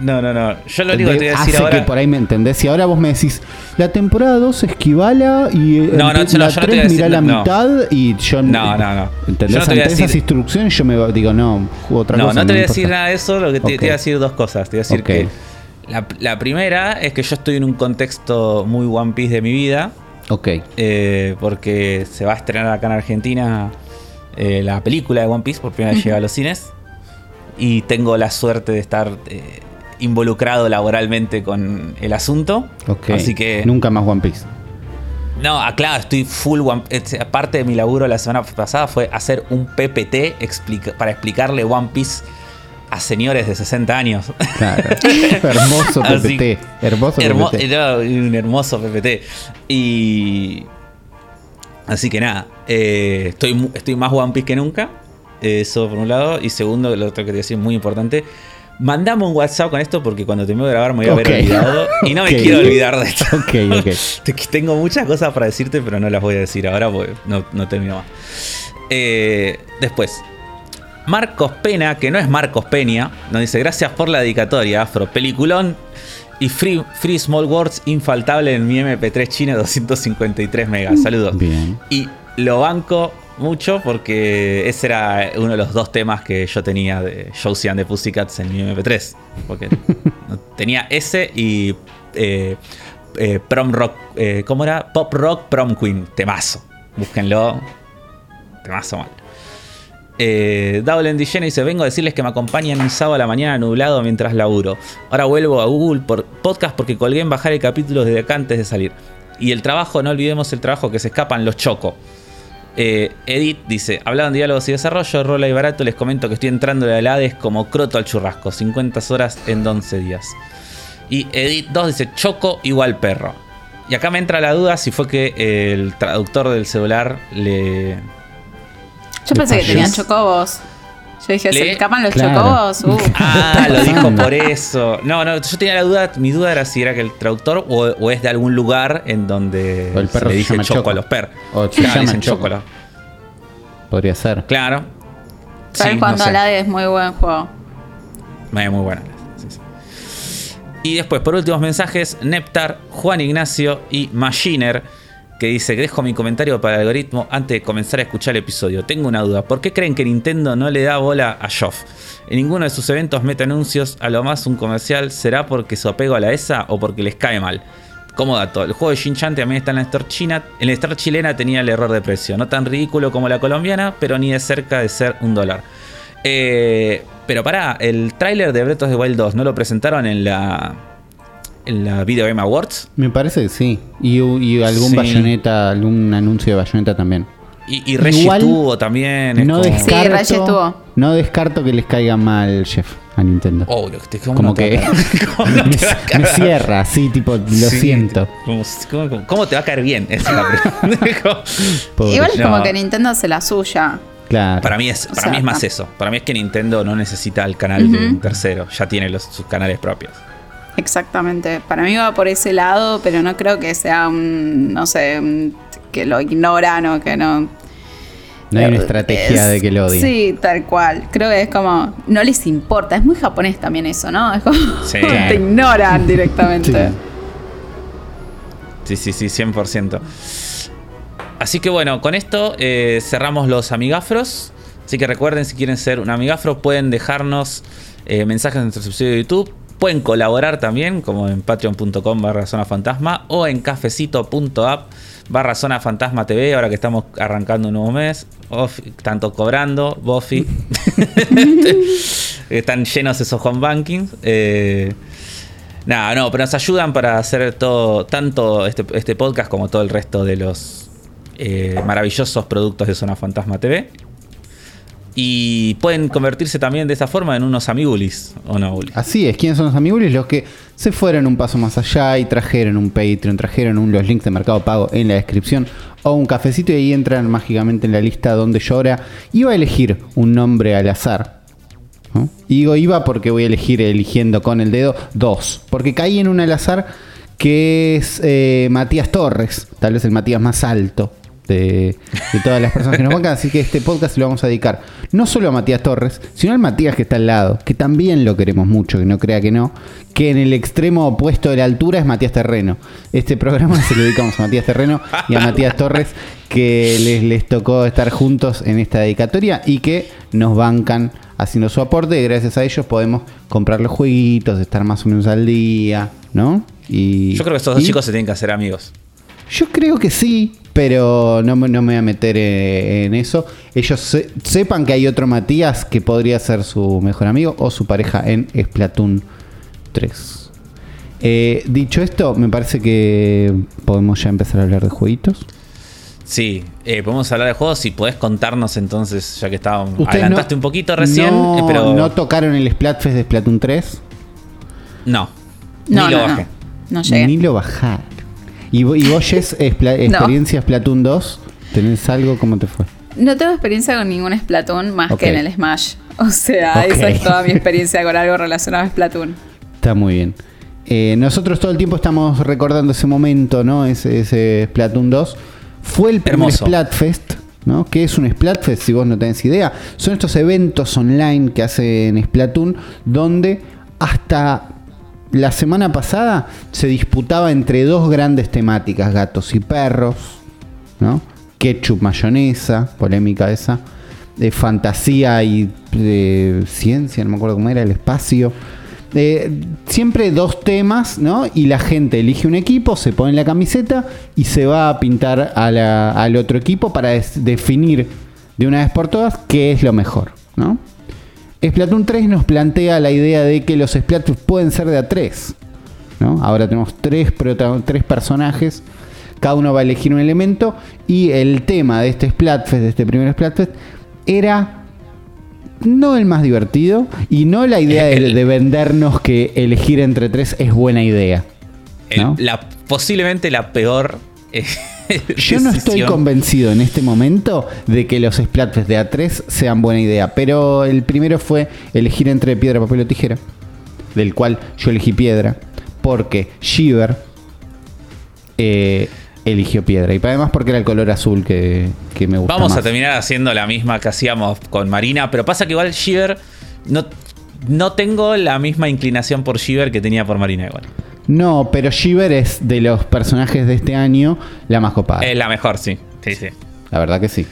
No, no, no. Yo lo único que te voy a hace decir ahora. que por ahí me entendés. Si ahora vos me decís, la temporada 2 esquivala y eh, No, no, yo no- la yo no te voy a 3 decir- mirá la no. mitad y yo No, no, no. ¿Entendés? Yo no te voy a Ante esas instrucciones yo me digo, no, juego otra no, cosa. no te voy a importa. decir nada de eso, lo que te, Ok. voy a decir dos cosas. Te voy a decir Ok. que La, la primera es que yo estoy en un contexto muy One Piece de mi vida. Ok. eh, porque se va a estrenar acá en Argentina eh, la película de One Piece, por primera vez llega a los cines. Y tengo la suerte de estar eh, involucrado laboralmente con el asunto. Ok. Así que. Nunca más One Piece. No, ah, claro, estoy full One Piece. Parte de mi laburo la semana pasada fue hacer un PPT explica- para explicarle One Piece a señores de 60 años. Claro. Hermoso Así- PPT. Hermoso Hermo- PPT. era un hermoso PPT. Y. Así que nada, eh, estoy, estoy más One Piece que nunca. Eso por un lado. Y segundo, lo otro que te decía muy importante. Mandame un WhatsApp con esto porque cuando termino de grabar me voy a haber olvidado. Y no me quiero olvidar de esto. Ok, ok. Te- Tengo muchas cosas para decirte, pero no las voy a decir ahora porque no, no termino más. Eh, después, Marcos Pena, que no es Marcos Peña, nos dice: Gracias por la dedicatoria, Afro. Peliculón y Free, free Small Words infaltable en mi MP3 china 253 megas. Saludos. Bien. Y lo banco mucho porque ese era uno de los dos temas que yo tenía de Josie and the Pussycats en mi MP3. Porque tenía ese y eh, eh, Prom Rock, eh, ¿cómo era? Pop Rock Prom Queen, temazo. Búsquenlo. Temazo mal. Eh, Double Indigene dice: Vengo a decirles que me acompañan un sábado a la mañana nublado mientras laburo. Ahora vuelvo a Google por podcast porque colgué en bajar el capítulo desde acá antes de salir. Y el trabajo, no olvidemos el trabajo que se escapan los choco. Eh, Edith dice: Hablaban de diálogos y desarrollo, rola y barato. Les comento que estoy entrando de Hades como croto al churrasco. 50 horas en 11 días. Y Edith 2 dice: Choco igual perro. Y acá me entra la duda si fue que el traductor del celular le, Yo pensé que tenían chocobos. Yo dije, ¿se escapan los Claro. chocobos? Uh. Ah, ¿Qué lo dijo por eso. No, no, yo tenía la duda, mi duda era si era que el traductor o, o es de algún lugar en donde O el perro se le dice choco, Choco. a los perros. O se Claro, dicen Choco. choco. Podría ser. Claro. ¿Sabes Sí, cuando no sé. Es muy buen juego? Eh, Muy buena. Sí, sí. Y después, por últimos mensajes, Neptar, Juan Ignacio y Machiner, que dice dejo mi comentario para el algoritmo antes de comenzar a escuchar el episodio. Tengo una duda. ¿Por qué creen que Nintendo no le da bola a Geoff? En ninguno de sus eventos mete anuncios, a lo más un comercial. ¿Será porque su apego a la ESA o porque les cae mal? Como dato, el juego de Shin-Chan también está en la Store china. Store chilena tenía el error de precio. No tan ridículo como la colombiana, pero ni de cerca de ser un dólar. Eh, pero pará, el tráiler de Breath of the Wild 2 no lo presentaron en la la Video Game Awards Me parece que sí. Y, y algún Sí. bayoneta, algún anuncio de bayoneta también. y, y Reggie Igual, estuvo también. es No como- descarto, Sí, Reggie estuvo. no descarto que les caiga mal Jeff a Nintendo. Oh, lo que te- ¿cómo Como no te que va a caer- cómo no me, te va a me caer- cierra, sí, tipo, lo Sí, siento. ¿Cómo, cómo- cómo te va a caer bien? Es. Igual es No. como que Nintendo se la suya. Claro. Para mí es, para sea, mí es más ah. eso. Para mí es que Nintendo no necesita el canal de un tercero. Ya tiene los, sus canales propios. Exactamente. Para mí va por ese lado, pero no creo que sea un, no sé, un- que lo ignoran o que no. No hay una estrategia es- de que lo odien. Sí, tal cual. Creo que es como, no les importa. Es muy japonés también eso, ¿no? Es como, Sí. te ignoran directamente. Sí. Sí, sí, sí, 100%. Así que bueno, con esto eh, cerramos los amigafros. Así que recuerden, si quieren ser un amigafro, pueden dejarnos eh, mensajes en nuestro episodio de YouTube. Pueden colaborar también, como en patreon.com barra zona fantasma o en cafecito.app barra zona fantasma TV, ahora que estamos arrancando un nuevo mes. Tanto cobrando, Buffy. Están llenos esos home bankings. Eh, Nada, no, pero nos ayudan para hacer todo, tanto este, este podcast como todo el resto de los eh, maravillosos productos de Zona Fantasma TV. Y pueden convertirse también de esa forma en unos amigulis, ¿o no? Así es, ¿quiénes son los amigos? Los que se fueron un paso más allá y trajeron un Patreon, trajeron los links de Mercado Pago en la descripción o un cafecito y ahí entran mágicamente en la lista donde llora. Iba a elegir un nombre al azar. Y digo iba porque voy a elegir eligiendo con el dedo dos. Porque caí en un al azar que es eh, Matías Torres, tal vez el Matías más alto de, de todas las personas que nos bancan. Así que este podcast lo vamos a dedicar no solo a Matías Torres, sino al Matías que está al lado, que también lo queremos mucho, que no crea que no. Que en el extremo opuesto de la altura es Matías Terreno. Este programa se lo dedicamos a Matías Terreno y a Matías Torres, que les, les tocó estar juntos en esta dedicatoria y que nos bancan haciendo su aporte y gracias a ellos podemos comprar los jueguitos, estar más o menos al día, ¿no? Y, Yo creo que estos dos y- chicos se tienen que hacer amigos. Yo creo que sí, pero no, me- no me voy a meter eh, en eso. Ellos se- sepan que hay otro Matías que podría ser su mejor amigo o su pareja en Splatoon 3. Eh, dicho esto, me parece que podemos ya empezar a hablar de jueguitos. Sí, eh, podemos hablar de juegos si podés contarnos entonces, ya que estábamos. Adelantaste no- un poquito recién, no, eh, pero. ¿No tocaron el Splatfest de Splatoon 3? No. No, Ni lo no, bajé. no. No llegué. Ni lo bajar. ¿Y, y vos, Jess, expla- experiencia Splatoon 2? ¿Tenés algo? ¿Cómo te fue? No tengo experiencia con ningún Splatoon más que en el Smash. O sea, esa es toda mi experiencia con algo relacionado a Splatoon. Está muy bien. Eh, nosotros todo el tiempo estamos recordando ese momento, ¿no? Ese, ese Splatoon 2. Fue el primer Hermoso. Splatfest, ¿no? ¿Qué es un Splatfest si vos no tenés idea? Son estos eventos online que hacen Splatoon donde hasta la semana pasada se disputaba entre dos grandes temáticas, gatos y perros, ¿no? Ketchup, mayonesa, polémica esa. De fantasía y de ciencia, no me acuerdo cómo era, el espacio. Eh, siempre dos temas, ¿no? Y la gente elige un equipo, se pone la camiseta y se va a pintar al otro equipo para definir de una vez por todas qué es lo mejor, ¿no? Splatoon 3 nos plantea la idea de que los Splatoon pueden ser de a 3. ¿no? Ahora tenemos tres, tres personajes, cada uno va a elegir un elemento y el tema de este Splatfest, de este primer Splatfest, era no el más divertido y no la idea de, vendernos que elegir entre tres es buena idea. La, posiblemente la peor. eh, Yo no estoy convencido en este momento de que los Splatfest de A3 sean buena idea, pero el primero fue elegir entre piedra, papel o tijera, del cual yo elegí piedra, porque Shiver eh, eligió piedra, y además porque era el color azul que, que me gusta Vamos más. a terminar haciendo la misma que hacíamos con Marina, pero pasa que igual Shiver no, no tengo la misma inclinación por Shiver que tenía por Marina igual. No, pero Shiver es de los personajes de este año la más copada. Es la mejor, sí. Sí, sí. La verdad que sí.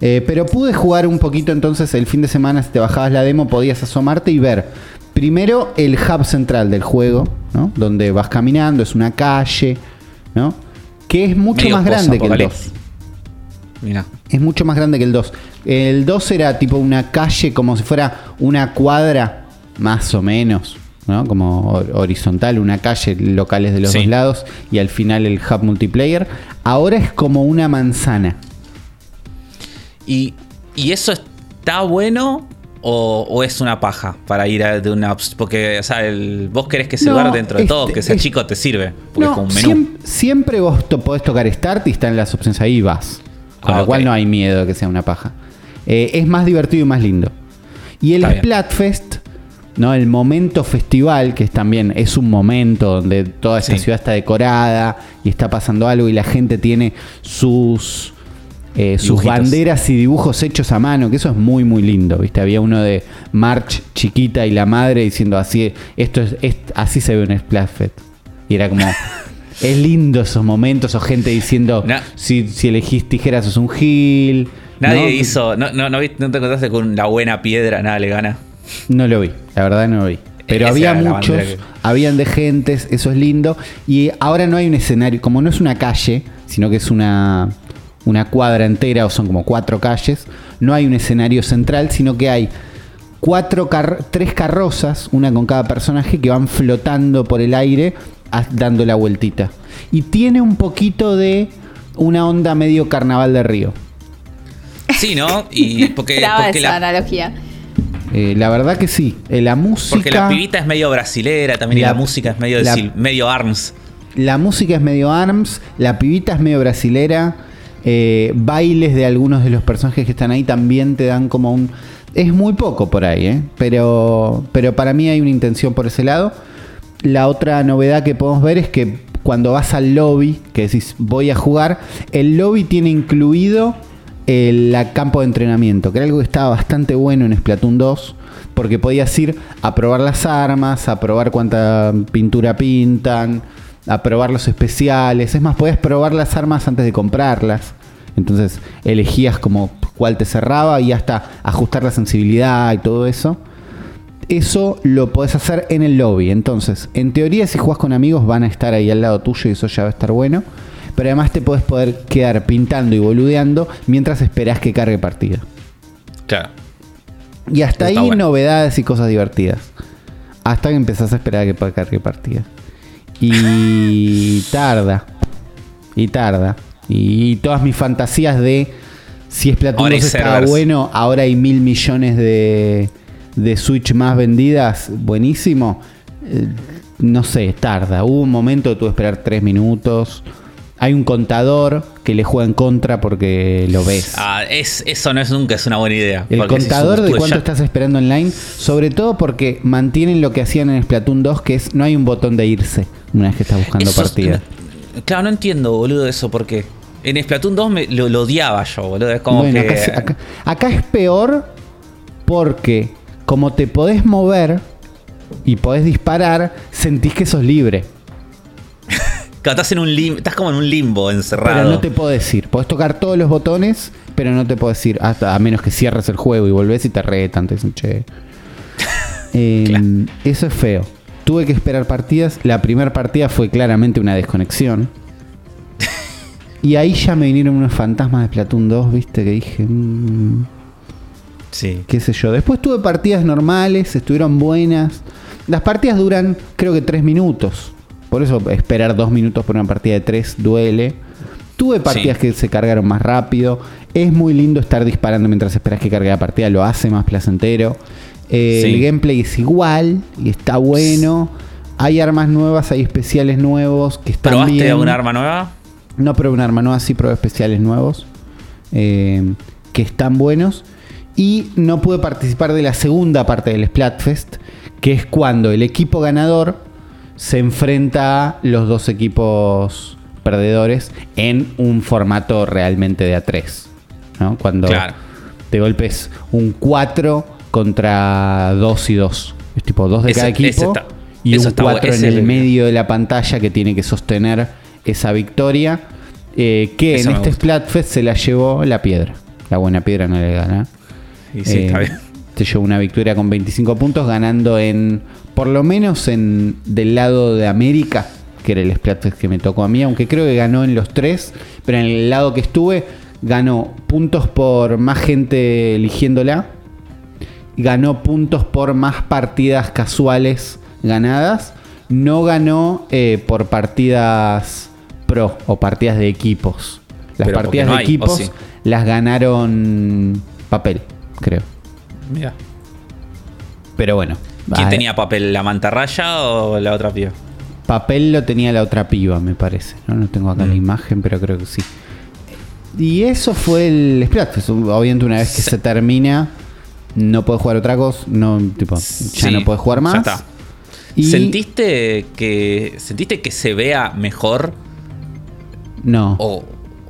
Eh, pero pude jugar un poquito entonces el fin de semana, si te bajabas la demo, podías asomarte y ver primero el hub central del juego, ¿no? Donde vas caminando, es una calle, ¿no? Que es mucho Medio más grande que el 2. post-apocalipsis. Mira. Es mucho más grande que el 2. El 2 era tipo una calle como si fuera una cuadra, más o menos, ¿no? Como hor- horizontal, una calle locales de los Sí. dos lados y al final el hub multiplayer. Ahora es como una manzana. ¿Y, y eso está bueno o, o es una paja para ir a de una... Porque, o sea, el, vos querés que ese No, dentro de todo, este- que sea chico, te sirve. Porque No, es como un menú. siem- siempre vos to- podés tocar Start y están las opciones ahí y vas. Con Ah, lo cual no hay miedo de que sea una paja. Eh, es más divertido y más lindo. Y el. Splatfest, ¿no? El momento festival, que es también es un momento donde toda esta Sí. ciudad está decorada y está pasando algo y la gente tiene sus. eh, sus banderas y dibujos hechos a mano, que eso es muy muy lindo, ¿viste? Había uno de March chiquita y la madre diciendo así, esto es, es- así se ve un Splatfest. Y era como, es lindo esos momentos, o gente diciendo, si, si elegís tijeras sos un gil. Nadie ¿no? hizo... No, no, no, te contaste con la buena piedra, nada le gana. No lo vi, la verdad no lo vi. Pero Esa había muchos, que- habían de gentes, eso es lindo. Y ahora no hay un escenario, como no es una calle, sino que es una, una cuadra entera, o son como cuatro calles, no hay un escenario central, sino que hay cuatro car- tres carrozas, una con cada personaje, que van flotando por el aire, dando la vueltita. Y tiene un poquito de una onda medio carnaval de río. Sí, ¿no? Y porque, Esperaba porque, esa la, analogía. Eh, la verdad que sí. Eh, la música. porque la pibita es medio brasilera también y La- la música es medio, de la- sil- medio arms. La música es medio ARMS, la pibita es medio brasilera, eh, bailes de algunos de los personajes que están ahí también te dan como un... Es muy poco por ahí, ¿eh? pero, pero para mí hay una intención por ese lado. La otra novedad que podemos ver es que cuando vas al lobby, que decís voy a jugar, el lobby tiene incluido el campo de entrenamiento, que era algo que estaba bastante bueno en Splatoon 2, porque podías ir a probar las armas, a probar cuánta pintura pintan, a probar los especiales. Es más, podías probar las armas antes de comprarlas. Entonces elegías como cuál te cerraba y hasta ajustar la sensibilidad y todo eso. Eso lo podés hacer en el lobby. Entonces, en teoría, si jugás con amigos, van a estar ahí al lado tuyo y eso ya va a estar bueno. Pero además te podés poder quedar pintando y boludeando mientras esperás que cargue partida. Claro. Y hasta Está ahí bueno. novedades y cosas divertidas. Hasta que empezás a esperar a que cargue partida. Y tarda. Y tarda. Y todas mis fantasías de si Splatoon Ahora hay 2 estaba bueno, ahora hay mil millones de, de Switch más vendidas, buenísimo. Eh, no sé, tarda. Hubo un momento que tuve que esperar tres minutos. Hay un contador que le juega en contra porque lo ves. Ah, es, eso no es nunca es una buena idea. El si contador de cuánto ya- estás esperando online, sobre todo porque mantienen lo que hacían en Splatoon 2, que es no hay un botón de irse una vez que estás buscando Eso partida. Claro, no entiendo, boludo, eso, porque en Splatoon 2 me, lo, lo odiaba yo, boludo. Es como Bueno, que. acá- acá es peor porque como te podés mover y podés disparar, sentís que sos libre. Estás, en un lim- estás como en un limbo encerrado. Pero no te podés ir. Podés tocar todos los botones, pero no te podés ir. Hasta, a menos que cierres el juego y volvés y te retan. Te dicen, che. Eh, Claro. Eso es feo. Tuve que esperar partidas. La primera partida fue claramente una desconexión. Y ahí ya me vinieron unos fantasmas de Splatoon 2, viste, que dije, mm, Sí. qué sé yo. Después tuve partidas normales, estuvieron buenas. Las partidas duran, creo que tres minutos. Por eso esperar dos minutos por una partida de tres duele. Tuve partidas Sí. que se cargaron más rápido. Es muy lindo estar disparando mientras esperas que cargue la partida, lo hace más placentero. Eh, Sí. El gameplay es igual y está bueno. Hay armas nuevas, hay especiales nuevos que están ¿Probaste bien. alguna arma nueva? No probé un arma nueva, sí probé especiales nuevos. eh, que están buenos. Y no pude participar de la segunda parte del Splatfest. Que es cuando el equipo ganador se enfrenta a los dos equipos perdedores en un formato realmente de A3. ¿no? Cuando Claro. te golpes un 4 contra 2 y 2. Es tipo 2 de Ese- cada equipo. está- y un está bu- 4 en el medio de la pantalla que tiene que sostener esa victoria. eh, que Eso en este. Splatfest se la llevó la piedra. La buena piedra no le gana. Y sí, Eh, está bien. Se llevó una victoria con 25 puntos, ganando en, por lo menos en del lado de América, que era el Splatfest que me tocó a mí, aunque creo que ganó en los tres, pero en el lado que estuve, ganó puntos por más gente eligiéndola, ganó puntos por más partidas casuales ganadas, no ganó eh, por partidas pro o partidas de equipos. Las Pero partidas no de hay, ¿o equipos sí? las ganaron papel, creo. Mira. Pero bueno. ¿Quién ah, tenía papel? ¿La mantarraya o la otra piba? Papel lo tenía la otra piba, me parece. No, no tengo acá la Mm. imagen, pero creo que sí. Y eso fue el Splatfest. Obviamente una vez que se termina, no puedes jugar otra cosa. No, tipo, ya no puedes jugar más. Ya está. Y ¿Sentiste que sentiste que se vea mejor no. o,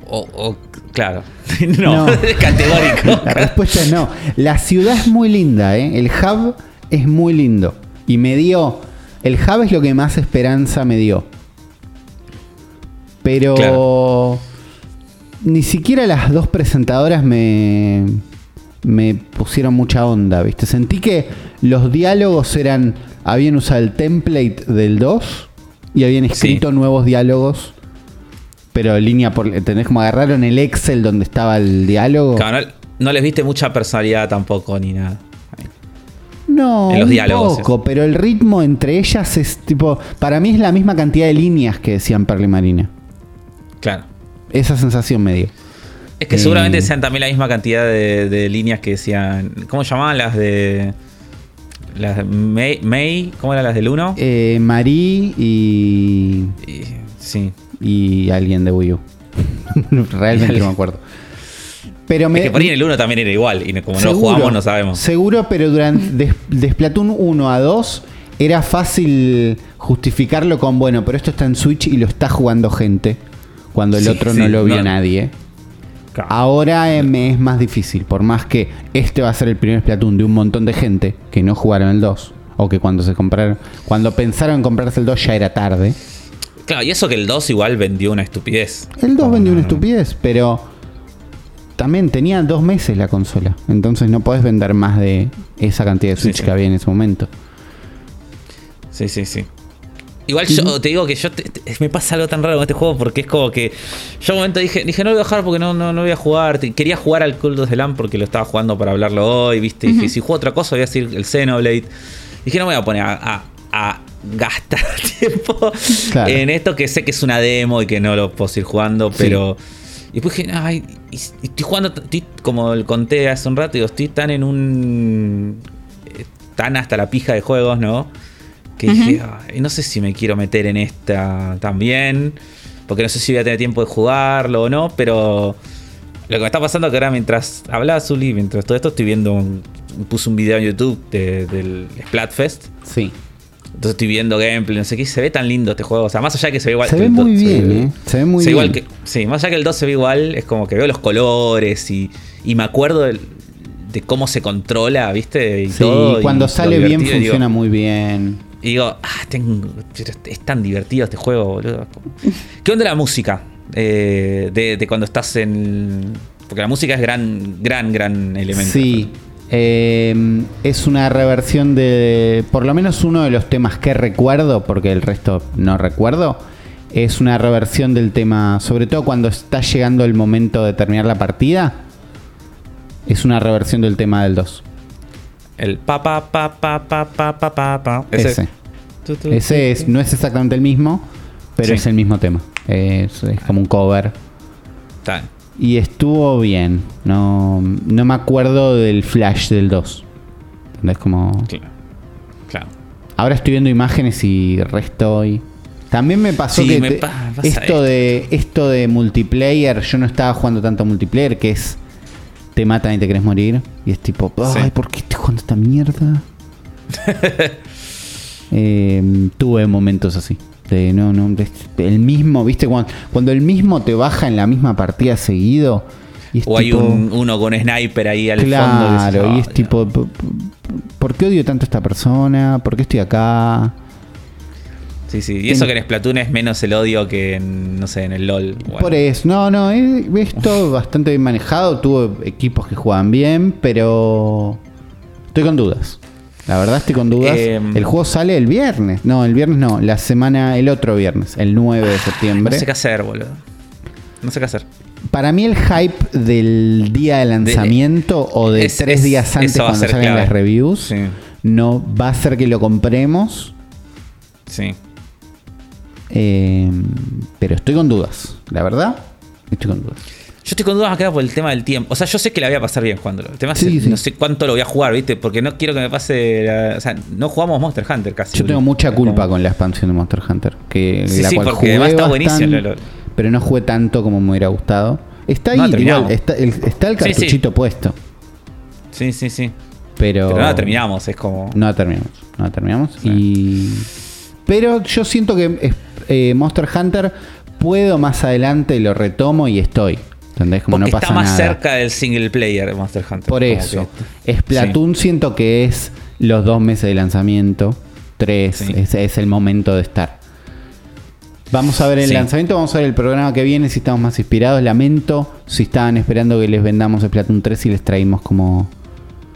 o- o- claro no, No. categórico La respuesta es no. La ciudad es muy linda, ¿eh? El hub es muy lindo. Y me dio. El hub es lo que más esperanza me dio. Pero. Claro. Ni siquiera las dos presentadoras me. Me pusieron mucha onda, ¿viste? Sentí que los diálogos eran. Habían usado el template del 2 y habían escrito nuevos diálogos. Pero línea por. ¿Entendés? Como agarraron el Excel donde estaba el diálogo. Claro, no, no les viste mucha personalidad tampoco ni nada No, En los un diálogos, poco, pero el ritmo entre ellas es tipo. Para mí es la misma cantidad de líneas que decían Perla y Marina. claro Esa sensación me dio. es que Eh. seguramente sean también la misma cantidad de, de líneas que decían ¿cómo llamaban las de las de May, May ¿cómo eran las del 1? Eh, Marí y. sí y alguien de Wii U. Realmente no me acuerdo. Pero me. es que por ahí en el 1 también era igual y como no Seguro, jugamos no sabemos Seguro, pero durante de, de Splatoon 1 a 2 era fácil justificarlo con, bueno, pero esto está en Switch y lo está jugando gente. Cuando el Sí, otro sí, no lo vio no. nadie. Claro. Ahora eh, me es más difícil, por más que este va a ser el primer Splatoon de un montón de gente que no jugaron el 2. O que cuando se compraron, cuando pensaron en comprarse el 2 ya era tarde. Claro, y eso que el 2 igual vendió una estupidez El 2 Como vendió una no- estupidez, pero también tenía dos meses la consola. Entonces no podés vender más de esa cantidad de Switch sí. que había en ese momento. Sí, sí, sí. Igual yo te digo que yo te- te- me pasa algo tan raro con este juego porque es como que yo un momento dije, dije no lo voy a jugar porque no, no, no voy a jugar. Quería jugar al Cult of the Lamb porque lo estaba jugando para hablarlo hoy, ¿viste? Dije, si juego otra cosa voy a decir el Xenoblade. Dije, no me voy a poner a, a- a gastar tiempo Claro. en esto que sé que es una demo y que no lo puedo seguir jugando, pero... Y después dije, ay, y- y estoy jugando, estoy, como conté hace un rato, digo, estoy tan en un... eh, tan hasta la pija de juegos, ¿no? Que dije, "Ay, no sé si me quiero meter en esta también, porque no sé si voy a tener tiempo de jugarlo o no, pero lo que me está pasando es que ahora mientras hablaba Zully, mientras todo esto estoy viendo, un- puse un video en YouTube de- del Splatfest, Sí. Entonces estoy viendo gameplay, no sé qué, se ve tan lindo este juego, o sea, más allá de que se ve igual Se que ve el muy do- bien, ve- ¿eh? Se ve muy se ve bien. igual que, sí, más allá que el 2 se ve igual, es como que veo los colores y, y me acuerdo de cómo se controla, ¿viste? Y Sí, todo, cuando sale bien digo- funciona muy bien. y digo, ah, tengo, es tan divertido este juego, boludo. ¿Qué onda la música? Eh, de, de cuando estás en. Porque la música es gran, gran, gran elemento. Sí. Eh, es una reversión de. Por lo menos uno de los temas que recuerdo, porque el resto no recuerdo. Es una reversión del tema. Sobre todo cuando está llegando el momento de terminar la partida. Es una reversión del tema del 2. El pa pa pa pa pa pa pa pa pa. Ese. Ese es, no es exactamente el mismo, pero Sí. es el mismo tema. Es, es como un cover. Está bien. Y estuvo bien. No, no me acuerdo del flash del 2. Es como. Claro. Claro. Ahora estoy viendo imágenes y resto y. También me pasó Sí, que me pa- esto esto. de esto de multiplayer, yo no estaba jugando tanto multiplayer, que es te matan y te querés morir. Y es tipo, ay, Sí. ¿por qué estoy jugando esta mierda? Eh, tuve momentos así. De, no, no, de- el mismo, ¿viste? Cuando, cuando el mismo te baja en la misma partida seguido. Y O hay un, uno con sniper ahí al fondo. que Claro, y "Ah, es tipo, ¿por qué odio tanto a esta persona? ¿Por qué estoy acá? Sí, sí. Y eso que en Splatoon es menos el odio que en, no sé, en el LOL. Bueno, Por eso, no, no, es, es todo bastante bien manejado. Tuve equipos que juegan bien, pero estoy con dudas. La verdad estoy con dudas. Em. el juego sale el viernes. No, el viernes no, la semana, el otro viernes, el 9 de no septiembre. sé qué hacer, boludo. No sé qué hacer. Para mí el hype del día de lanzamiento o de es- tres es- días antes cuando salgan clave. las reviews Sí. no va a ser que lo compremos. Sí. eh, pero estoy con dudas, la verdad. Estoy con dudas. Yo estoy con dudas nada por el tema del tiempo. O sea, yo sé que la voy a pasar bien jugándolo. El tema es Sí, no sé cuánto lo voy a jugar, ¿viste? Porque no quiero que me pase. la- o sea, no jugamos Monster Hunter casi. Yo tengo mucha culpa con la expansión de Monster Hunter. Que Sí, la sí, cual porque jugué además está buenísimo, bastante, lo- lo- Pero no jugué tanto como me hubiera gustado. Está ahí, igual, está el, está el cartuchito puesto. Sí, sí, sí. Pero, Pero no la terminamos, es como. No la terminamos. No la terminamos. Y. Pero yo siento que eh, Monster Hunter puedo más adelante, lo retomo y estoy. ¿Entendés? Como porque no pasa está más nada. cerca del single player de Monster Hunter. Por eso. que- Splatoon siento que es los dos meses de lanzamiento. Tres. Sí. Es, es el momento de estar. Vamos a ver el Sí. lanzamiento, vamos a ver el programa que viene si estamos más inspirados. Lamento si estaban esperando que les vendamos Splatoon 3 y les traímos como...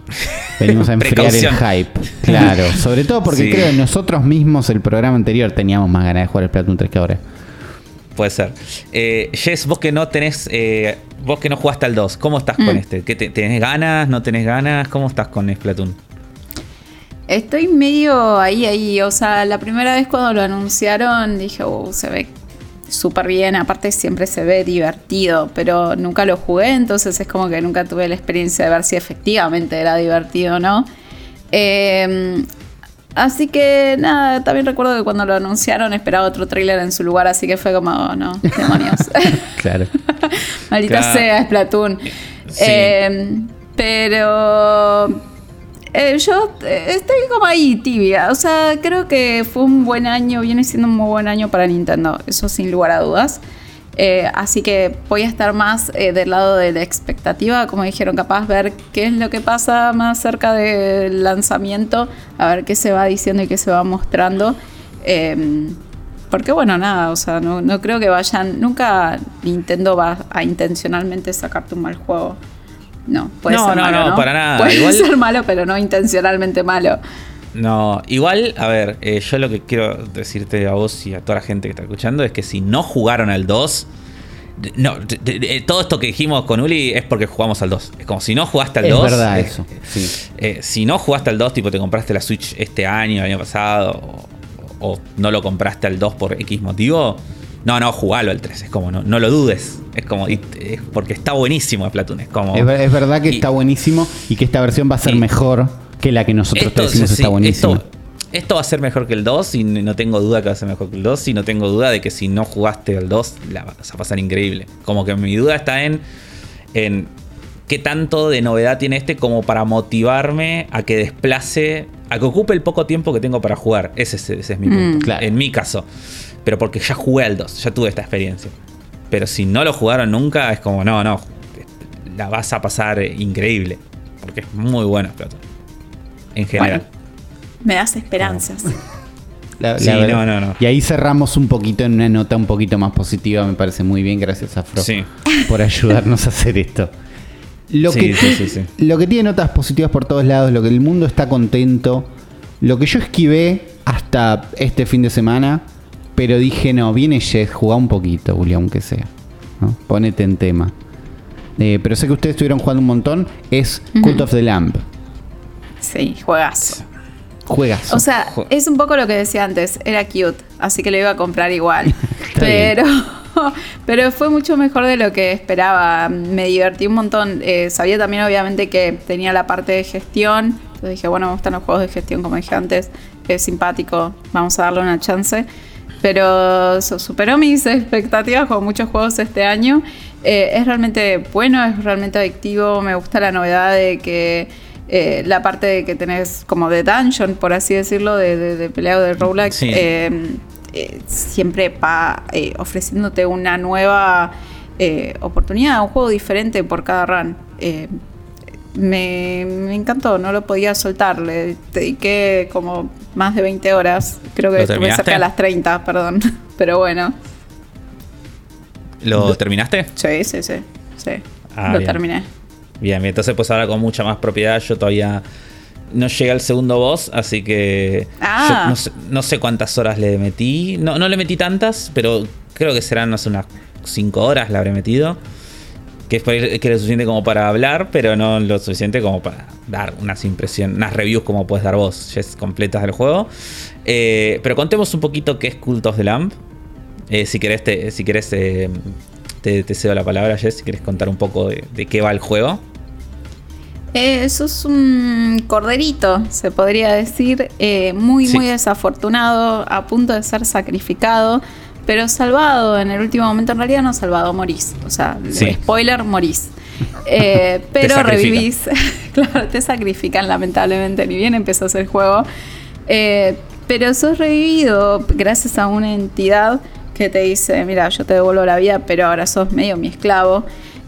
Venimos a enfriar el hype. Claro, sobre todo porque Sí. creo que nosotros mismos el programa anterior teníamos más ganas de jugar el Splatoon 3 que ahora. Puede ser. Eh, Jess, vos que no tenés. eh, vos que no jugaste al 2, ¿cómo estás con Mm. este? ¿Qué te- ¿Tenés ganas? ¿No tenés ganas? ¿Cómo estás con Splatoon? Estoy medio ahí, ahí. O sea, la primera vez cuando lo anunciaron dije, oh, se ve súper bien. Aparte, siempre se ve divertido, pero nunca lo jugué, entonces es como que nunca tuve la experiencia de ver si efectivamente era divertido o no. Eh, así que nada, también recuerdo que cuando lo anunciaron esperaba otro tráiler en su lugar, así que fue como, oh, no, demonios. Claro. Maldita Claro. sea, Splatoon. Sí. Eh, pero eh, yo eh, estoy como ahí tibia. O sea, creo que fue un buen año, viene siendo un muy buen año para Nintendo, eso sin lugar a dudas. Eh, así que voy a estar más eh, del lado de la expectativa, como dijeron, capaz ver qué es lo que pasa más cerca del lanzamiento, a ver qué se va diciendo y qué se va mostrando. Eh, porque bueno, nada, o sea, no, no creo que vayan, nunca Nintendo va a intencionalmente sacarte un mal juego. No, puede No, ser no, malo, no, para nada. Puede Igual- ser malo, pero no intencionalmente malo. No, igual, a ver, eh, yo lo que quiero decirte a vos y a toda la gente que está escuchando es que si no jugaron al 2, de- no, todo esto que dijimos con Uli es porque jugamos al 2. Es como si no jugaste al Es 2. verdad eh, eso. Sí. eh, si no jugaste al 2, tipo te compraste la Switch este año, el año pasado, o, o no lo compraste al 2 por X motivo, no, no, jugalo al 3. Es como, no, no lo dudes. Es como, y- es porque está buenísimo Splatoon. Es como. Es, ver- es verdad que Y- está buenísimo y que esta versión va a ser y- mejor que la que nosotros te decimos sí, está buenísima. Esto, esto va a ser mejor que el 2 y no tengo duda que va a ser mejor que el 2 y no tengo duda de que si no jugaste al 2 la vas a pasar increíble. Como que mi duda está en, en qué tanto de novedad tiene este como para motivarme a que desplace, a que ocupe el poco tiempo que tengo para jugar. Ese es, ese es mi Mm. punto. Claro. En mi caso. Pero porque ya jugué al 2, ya tuve esta experiencia. Pero si no lo jugaron nunca, es como, no, no, la vas a pasar increíble. Porque es muy bueno Splatoon. En general. Bueno, me das esperanzas. La- la Sí, no, no, no. Y ahí cerramos un poquito en una nota un poquito más positiva, me parece muy bien, gracias a Fro Sí. por ayudarnos a hacer esto. Lo, Sí, que, sí, sí, sí. lo que tiene notas positivas por todos lados, lo que el mundo está contento, lo que yo esquivé hasta este fin de semana, pero dije, no, viene Jess, jugá un poquito, Julia, aunque sea. ¿no? Ponete en tema. Eh, pero sé que ustedes estuvieron jugando un montón, es Cult of the Lamb. Sí, juegazo. Juegas. O sea, Jo- es un poco lo que decía antes, era cute, así que lo iba a comprar igual. Pero, pero fue mucho mejor de lo que esperaba. Me divertí un montón. Eh, sabía también, obviamente, que tenía la parte de gestión. Entonces dije, bueno, me gustan los juegos de gestión, como dije antes. Es simpático, vamos a darle una chance. Pero su- superó mis expectativas con muchos juegos este año. Eh, es realmente bueno, es realmente adictivo. Me gusta la novedad de que eh, la parte de que tenés como de dungeon, por así decirlo, de, de, de pelea o de roguelike, Sí. eh, eh, siempre va ofreciéndote una nueva oportunidad, un juego diferente por cada run. Me, me encantó, no lo podía soltar. Le dediqué como más de 20 horas. Creo que ¿Lo estuve cerca de las 30, perdón. Pero bueno, ¿Lo terminaste? sí, sí, sí. sí. Ah, lo bien. terminé. Bien, bien. Entonces pues ahora con mucha más propiedad. Yo todavía no llegué al segundo boss, así que Ah. yo no, sé, no sé cuántas horas le metí. No, no le metí tantas, pero creo que serán no sé, unas 5 horas le habré metido. Que es, que es lo suficiente como para hablar, pero no lo suficiente como para dar unas impresiones, unas reviews como puedes dar vos, Jess, completas del juego. Eh, pero contemos un poquito qué es Cult of the Lamb. Eh, si querés, te, si querés eh, te, te cedo la palabra, Jess, si querés contar un poco de, de qué va el juego. Eh, sos un corderito, se podría decir, eh, muy, Sí. muy desafortunado, a punto de ser sacrificado, pero salvado en el último momento. En realidad no salvado, morís. O sea, Sí. spoiler, morís. Eh, pero revivís. claro, te sacrifican lamentablemente, ni bien empezó el juego. Eh, pero sos revivido gracias a una entidad que te dice, mira, yo te devuelvo la vida, pero ahora sos medio mi esclavo.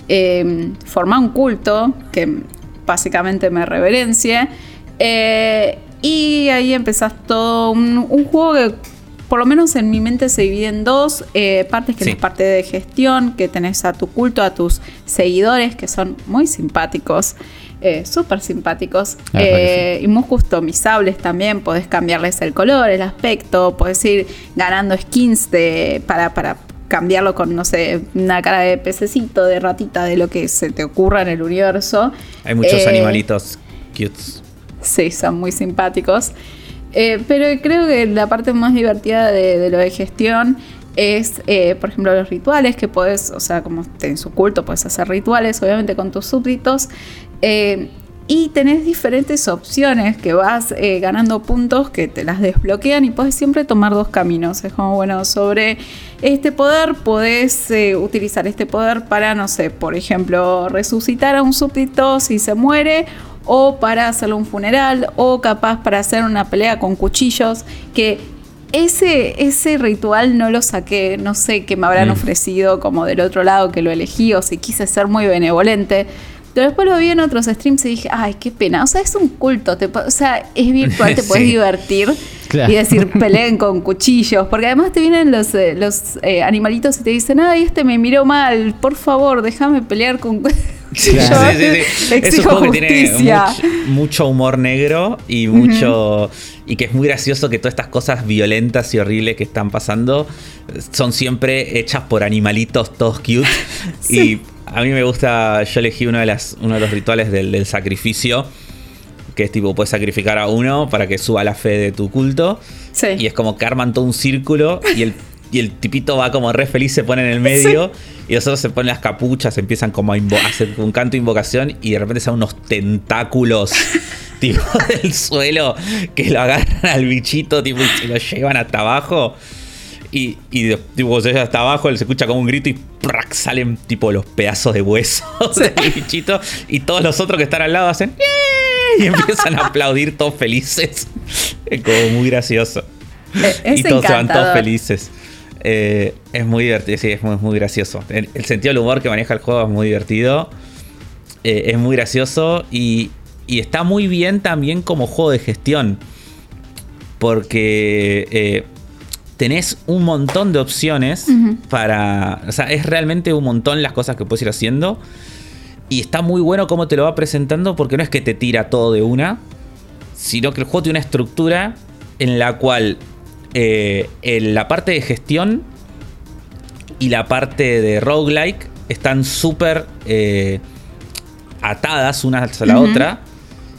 Eh, forma un culto que básicamente me reverencie. Eh, y ahí empezás todo un, un juego que por lo menos en mi mente se divide en dos eh, partes, que Sí. es parte de gestión, que tenés a tu culto, a tus seguidores, que son muy simpáticos, eh, súper simpáticos, que eh, y muy customizables también, podés cambiarles el color, el aspecto, podés ir ganando skins de, para, para cambiarlo con, no sé, una cara de pececito, de ratita, de lo que se te ocurra en el universo. Hay muchos Eh, animalitos cutes. Sí, son muy simpáticos. Eh, pero creo que la parte más divertida de, de lo de gestión es, eh, por ejemplo, los rituales que podés, o sea, como en su culto, puedes hacer rituales, obviamente con tus súbditos. Eh, y tenés diferentes opciones que vas eh, ganando puntos que te las desbloquean y puedes siempre tomar dos caminos. Es como, bueno, sobre este poder podés eh, utilizar este poder para, no sé, por ejemplo, resucitar a un súbdito si se muere o para hacerle un funeral o capaz para hacer una pelea con cuchillos que ese, ese ritual no lo saqué, no sé qué me habrán Mm. ofrecido como del otro lado que lo elegí o si quise ser muy benevolente. Pero después lo vi en otros streams y dije, ay, qué pena. O sea, es un culto. Te, o sea, es virtual, te puedes Sí. divertir. Claro. y decir peleen con cuchillos. Porque además te vienen los, eh, los eh, animalitos y te dicen, ay, este me miró mal, por favor, déjame pelear con cuchillos. Claro. Sí, sí, sí. Es un Exijo juego que tiene much- mucho humor negro y mucho. Y que es muy gracioso que todas estas cosas violentas y horribles que están pasando eh, son siempre hechas por animalitos todos cute. Y a mí me gusta. Yo elegí uno de, las, uno de los rituales del, del sacrificio. Que es tipo, puedes sacrificar a uno para que suba la fe de tu culto. Sí. Y es como que arman todo un círculo y el, y el tipito va como re feliz, se pone en el medio y los otros se ponen las capuchas, empiezan como a, a hacer un canto de invocación y de repente salen unos tentáculos tipo del suelo que lo agarran al bichito tipo, y se lo llevan hasta abajo. Y, y de- tipo, llega hasta abajo, él se escucha como un grito y ¡prac! salen tipo los pedazos de huesos del bichito. Y todos los otros que están al lado hacen "Yeah", y empiezan a aplaudir todos felices. Es como muy gracioso. Es y todos se van todos felices. Eh, es muy divertido, sí, es muy, muy gracioso. El, el sentido del humor que maneja el juego es muy divertido. Eh, es muy gracioso y, y está muy bien también como juego de gestión. Porque eh, tenés un montón de opciones para... O sea, es realmente un montón las cosas que puedes ir haciendo. Y está muy bueno cómo te lo va presentando porque no es que te tira todo de una, sino que el juego tiene una estructura en la cual eh, en la parte de gestión y la parte de roguelike están súper eh, atadas una a la otra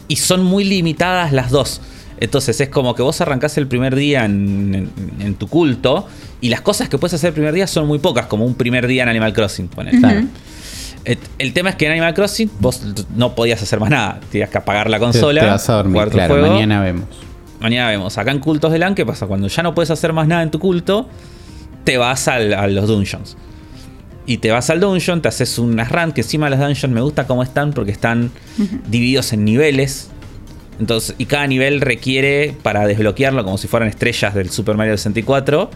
y son muy limitadas las dos. Entonces es como que vos arrancás el primer día en, en- en tu culto y las cosas que puedes hacer el primer día son muy pocas, como un primer día en Animal Crossing. El tema es que en Animal Crossing vos no podías hacer más nada. Tenías que apagar la consola. te vas a dormir, claro, juego. mañana vemos. Mañana vemos. Acá en Cultos de LAN, ¿qué pasa? Cuando ya no puedes hacer más nada en tu culto, te vas al- a los dungeons. Y te vas al dungeon, te haces unas run, que encima los dungeons me gusta cómo están, porque están divididos en niveles. Entonces, y cada nivel requiere, para desbloquearlo, como si fueran estrellas del Super Mario 64,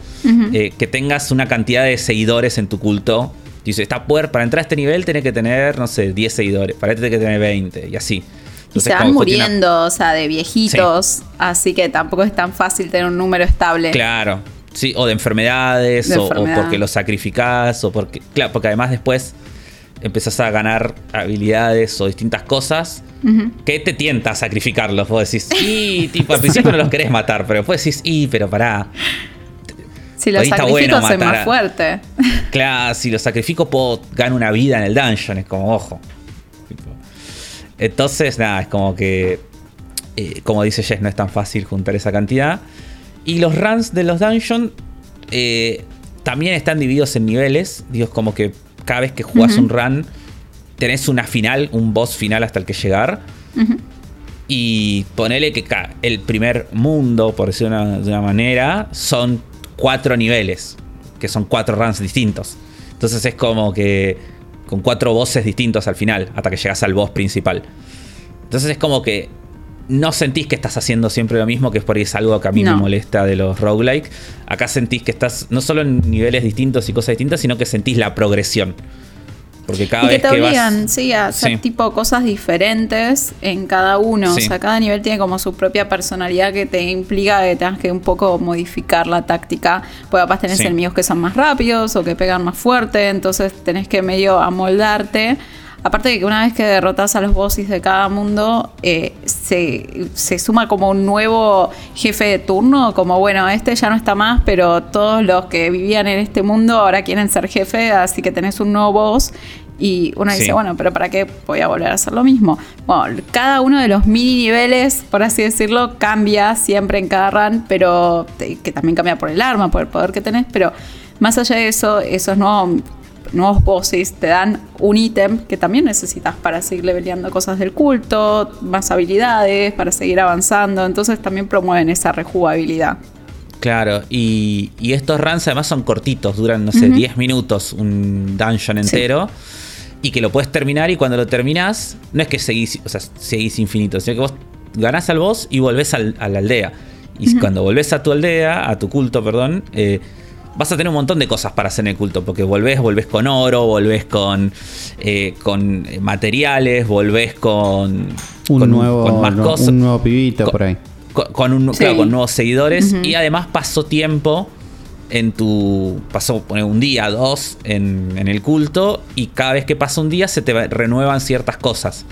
eh, que tengas una cantidad de seguidores en tu culto. Dice, está poder, para entrar a este nivel tenés que tener, no sé, 10 seguidores. Para este tenés que tener 20, y así. Y Entonces, se van una- muriendo, o sea, de viejitos, así que tampoco es tan fácil tener un número estable. Claro. Sí, o de enfermedades, De o, o porque los sacrificás, o porque. Claro, porque además después empezás a ganar habilidades o distintas cosas que te tienta a sacrificarlos. Vos decís, y tipo, al principio no los querés matar, pero después decís, y, pero pará. Si lo Ahí está sacrifico, bueno soy matar más fuerte. Claro, si los sacrifico puedo ganar una vida en el dungeon, es como, ojo. Entonces, nada, es como que, eh, como dice Jess, no es tan fácil juntar esa cantidad. Y los runs de los dungeons eh, también están divididos en niveles. Digo, como que cada vez que jugás un run, tenés una final, un boss final hasta el que llegar. Y ponele que el primer mundo, por decirlo de una, de una manera, son cuatro niveles, que son cuatro runs distintos. Entonces es como que con cuatro bosses distintos al final, hasta que llegas al boss principal. Entonces es como que no sentís que estás haciendo siempre lo mismo, que es por ahí es algo que a mí No. me molesta de los roguelike. Acá sentís que estás no solo en niveles distintos y cosas distintas, sino que sentís la progresión. Porque cada Y que vez te que obligan, vas... sí, a hacer Sí. tipo cosas diferentes en cada uno. Sí. O sea, cada nivel tiene como su propia personalidad que te implica que tengas que un poco modificar la táctica. Pues capaz tenés Sí. enemigos que son más rápidos o que pegan más fuerte, entonces tenés que medio amoldarte. Aparte de que una vez que derrotas a los bosses de cada mundo, eh, se, se suma como un nuevo jefe de turno, como bueno, este ya no está más, pero todos los que vivían en este mundo ahora quieren ser jefe, así que tenés un nuevo boss. Y uno dice, bueno, pero ¿para qué voy a volver a hacer lo mismo? Bueno, cada uno de los mini niveles, por así decirlo, cambia siempre en cada run, pero te- que también cambia por el arma, por el poder que tenés, pero más allá de eso, esos nuevos nuevos bosses te dan un ítem que también necesitas para seguir leveleando cosas del culto, más habilidades, para seguir avanzando. Entonces también promueven esa rejugabilidad. Claro, y, y estos runs además son cortitos, duran, no sé, Ujú. 10 minutos un dungeon Sí. entero. Y que lo puedes terminar y cuando lo terminás, no es que seguís, o sea, seguís infinito, sino que vos ganás al boss y volvés al- a la aldea. Y cuando volvés a tu aldea, a tu culto, perdón, eh, vas a tener un montón de cosas para hacer en el culto. Porque volvés, volvés con oro, volvés con, eh, con materiales, volvés con, Un, con, nuevo, con más no- cosas. un nuevo pibito por ahí. con, con un, Sí. claro, con nuevos seguidores y además pasó tiempo en tu. Pasó un día, dos en, en el culto y cada vez que pasa un día se te va- renuevan ciertas cosas.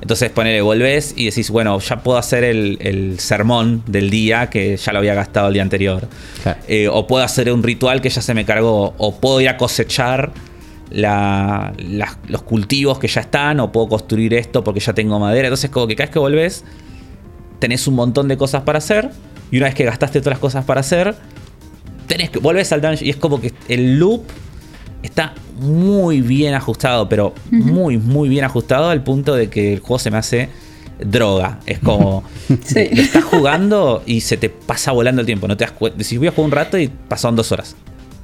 Entonces ponele, volvés y decís, bueno, ya puedo hacer el, el sermón del día que ya lo había gastado el día anterior. Claro. Eh, o puedo hacer un ritual que ya se me cargó. O puedo ir a cosechar la- los cultivos que ya están. O puedo construir esto porque ya tengo madera. Entonces como que cada vez que volvés tenés un montón de cosas para hacer. Y una vez que gastaste todas las cosas para hacer, tenés que volvés al dungeon. Y es como que el loop está muy bien ajustado, pero muy, muy bien ajustado al punto de que el juego se me hace droga. Es como. Sí. Lo estás jugando y se te pasa volando el tiempo. No te das cuenta. Decís, voy a jugar un rato y pasaron dos horas.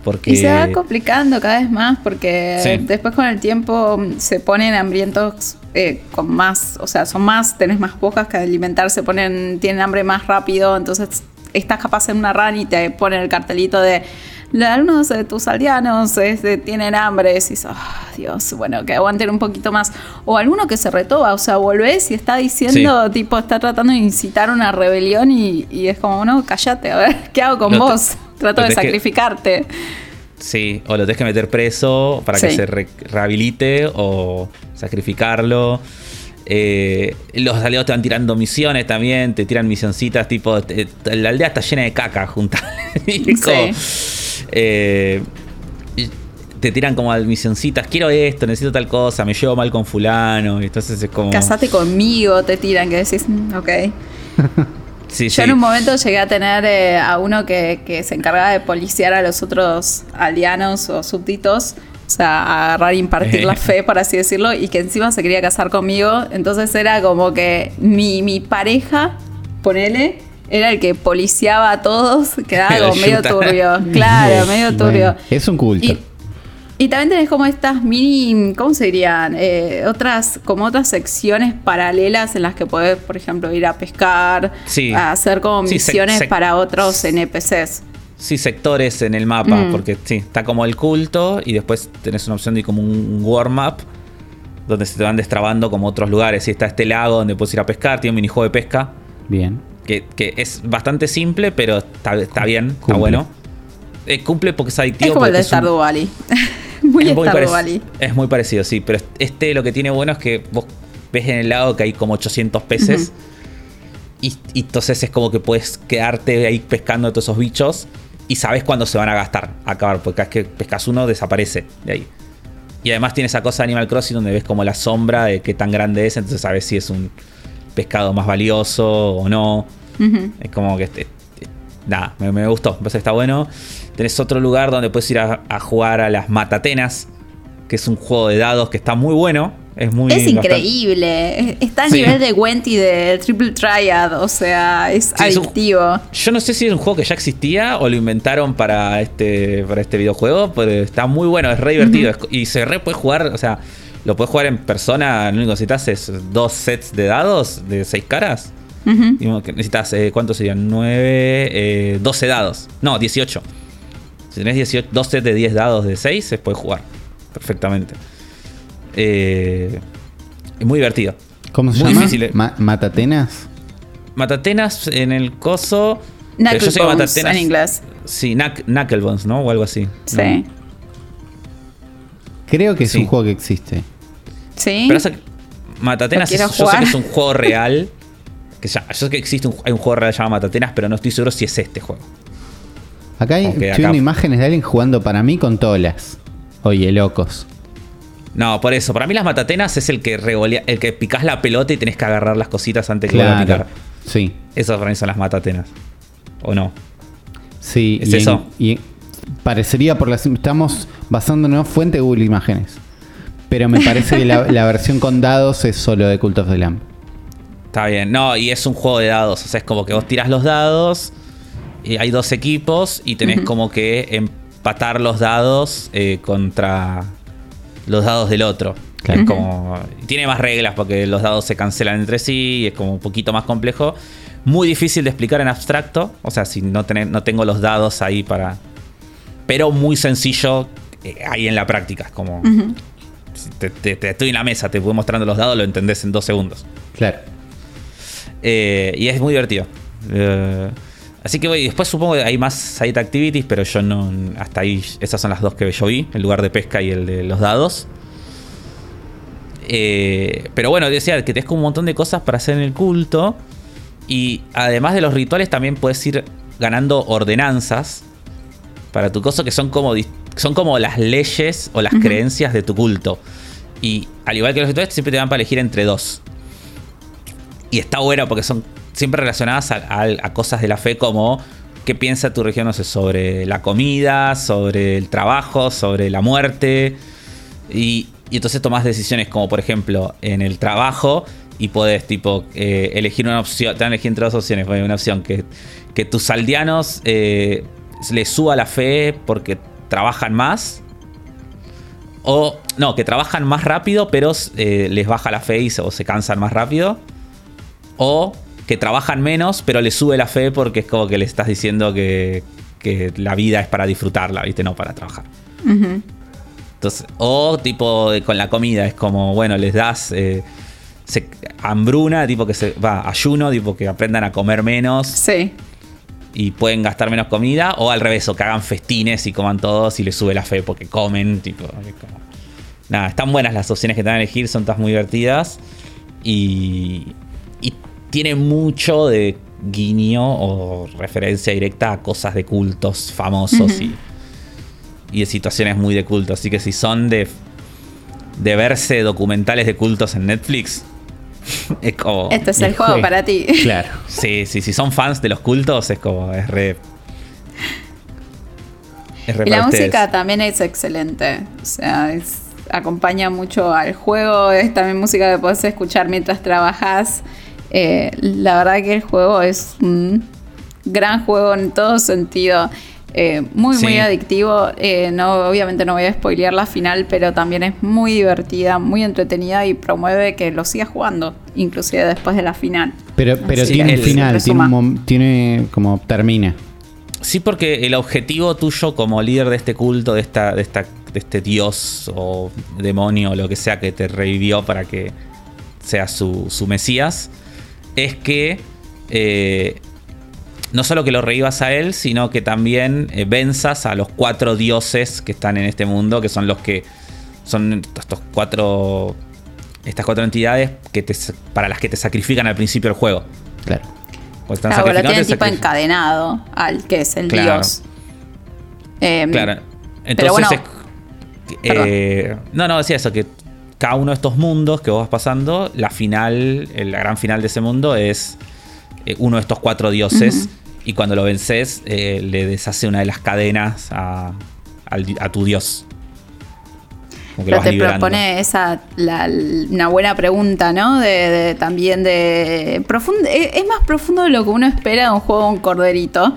Porque. Y se va complicando cada vez más porque Sí. después con el tiempo mm, se ponen hambrientos eh, con más, o sea, son más, tenés más bocas que alimentar, se ponen, tienen hambre más rápido, entonces estás capaz en una run y te ponen el cartelito de algunos de tus aldeanos este, tienen hambre, decís, "Ah, Dios, bueno, que aguanten un poquito más. O alguno que se retoba, o sea, volvés y está diciendo, tipo, está tratando de incitar una rebelión y, y es como, no, cállate, a ver, ¿qué hago con vos? Trato de que- sacrificarte. Sí, o lo tenés que meter preso para que se re- rehabilite o sacrificarlo. Eh, los aliados te van tirando misiones también, te tiran misioncitas tipo, te- la aldea está llena de caca junta. Sí. Eh, te tiran como misioncitas, quiero esto, necesito tal cosa, me llevo mal con fulano, y entonces es como... Casate conmigo, te tiran, que decís, "Mm, ok. Sí, Yo sí. en un momento llegué a tener eh, a uno que, que se encargaba de policiar a los otros aldeanos o súbditos. O sea, agarrar e impartir la fe, por así decirlo, y que encima se quería casar conmigo. Entonces era como que mi, mi pareja, ponele, era el que policiaba a todos, quedaba medio turbio. Claro, medio turbio. Bueno, es un culto. Y, y también tenés como estas mini, ¿cómo se dirían? Eh, otras, como otras secciones paralelas en las que podés, por ejemplo, ir a pescar, Sí. a hacer como Sí, misiones para otros NPCs. Sí, sectores en el mapa, Mm. porque sí, está como el culto y después tenés una opción de como un warm-up donde se te van destrabando como otros lugares. Y está este lago donde puedes ir a pescar, tiene un minijuego de pesca, Bien. Que, que es bastante simple, pero está, está bien, está bueno. Eh, cumple porque es adictivo. Es como el de Stardew Valley. muy es muy, Valley. es muy parecido, sí. Pero este lo que tiene bueno es que vos ves en el lago que hay como 800 peces. y, y entonces es como que puedes quedarte ahí pescando todos esos bichos. Y sabes cuándo se van a gastar, a acabar. Porque cada vez que pescas uno, desaparece de ahí. Y además tiene esa cosa de Animal Crossing donde ves como la sombra de qué tan grande es. Entonces sabes si es un pescado más valioso o no. Es como que. este- este- nada, me, me gustó. Me parece que está bueno. Tenés otro lugar donde puedes ir a, a jugar a las Matatenas. Que es un juego de dados que está muy bueno. Es muy. Es bastante- increíble. Es- Está a Sí. nivel de Gwent y de Triple Triad. O sea, es Sí, es un- adictivo. Yo no sé si es un juego que ya existía o lo inventaron para este, para este videojuego, pero está muy bueno, es re divertido. es- y se re puede jugar, o sea, lo puedes jugar en persona. Lo único que necesitas es dos sets de dados de seis caras. Necesitas, eh, ¿cuántos serían? 9, eh, 12 dados. No, 18. Si tenés 18, dos sets de 10 dados de 6, se puede jugar perfectamente. Eh, es muy divertido. ¿Cómo se Muy llama? difícil, eh. Ma- ¿Matatenas? Matatenas en el coso. yo sé que Knucklebones en inglés. Sí, knuck- Knucklebones, ¿no? O algo así. Sí. ¿no? Creo que es Sí. un juego que existe. Sí. Pero Matatenas, es- yo sé que es un juego real. Que ya, yo sé que existe un, hay un juego real llamado Matatenas, pero no estoy seguro si es este juego. Acá hay, Ok, estoy acá- imágenes de alguien jugando para mí con tolas. Oye, locos. No, por eso. Para mí las matatenas es el que revolea, el que picás la pelota y tenés que agarrar las cositas antes que vuelva a Claro. picar. Sí, Esas para mí son las matatenas. ¿O no? sí. ¿Es y en- eso? y parecería por las. Estamos basándonos fuente Google Imágenes. Pero me parece que la, la versión con dados es solo de Cult of the Lamb. Está bien. No, y es un juego de dados. O sea, es como que vos tirás los dados. Y hay dos equipos. Y tenés como que empatar los dados eh, contra los dados del otro. Claro. Es como. Tiene más reglas porque los dados se cancelan entre sí. Y es como un poquito más complejo. Muy difícil de explicar en abstracto. O sea, si no, tener- no tengo los dados ahí para. Pero muy sencillo eh, ahí en la práctica. Es como. Te, te- te estoy en la mesa, te voy mostrando los dados, lo entendés en dos segundos. Claro. Eh, y es muy divertido. Eh, así que bueno, y después supongo que hay más side activities, pero yo no. Hasta ahí, esas son las dos que yo vi: el lugar de pesca y el de los dados. Eh, pero bueno, decía que tenés como un montón de cosas para hacer en el culto. Y además de los rituales, también puedes ir ganando ordenanzas para tu cosa que son como, son como las leyes o las creencias de tu culto. Y al igual que los rituales, siempre te dan para elegir entre dos. Y está bueno porque son siempre relacionadas a, a- a cosas de la fe como qué piensa tu región, no sé, sobre la comida, sobre el trabajo, sobre la muerte. Y, y entonces tomas decisiones como por ejemplo en el trabajo y puedes tipo eh, elegir una opción, te dan a elegir entre dos opciones, una opción que, que tus aldeanos eh, les suba la fe porque trabajan más. O no, que trabajan más rápido pero eh, les baja la fe y se, o se cansan más rápido. O que trabajan menos pero les sube la fe porque es como que le estás diciendo que, que la vida es para disfrutarla, ¿viste? No para trabajar. Entonces, o tipo de- con la comida, es como, bueno, les das eh, se- hambruna, tipo que se va, ayuno, tipo que aprendan a comer menos Sí. Y pueden gastar menos comida, o al revés, o que hagan festines y coman todos y les sube la fe porque comen, tipo, como- nada, están buenas las opciones que te van a elegir, son todas muy divertidas y, y tiene mucho de guiño o referencia directa a cosas de cultos famosos y, y de situaciones muy de culto. Así que si son de, de verse documentales de cultos en Netflix, es como... Este es el juego juego. para ti. Claro. Sí, sí, si son fans de los cultos, es como, es re... Es re Y la música también es excelente. O sea, es- acompaña mucho al juego. Es también música que podés escuchar mientras trabajas. Eh, la verdad que el juego es un gran juego en todo sentido. Eh, muy, muy adictivo. Eh, no, obviamente no voy a spoilear la final, pero también es muy divertida, muy entretenida y promueve que lo sigas jugando, inclusive después de la final. Pero, pero tiene el- final, tiene, un como termina. Sí, porque el objetivo tuyo como líder de este culto, de esta, de esta, de este dios o demonio o lo que sea que te revivió para que seas su, su mesías, es que eh, no solo que lo revivas a él, sino que también eh, venzas a los cuatro dioses que están en este mundo, que son los que son estos cuatro estas cuatro entidades que te, para las que te sacrifican al principio del juego. Claro. Cuando están Claro, lo sacrificando, tienen tipo encadenado al que es el Claro. dios. Em, Claro. pero Entonces, bueno, es- eh, no, no, decía eso, que cada uno de estos mundos que vos vas pasando, la final, la gran final de ese mundo es eh, uno de estos cuatro dioses. Y cuando lo vences, eh, le deshace una de las cadenas a, di- a tu dios. Pero te liberando. propone esa la- una buena pregunta, ¿no? De, de- también de profund- eh, es más profundo de lo que uno espera de un juego un corderito.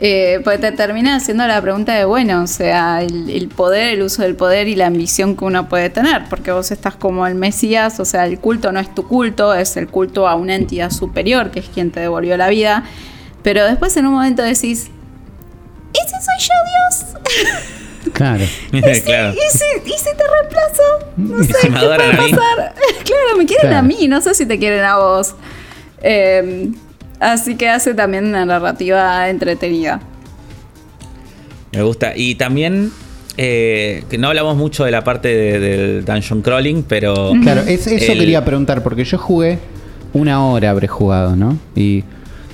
Eh, porque te termina haciendo la pregunta de, bueno, o sea, el, el poder, el uso del poder y la ambición que uno puede tener, porque vos estás como el Mesías, o sea, el culto no es tu culto, es el culto a una entidad superior, que es quien te devolvió la vida, pero después en un momento decís, ¿y si soy yo Dios? Claro. ¿Y si, claro. y si- y si te reemplazo? No ¿Y sé, ¿qué puede a pasar? claro, me quieren Claro. a mí, no sé si te quieren a vos. Eh, así que hace también una narrativa entretenida. Me gusta. Y también, eh, que no hablamos mucho de la parte de- del dungeon crawling, pero... Claro, es- eso el- quería preguntar, porque yo jugué una hora, habré jugado, ¿no? Y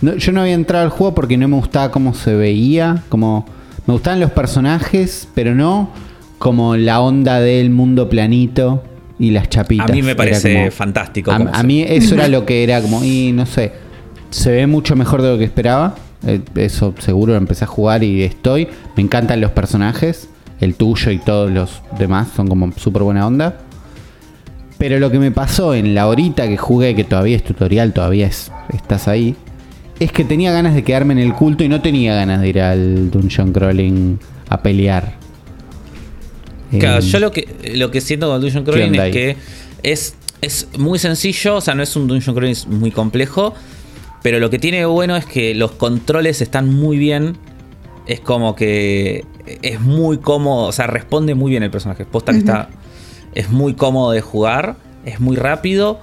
no- yo no había entrado al juego porque no me gustaba cómo se veía, como me gustaban los personajes, pero no como la onda del mundo planito y las chapitas. A mí me parece como- fantástico. A, a mí eso era lo que era como, y no sé, se ve mucho mejor de lo que esperaba. eh, Eso seguro empecé a jugar y estoy. Me encantan los personajes. El tuyo y todos los demás son como súper buena onda. Pero lo que me pasó en la horita que jugué, que todavía es tutorial, todavía es, estás ahí, es que tenía ganas de quedarme en el culto y no tenía ganas de ir al dungeon crawling a pelear. Claro, Eh, yo lo que, lo que siento con Dungeon ¿Qué Crawling es que es, es muy sencillo, o sea, no es un Dungeon Crawling muy complejo, pero lo que tiene de bueno es que los controles están muy bien. Es como que es muy cómodo, o sea, responde muy bien el personaje. Posta que está. Es muy cómodo de jugar, es muy rápido.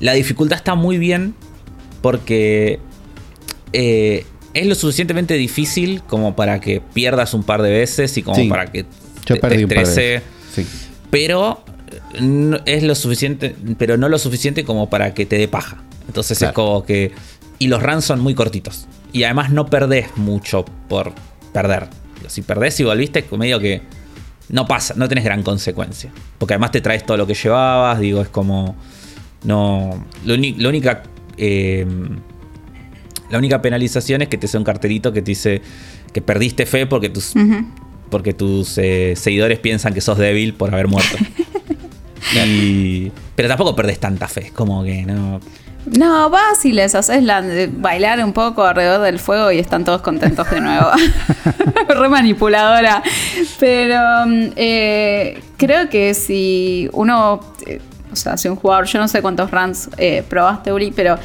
La dificultad está muy bien porque eh, es lo suficientemente difícil como para que pierdas un par de veces y como Sí. para que Yo te, perdí te estrese. Sí. Pero eh, no- es lo suficiente, pero no lo suficiente como para que te dé paja. Entonces Claro. es como que. Y los runs son muy cortitos. Y además no perdés mucho por perder. Si perdés y volviste, medio que no pasa, no tenés gran consecuencia. Porque además te traes todo lo que llevabas, digo, es como. No. Lo, la única. eh, la única penalización es que te sea un cartelito que te dice que perdiste fe porque tus, porque tus eh, seguidores piensan que sos débil por haber muerto. Y- pero tampoco perdés tanta fe, es como que no. No, vas y les haces la- bailar un poco alrededor del fuego y están todos contentos de nuevo. Re manipuladora. Pero mm, eh, creo que si uno, eh, o sea, si un jugador, yo no sé cuántos runs eh, probaste, Uri, pero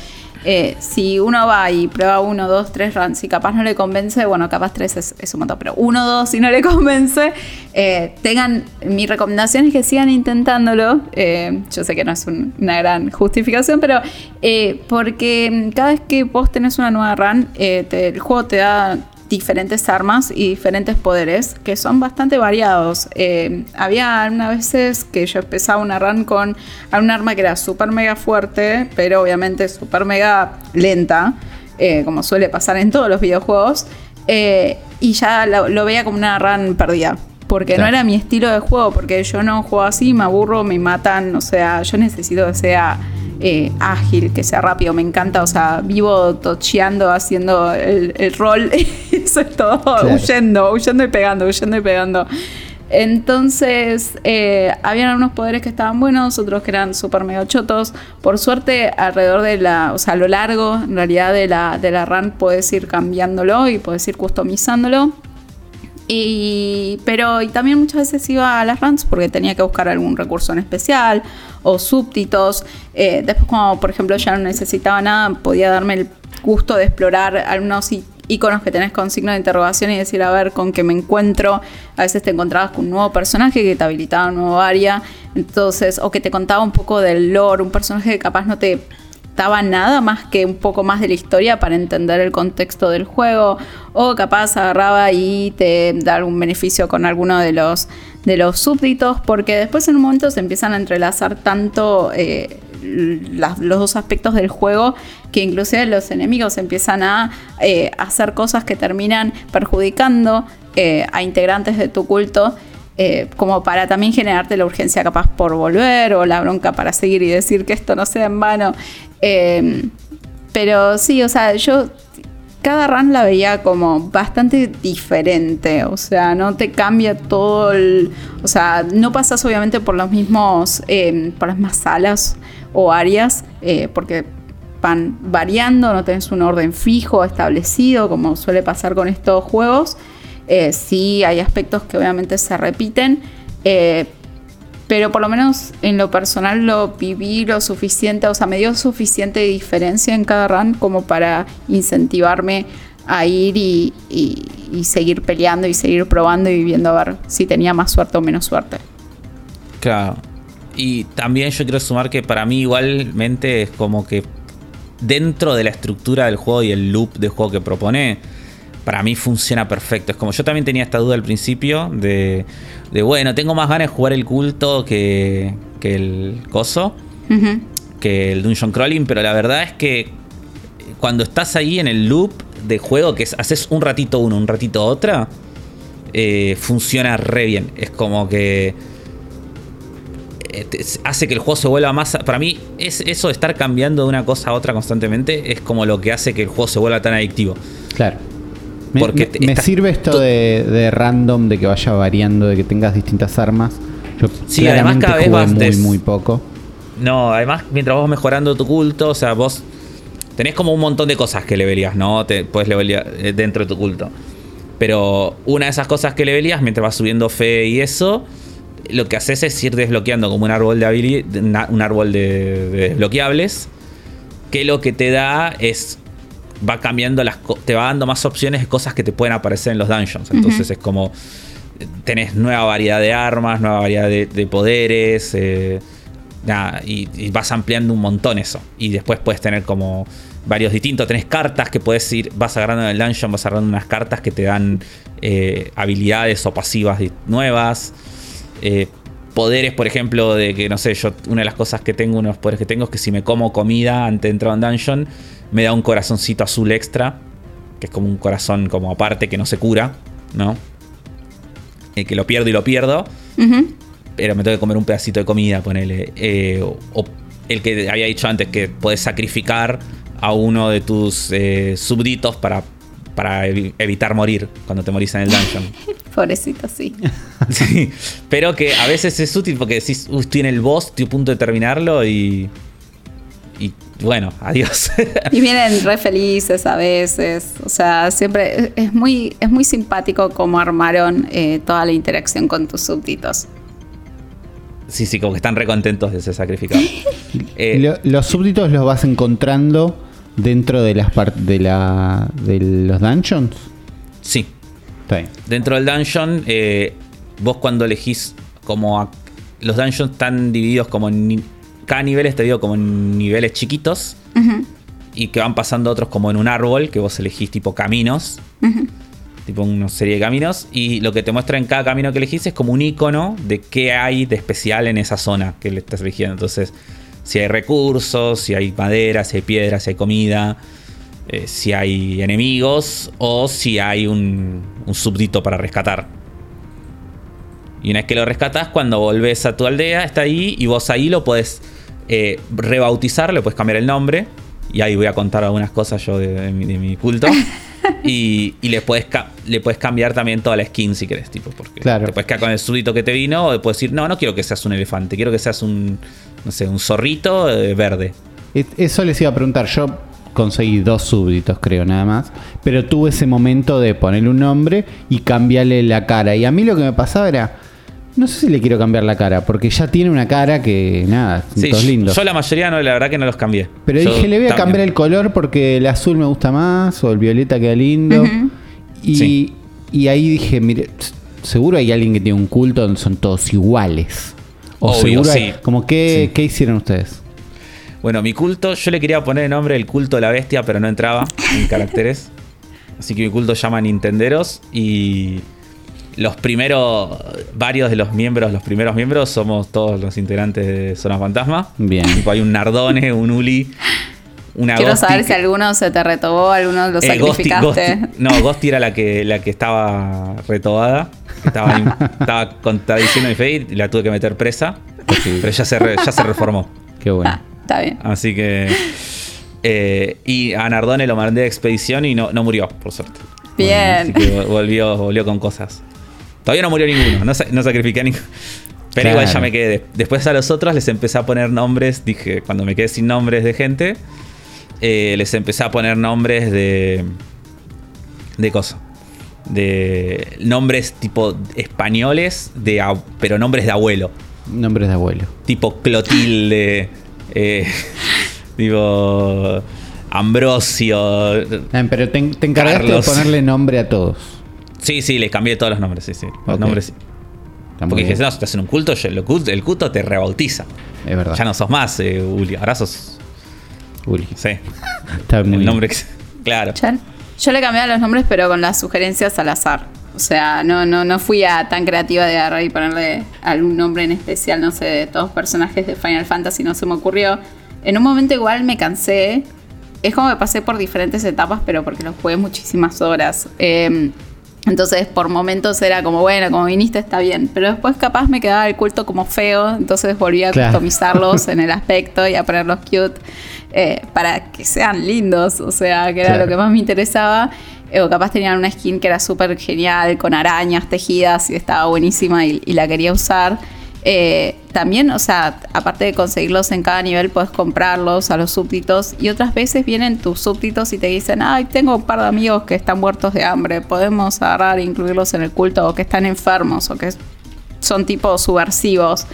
eh, si uno va y prueba uno, dos, tres runs y capaz no le convence, bueno, capaz tres es, es un montón, pero uno, dos, si no le convence, eh, tengan, mi recomendación es que sigan intentándolo. Eh, yo sé que no es un- una gran justificación, pero porque cada vez que vos tenés una nueva run, el juego te da diferentes armas y diferentes poderes que son bastante variados. Eh, había unas veces que yo empezaba una run con un arma que era super mega fuerte, pero obviamente super mega lenta, eh, como suele pasar en todos los videojuegos, eh, y ya lo, lo veía como una run perdida. Porque no era mi estilo de juego, porque yo no juego así, me aburro, me matan, o sea, yo necesito que sea eh, ágil, que sea rápido, me encanta, o sea, vivo tocheando, haciendo el, el rol, eso es todo, Claro. huyendo, huyendo y pegando, huyendo y pegando. Entonces, eh, habían algunos poderes que estaban buenos, otros que eran súper mega chotos. Por suerte, alrededor de la, o sea, a lo largo, en realidad, de la, de la run puedes ir cambiándolo y puedes ir customizándolo. Y, pero y también muchas veces iba a las runs porque tenía que buscar algún recurso en especial o súbditos. Eh, después, como por ejemplo ya no necesitaba nada, podía darme el gusto de explorar algunos iconos que tenés con signo de interrogación y decir a ver con qué me encuentro. A veces te encontrabas con un nuevo personaje que te habilitaba un nuevo área. Entonces, o que te contaba un poco del lore, un personaje que capaz no te daba nada más que un poco más de la historia para entender el contexto del juego o capaz agarraba y te da algún beneficio con alguno de los de los súbditos porque después en un momento se empiezan a entrelazar tanto eh, los dos aspectos del juego que inclusive los enemigos empiezan a eh, hacer cosas que terminan perjudicando eh, a integrantes de tu culto como para también generarte la urgencia capaz por volver o la bronca para seguir y decir que esto no sea en vano. Eh, pero sí, o sea, yo cada run la veía como bastante diferente, o sea, no te cambia todo el... O sea, no pasas obviamente por los mismos, eh, por las mismas salas o áreas, eh, porque van variando, no tenés un orden fijo, establecido, como suele pasar con estos juegos. Eh, sí hay aspectos que obviamente se repiten, eh, pero por lo menos en lo personal lo viví lo suficiente, o sea, me dio suficiente diferencia en cada run como para incentivarme a ir y, y- seguir peleando y seguir probando y viendo a ver si tenía más suerte o menos suerte. Claro. Y también yo quiero sumar que para mí igualmente es como que dentro de la estructura del juego y el loop de juego que propone, para mí funciona perfecto. Es como yo también tenía esta duda al principio de, de bueno, tengo más ganas de jugar el culto que, que el coso, que el dungeon crawling, pero la verdad es que cuando estás ahí en el loop de juego, que es, haces un ratito uno, un ratito otra, eh, funciona re bien. Es como que eh, hace que el juego se vuelva más. Para mí, es eso de estar cambiando de una cosa a otra constantemente es como lo que hace que el juego se vuelva tan adictivo. Claro. Me, Porque me- te- me estás- sirve esto de, de random, de que vaya variando, de que tengas distintas armas. Yo Sí, además cada vez vas muy, des- muy poco. No, además, mientras vos mejorando tu culto, o sea, vos tenés como un montón de cosas que leveleas, ¿no? Te puedes levelear eh, dentro de tu culto. Pero una de esas cosas que leveleas, mientras vas subiendo fe y eso, lo que haces es ir desbloqueando como un árbol de un árbol de, de desbloqueables. Que lo que te da es. Va cambiando las te va dando más opciones de cosas que te pueden aparecer en los dungeons. Entonces es como. eh, Tenés nueva variedad de armas, nueva variedad de, de poderes. eh, nada, y, y vas ampliando un montón eso. Y después puedes tener como varios distintos. Tenés cartas que puedes ir, vas agarrando en el dungeon, vas agarrando unas cartas que te dan eh, habilidades o pasivas nuevas. Eh, poderes, por ejemplo, de que, no sé, yo, una de las cosas que tengo, uno de los poderes que tengo es que si me como comida antes de entrar a un dungeon, me da un corazoncito azul extra, que es como un corazón como aparte que no se cura, ¿no? Eh, que lo pierdo y lo pierdo pero me tengo que comer un pedacito de comida, ponele. Eh, o, o el que había dicho antes, que puedes sacrificar a uno de tus eh, súbditos para, para evi- evitar morir cuando te morís en el dungeon. Pobrecito, sí. Sí, pero que a veces es útil porque decís, uy, estoy en el boss, estoy a punto de terminarlo y. Y bueno, adiós. Y vienen re felices a veces. O sea, siempre es- muy, es muy simpático cómo armaron eh, toda la interacción con tus súbditos. sí, sí, como que están re contentos de ser sacrificados. Eh, Lo- los súbditos los vas encontrando dentro de las de la de los dungeons. sí, Está bien. Dentro del dungeon, eh, vos cuando elegís como... a- los dungeons están divididos como... en cada nivel está dividido como en niveles chiquitos y que van pasando otros como en un árbol que vos elegís tipo caminos. Tipo una serie de caminos. Y lo que te muestra en cada camino que elegís es como un icono de qué hay de especial en esa zona que le estás eligiendo. Entonces, si hay recursos, si hay madera, si hay piedra, si hay comida, eh, si hay enemigos o si hay un, un súbdito para rescatar. Y una vez que lo rescatas, cuando volvés a tu aldea, está ahí y vos ahí lo podés eh, rebautizar, le puedes cambiar el nombre. Y ahí voy a contar algunas cosas yo de, de mi, de mi culto. y y le, puedes le puedes cambiar también toda la skin si querés, tipo, porque Claro. te puedes quedar con el súbdito que te vino, o puedes decir, no, no quiero que seas un elefante, quiero que seas un, no sé, un zorrito eh, verde. Es- Eso les iba a preguntar. Yo conseguí dos súbditos, creo, nada más. Pero tuve ese momento de ponerle un nombre y cambiarle la cara. Y a mí lo que me pasaba era. No sé si le quiero cambiar la cara, porque ya tiene una cara que, nada, Sí, todos lindos. yo la mayoría no, la verdad que no los cambié. Pero Yo dije, le voy a también. cambiar el color porque el azul me gusta más o el violeta queda lindo. Y, Sí. y ahí dije, mire, seguro hay alguien que tiene un culto donde son todos iguales. O Obvio, seguro hay- sí. como que, Sí. ¿qué hicieron ustedes? Bueno, mi culto, yo le quería poner el nombre el culto de la bestia, pero no entraba en caracteres. Así que mi culto se llama Nintenderos y los primeros, varios de los miembros, los primeros miembros somos todos los integrantes de Zona Fantasma. Bien. Tipo, hay un Nardone, un Uli, una Quiero Gosti saber si alguno se te retobó, alguno lo eh, sacrificaste. Gosti- no, Gosti era la que, la que estaba retobada. Estaba, estaba contradiciendo mi fe y la tuve que meter presa. Pero ya se, re- ya se reformó. Qué bueno. Ah, está bien. Así que. eh, y a Nardone lo mandé de expedición y no, no murió, por suerte. Bien. Así que vol- volvió, volvió con cosas. Todavía no murió ninguno, no, sa- no sacrifiqué a ninguno. Pero igual ya me quedé. Después a los otros les empecé a poner nombres. Dije, cuando me quedé sin nombres de gente, eh, les empecé a poner nombres de. de cosas. De nombres tipo españoles, de, pero nombres de abuelo Nombres de abuelo. tipo Clotilde, eh, tipo Ambrosio. Ah, pero te, te encargaste Carlos. de ponerle nombre a todos. Sí, sí, le cambié todos los nombres, sí, sí. Los nombres sí. Porque dije, no, si estás en un culto, el culto, el culto te rebautiza. Es verdad. Ya no sos más, eh, Uli. Ahora sos. Uli. Sí. Está muy El nombre que. Claro. Yo, yo le cambiaba los nombres, pero con las sugerencias al azar. O sea, no, no, no fui a tan creativa de agarrar y ponerle algún nombre en especial, no sé, de todos los personajes de Final Fantasy, no se me ocurrió. En un momento igual me cansé. Es como que pasé por diferentes etapas, pero porque los jugué muchísimas horas. Eh, entonces, por momentos era como, bueno, como viniste está bien. Pero después capaz me quedaba el culto como feo, entonces volví a Claro. customizarlos en el aspecto y a ponerlos cute eh, para que sean lindos. O sea, que era Claro. lo que más me interesaba. Eh, o capaz tenían una skin que era súper genial, con arañas tejidas y estaba buenísima y, y la quería usar. Eh, también, o sea, aparte de conseguirlos en cada nivel, puedes comprarlos a los súbditos. Y otras veces vienen tus súbditos y te dicen, ay, tengo un par de amigos que están muertos de hambre, podemos agarrar e incluirlos en el culto, o que están enfermos, o que son tipo subversivos.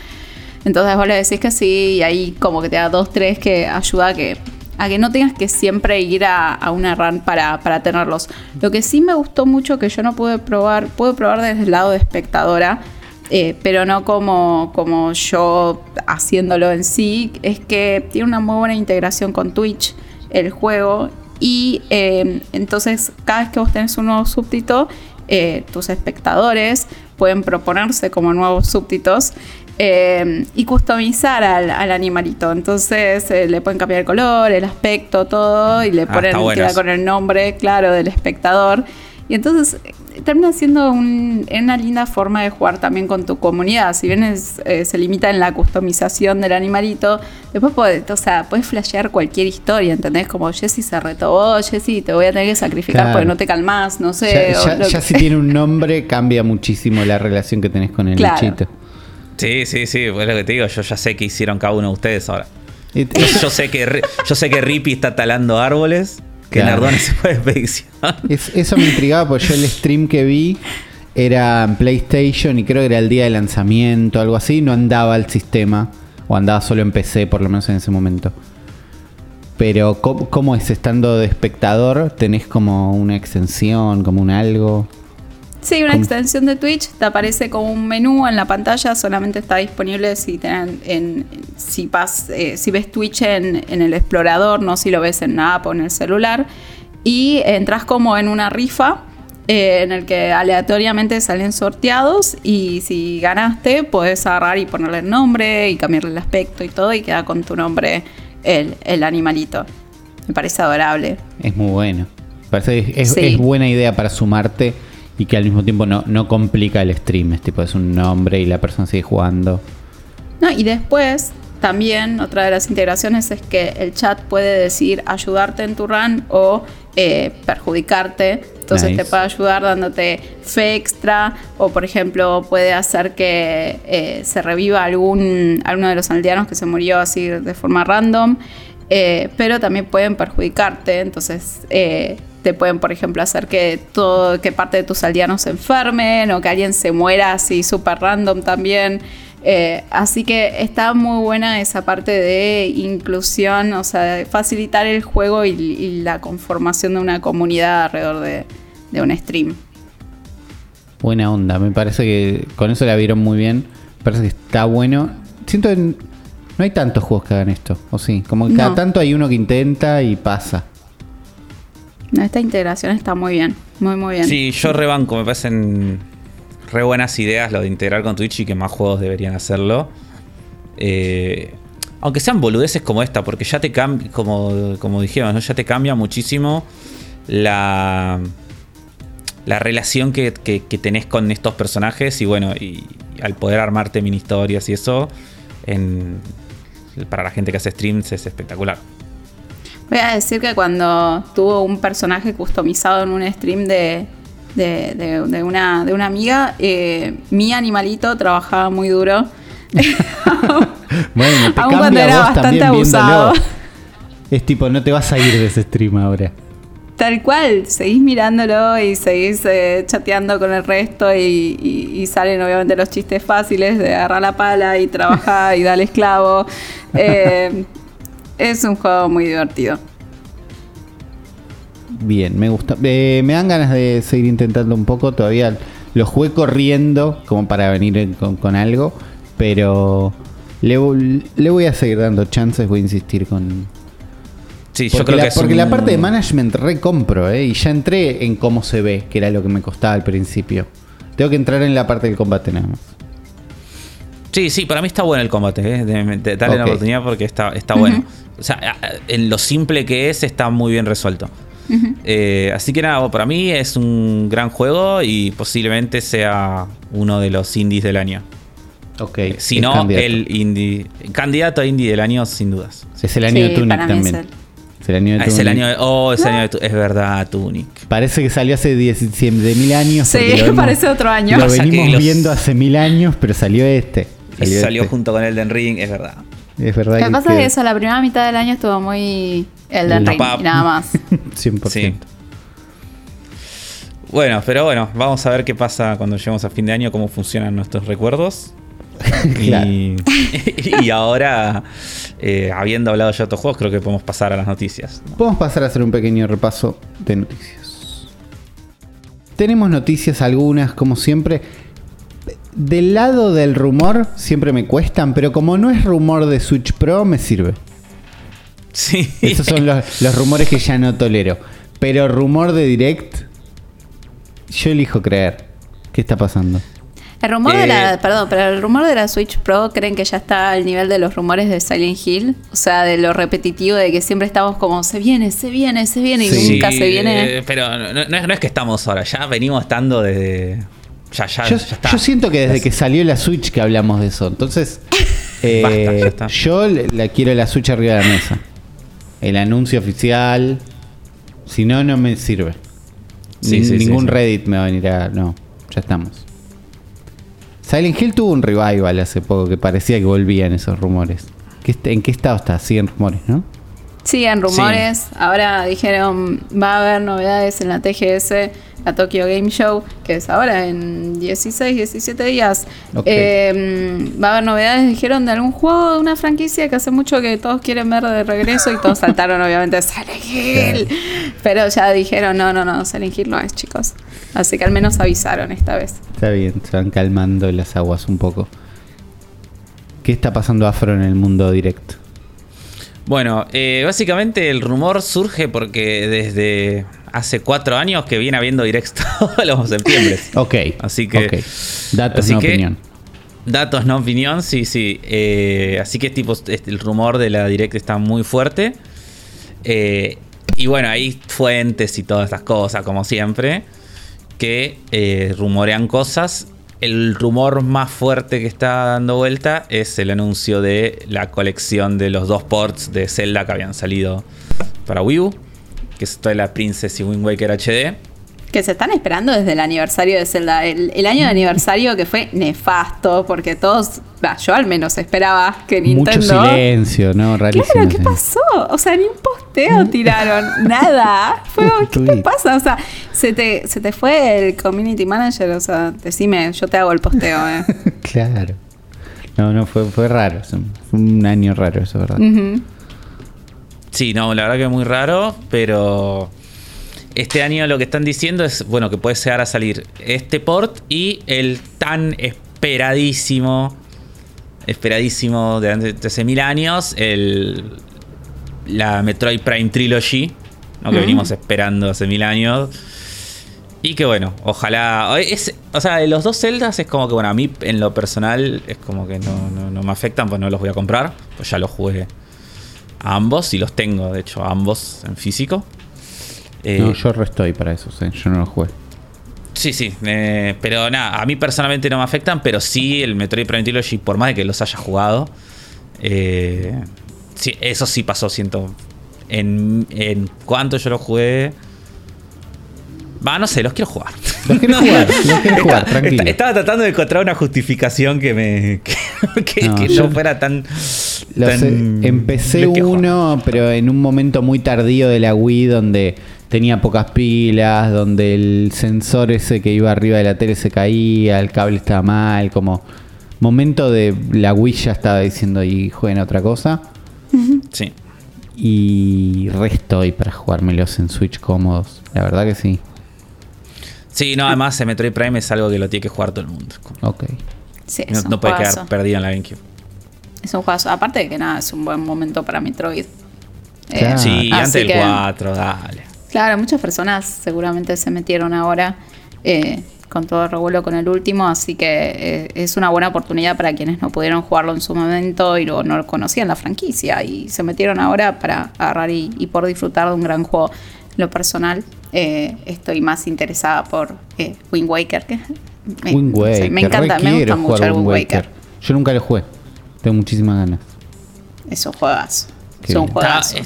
Entonces vos le decís que sí, y ahí como que te da dos, tres que ayuda a que, a que no tengas que siempre ir a, a una run para, para tenerlos. Lo que sí me gustó mucho que yo no pude probar, pude probar desde el lado de espectadora, eh, pero no como, como yo haciéndolo en sí, es que tiene una muy buena integración con Twitch. el juego. Y eh, entonces cada vez que vos tenés un nuevo súbdito, eh, tus espectadores pueden proponerse como nuevos súbditos eh, y customizar al, al animalito. Entonces eh, le pueden cambiar el color, el aspecto, todo y le Ah, ponen queda con el nombre, claro, del espectador. Y entonces termina siendo un- una linda forma de jugar también con tu comunidad. Si bien es, eh, se limita en la customización del animalito, después podés, o sea, puedes flashear cualquier historia, ¿entendés? Como Jesse se retobó, Jesse te voy a tener que sacrificar Claro. porque no te calmás, no sé. Ya, o ya- lo ya que- si tiene un nombre, cambia muchísimo la relación que tenés con el Claro. Sí, sí, sí, pues es lo que te digo, yo ya sé qué hicieron cada uno de ustedes ahora. Y- Yo sé que yo sé que Rippy está talando árboles, que Claro. Nardone se fue de expedición. Es- eso me intrigaba porque yo el stream que vi era en PlayStation y creo que era el día de lanzamiento, algo así, no andaba el sistema, o andaba solo en PC, por lo menos en ese momento. Pero, ¿cómo, cómo es estando de espectador? ¿Tenés como una extensión, como un algo? Sí, una ¿Cómo? extensión de Twitch, te aparece como un menú en la pantalla, solamente está disponible si tenés en, si vas, eh, si ves Twitch en, en el explorador, no si lo ves en la app o en el celular. Y entras como en una rifa eh, en el que aleatoriamente salen sorteados y si ganaste puedes agarrar y ponerle el nombre y cambiarle el aspecto y todo y queda con tu nombre el, el animalito. Me parece adorable. Es muy bueno. Parece es, Sí. es buena idea para sumarte y que al mismo tiempo no, no complica el stream. Es tipo, es un nombre y la persona sigue jugando. No, y después también otra de las integraciones es que el chat puede decir ayudarte en tu run o eh, perjudicarte. Entonces Nice. te puede ayudar dándote fe extra o por ejemplo puede hacer que eh, se reviva algún alguno de los aldeanos que se murió así de forma random. Eh, pero también pueden perjudicarte, entonces te pueden, por ejemplo, hacer que todo, que parte de tus aldeanos se enfermen o que alguien se muera así súper random también. Eh, así que está muy buena esa parte de inclusión, o sea, facilitar el juego y, y la conformación de una comunidad alrededor de, de un stream. Buena onda. Me parece que con eso la vieron muy bien. Me parece que está bueno. Siento que no hay tantos juegos que hagan esto. O sí, como que cada No. tanto hay uno que intenta y pasa. Esta integración está muy bien, muy muy bien. Sí, yo rebanco, me parecen re buenas ideas lo de integrar con Twitch y que más juegos deberían hacerlo. Eh, aunque sean boludeces como esta, porque ya te cambia, como, como dijimos, ya te cambia muchísimo la, la relación que, tenés con estos personajes y bueno, y, al poder armarte mini historias y eso, para la gente que hace streams es espectacular. Voy a decir que cuando tuvo un personaje customizado en un stream de, de, de- de una, de una amiga, eh, mi animalito trabajaba muy duro. Bueno, te Aun cuando era bastante abusado. viéndolo. Es tipo, no te vas a ir de ese stream ahora. Tal cual, seguís mirándolo y seguís eh, chateando con el resto y, y- y salen obviamente los chistes fáciles de agarrar la pala y trabajar y darle esclavo. Eh, es un juego muy divertido. Bien, me gusta. Eh, me dan ganas de seguir intentando un poco. Todavía lo jugué corriendo como para venir en- con, con algo. Pero le, vo- le voy a seguir dando chances. Voy a insistir con. Sí, Porque, yo creo la, que es porque un- la parte de management recompro, ¿eh? Y ya entré en cómo se ve, que era lo que me costaba al principio. Tengo que entrar en la parte del combate nada más. Sí, sí, para mí está bueno el combate, ¿eh? De- de- dale la Ok. oportunidad porque está, está bueno. O sea, en lo simple que es, está muy bien resuelto. Eh, así que nada, para mí es un gran juego y posiblemente sea uno de los indies del año. Ok. Si es no, candidato. el indie. Candidato a indie del año, sin dudas. Es el año Sí, de Tunic es también. el- Ah, Es el año de es el Tunic. año de. Oh, es el año de. tu- Es verdad, Tunic. Parece que salió hace 17.000 años. Sí, vemos- parece otro año. Lo venimos los- viendo hace mil años, pero salió este. Y salió este. junto con Elden Ring, es verdad. Es verdad Lo que pasa es que eso, la primera mitad del año estuvo muy Elden Ring y nada más. 100%. Sí. Bueno, pero bueno, vamos a ver qué pasa cuando lleguemos a fin de año, cómo funcionan nuestros recuerdos. Claro. y, y ahora, eh, habiendo hablado ya de otros juegos, creo que podemos pasar a las noticias. ¿no? Podemos pasar a hacer un pequeño repaso de noticias. Tenemos noticias algunas, como siempre. Del lado del rumor, siempre me cuestan, pero como no es rumor de Switch Pro, me sirve. Sí. Esos son los, los rumores que ya no tolero. Pero rumor de direct, yo elijo creer. ¿Qué está pasando? El rumor de Eh, la, perdón, pero el rumor de la Switch Pro creen que ya está al nivel de los rumores de Silent Hill, o sea, de lo repetitivo de que siempre estamos como se viene, se viene, se viene y Sí. nunca se viene. eh, pero no, no es, no es que estamos ahora, ya venimos estando desde. Ya, ya, Yo, ya está. yo siento que desde que salió la Switch que hablamos de eso. Entonces, eh, Basta, ya está. yo le- la quiero la Switch arriba de la mesa. El anuncio oficial. Si no, no me sirve. Sí, Nin- sí, sí, ningún sí. Reddit me va a venir a. No, ya estamos. Silent Hill tuvo un revival hace poco que parecía que volvían esos rumores. ¿Qué est- ¿En qué estado está? Siguen rumores, ¿no? Siguen rumores, ahora dijeron va a haber novedades en la TGS, la Tokyo Game Show, que es ahora en 16, 17 días. Eh, va a haber novedades, dijeron, de algún juego, de una franquicia que hace mucho que todos quieren ver de regreso y todos saltaron obviamente Silent Hill. Pero ya dijeron, no, no, no, Silent Hill no es, chicos. Así que al menos avisaron esta vez. Está bien, se van calmando las aguas un poco. ¿Qué está pasando afro en el mundo directo? Bueno, eh, básicamente el rumor surge porque desde hace cuatro años que viene habiendo directs todos los septiembre. Ok. Así que-. Datos, así no que- opinión. Datos, no opinión, sí, sí. Eh, así que tipo, el rumor de la direct está muy fuerte. Eh, y bueno, hay fuentes y todas estas cosas, como siempre, que eh, rumorean cosas. El rumor más fuerte que está dando vuelta es el anuncio de la colección de los dos ports de Zelda que habían salido para Wii U, que es toda la Princess y Wind Waker HD. Que se están esperando desde el aniversario de Zelda. El, el año de aniversario que fue nefasto, porque todos, bah, yo al menos esperaba que Mucho Nintendo. silencio, ¿no? Rarísimo. Claro, ¿qué sí. pasó? O sea, ni un posteo tiraron, nada. Fue, ¿qué te pasa? O sea, se te, se te fue el community manager, o sea, decime, yo te hago el posteo, eh. Claro. No, no, fue, fue raro. Fue un año raro eso, ¿verdad? Ujú. Sí, no, la verdad que es muy raro, pero este año lo que están diciendo es, bueno, que puede llegar a salir este port y el tan esperadísimo, esperadísimo de hace- de hace mil años, el, la Metroid Prime Trilogy, ¿no? que Mm. venimos esperando hace mil años. Y que bueno, ojalá. Es, o sea, los dos Zeldas es como que, bueno, a mí en lo personal es como que no, no- no me afectan, pues no los voy a comprar. Pues ya los jugué a ambos y los tengo, de hecho, a ambos en físico. Eh, No, yo restoy para eso, sí. Yo no lo jugué. Sí, sí, eh, pero nada, a mí personalmente no me afectan, pero sí el Metroid Prime Trilogy, por más de que los haya jugado, eh, sí, eso sí pasó, siento. En, en cuanto yo los jugué. Va, no sé, los quiero jugar. Los quiero jugar, los quiero jugar, tranquilo. Estaba tratando de encontrar una justificación que me. que, que- No, que yo- no fuera tan. Tan- empecé uno, pero en un momento muy tardío de la Wii donde tenía pocas pilas, donde el sensor ese que iba arriba de la tele se caía, el cable estaba mal, como momento de la Wii ya estaba diciendo y jueguen otra cosa. Sí. Y restoy para jugármelos en Switch cómodos. La verdad que sí. Sí, no, además Metroid Prime es algo que lo tiene que jugar todo el mundo. Ok. Sí, No, puede quedar perdido en la GameCube. Es un juegazo. Aparte de que nada, es un buen momento para Metroid. Eh. Sí, antes del que- 4, dale. Claro, muchas personas seguramente se metieron ahora eh, con todo el revuelo con el último, así que eh, es una buena oportunidad para quienes no pudieron jugarlo en su momento y lo- no conocían la franquicia y se metieron ahora para agarrar y, y por disfrutar de un gran juego. Lo personal, eh, estoy más interesada por eh, Wind Waker. Que Wind Waker. me encanta, me gusta mucho el Wind Wind Waker. Yo nunca lo jugué. Tengo muchísimas ganas. Es un juegazo. Qué Es un bien. juegazo. Eh,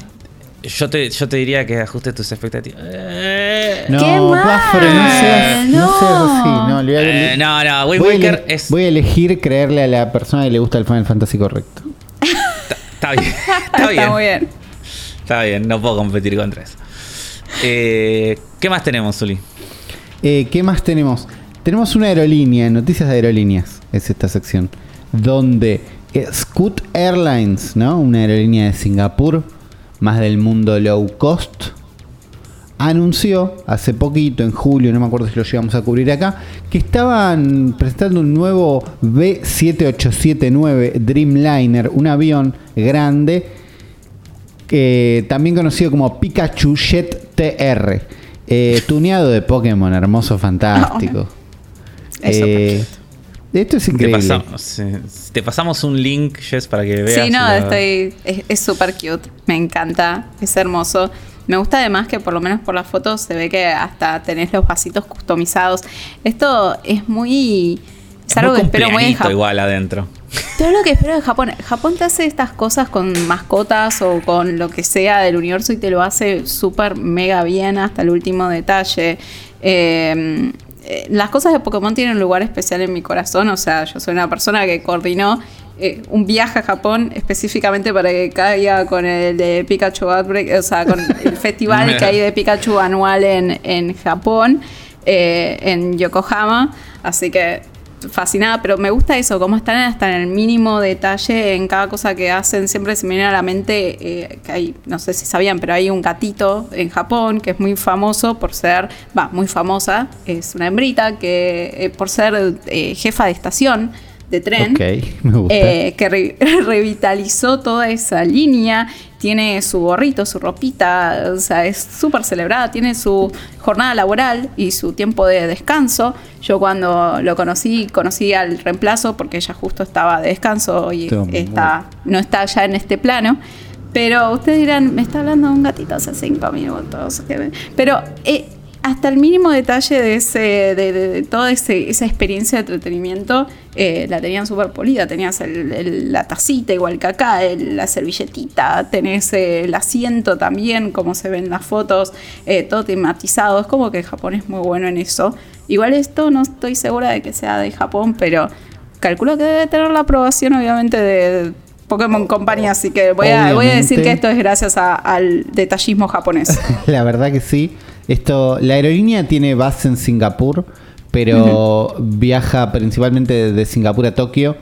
yo, te, yo te diría que ajustes tus expectativas. Eh, No, ¡Qué mal! Bafre, no seas, no No. seas así. No, le voy a- eh, no, no, Wind voy Waker es. Voy a elegir creerle a la persona que le gusta el Final Fantasy correcto. Está bien. Está bien. Está muy bien. Está bien, no puedo competir contra eso. Eh, ¿Qué más tenemos, Zuli? Eh, ¿Qué más tenemos? Tenemos una aerolínea, noticias de aerolíneas, es esta sección, donde eh, Scoot Airlines, ¿no? Una aerolínea de Singapur, más del mundo low cost, anunció hace poquito, en julio, no me acuerdo si lo llegamos a cubrir acá, que estaban presentando un nuevo B7879 Dreamliner, un avión grande que también conocido como Pikachu Jet TR. Eh, tuneado de Pokémon, hermoso, fantástico. Eso, Eh, esto es Te increíble. pasamos, te pasamos un link, Jess, para que veas. Sí, no, la- estoy. Es es súper cute. Me encanta. Es hermoso. Me gusta además que por lo menos por las fotos se ve que hasta tenés los vasitos customizados. Esto es muy. Es, Es algo muy que espero muy en cumpleañito Japón. igual adentro. Todo lo que espero de Japón. Japón te hace estas cosas con mascotas o con lo que sea del universo y te lo hace súper mega bien hasta el último detalle. Eh, eh, las cosas de Pokémon tienen un lugar especial en mi corazón. O sea, yo soy una persona que coordinó eh, un viaje a Japón específicamente para que caiga con el de Pikachu Outbreak, o sea, con el festival que hay de Pikachu anual en, en Japón, eh, en Yokohama. Así que fascinada, pero me gusta eso, cómo están hasta en el mínimo detalle en cada cosa que hacen. Siempre se me viene a la mente eh, que hay, no sé si sabían, pero hay un gatito en Japón que es muy famoso por ser, va, muy famosa, es una hembrita que eh, por ser eh, jefa de estación de tren. Ok, me gusta. Que re- revitalizó toda esa línea. Tiene su gorrito, su ropita, o sea, es súper celebrada. Tiene su jornada laboral y su tiempo de descanso. Yo cuando lo conocí, conocí al reemplazo porque ella justo estaba de descanso y Toma. está, no está ya en este plano. Pero ustedes dirán, me está hablando de un gatito hace cinco minutos. Pero eh, hasta el mínimo detalle de, ese, de, de- de toda ese- esa experiencia de entretenimiento eh, la tenían súper polida. Tenías el- el- la tacita igual que acá, el- la servilletita, tenés eh, el asiento también, como se ven las fotos, eh, todo tematizado. Es como que Japón es muy bueno en eso. Igual esto no estoy segura de que sea de Japón, pero calculo que debe tener la aprobación obviamente de Pokémon Company, así que voy a, voy a decir que esto es gracias a- al detallismo japonés. La verdad que sí. Esto, la aerolínea tiene base en Singapur, pero viaja principalmente de Singapur a Tokio,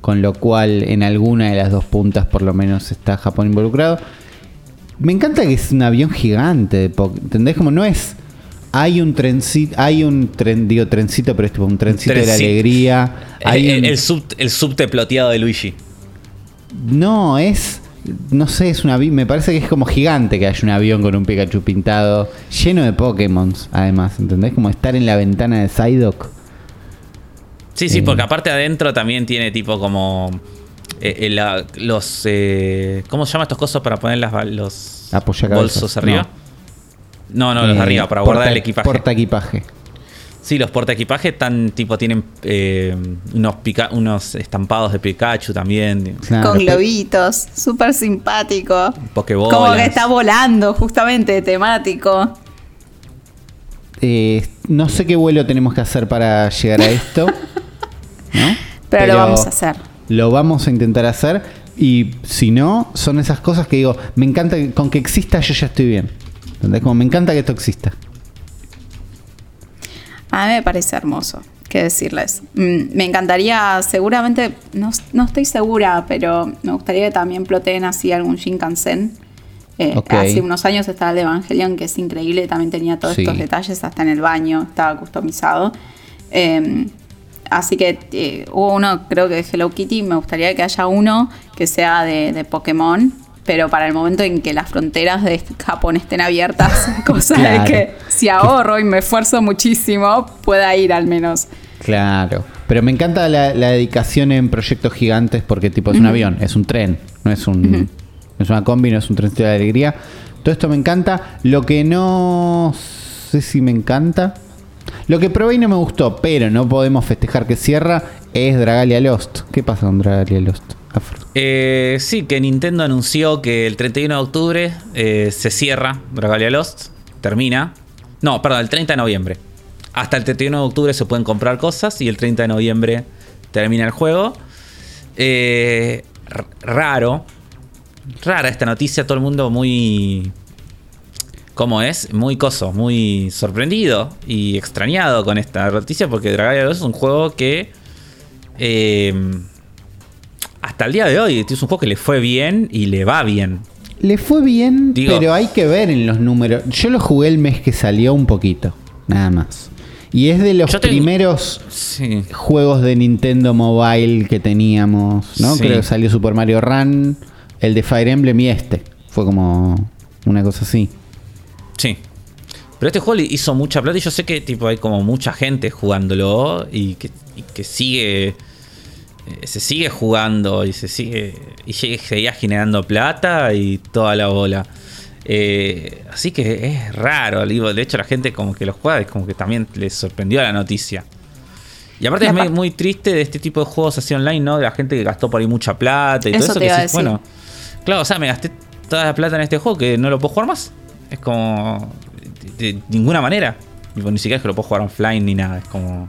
con lo cual en alguna de las dos puntas por lo menos está Japón involucrado. Me encanta que es un avión gigante, ¿entendés? Como no es... Hay un trencito, hay un tren, digo trencito, pero es tipo un trencito de la alegría. Hay el, un- el sub, el subte ploteado de Luigi. No, es. No sé, es una. Me parece que es como gigante que haya un avión con un Pikachu pintado, lleno de Pokémon, además, ¿entendés? Como estar en la ventana de Psyduck. Sí, sí, Eh. porque aparte adentro también tiene tipo como. eh, eh, la- los. eh, ¿Cómo se llaman estos cosas para poner las, los bolsos arriba? No, no, los de Eh, arriba, para porta- guardar el equipaje. Porta equipaje. Sí, los porta equipaje están tipo, tienen eh, unos, pica- unos estampados de Pikachu también. Claro, con globitos, súper simpático. Pokébolas. Como que está volando, justamente, temático. Eh, no sé qué vuelo tenemos que hacer para llegar a esto. ¿no? Pero, lo vamos a hacer. Lo vamos a intentar hacer. Y si no, son esas cosas que digo, me encanta que- con que exista, yo ya estoy bien. ¿Entendés? Como me encanta que esto exista. A mí me parece hermoso, qué decirles. Mm, me encantaría, seguramente, no, no estoy segura, pero me gustaría que también ploteen así algún Shinkansen. Eh, Ok. Hace unos años estaba el de Evangelion, que es increíble, también tenía todos Sí. estos detalles, hasta en el baño estaba customizado. Eh, así que eh, hubo uno, creo que de Hello Kitty, me gustaría que haya uno que sea de, de Pokémon, pero para el momento en que las fronteras de Japón estén abiertas, cosa Claro. de que si ahorro y me esfuerzo muchísimo, pueda ir al menos. Claro. Pero me encanta la, la dedicación en proyectos gigantes porque tipo es un avión, es un tren, no es un no es una combi, no es un trencito de alegría. Todo esto me encanta. Lo que no sé si me encanta. Lo que probé y no me gustó, pero no podemos festejar que cierra, es Dragalia Lost. ¿Qué pasa con Dragalia Lost? Eh, sí, que Nintendo anunció que el 31 de octubre eh, se cierra Dragalia Lost. Termina. No, perdón, el 30 de noviembre. Hasta el 31 de octubre se pueden comprar cosas y el 30 de noviembre termina el juego. Eh, raro. Rara esta noticia, todo el mundo muy... ¿Cómo es? Muy coso, muy sorprendido y extrañado con esta noticia porque Dragalia Lost es un juego que... eh, hasta el día de hoy es un juego que le fue bien y le va bien. Le fue bien, Digo- pero hay que ver en los números. Yo lo jugué el mes que salió un poquito, nada más. Y es de los tengo- primeros Sí. juegos de Nintendo Mobile que teníamos, ¿no? Sí. Creo que salió Super Mario Run, el de Fire Emblem y este. Fue como una cosa así. Sí. Pero este juego le hizo mucha plata y yo sé que tipo hay como mucha gente jugándolo y que, y que sigue. Eh, Se sigue jugando y se sigue. Y sigue- seguía generando plata y toda la bola. Eh, así que es raro, de hecho la gente como que lo juega es como que también les sorprendió la noticia. Y aparte es muy, triste de este tipo de juegos así online, ¿no? De la gente que gastó por ahí mucha plata y Eso todo eso. te Que iba a decís, decir. bueno, claro, o sea, me gasté toda la plata en este juego que no lo puedo jugar más. Es como. De, de ninguna manera. Tipo, ni siquiera es que lo puedo jugar offline ni nada. Es como.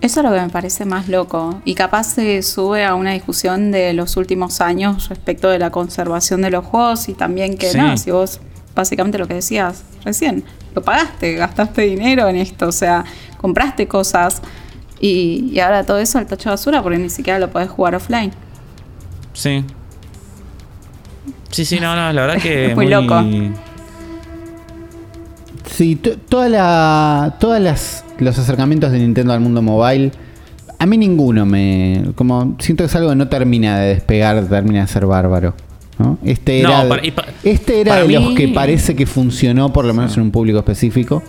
Eso es lo que me parece más loco. Y capaz se sube a una discusión de los últimos años respecto de la conservación de los juegos y también que Sí. no, si vos básicamente lo que decías recién, lo pagaste, gastaste dinero en esto, o sea, compraste cosas y, y ahora todo eso al tacho de basura porque ni siquiera lo podés jugar offline. Sí. Sí, sí, no, no, la verdad que. Es muy loco. Sí, to- toda la, todas las los acercamientos de Nintendo al mundo mobile, a mí ninguno me, como siento que es algo que no termina de despegar, termina de ser bárbaro. ¿no? Este No, era, para- este era de los que parece que funcionó por lo menos en un público específico,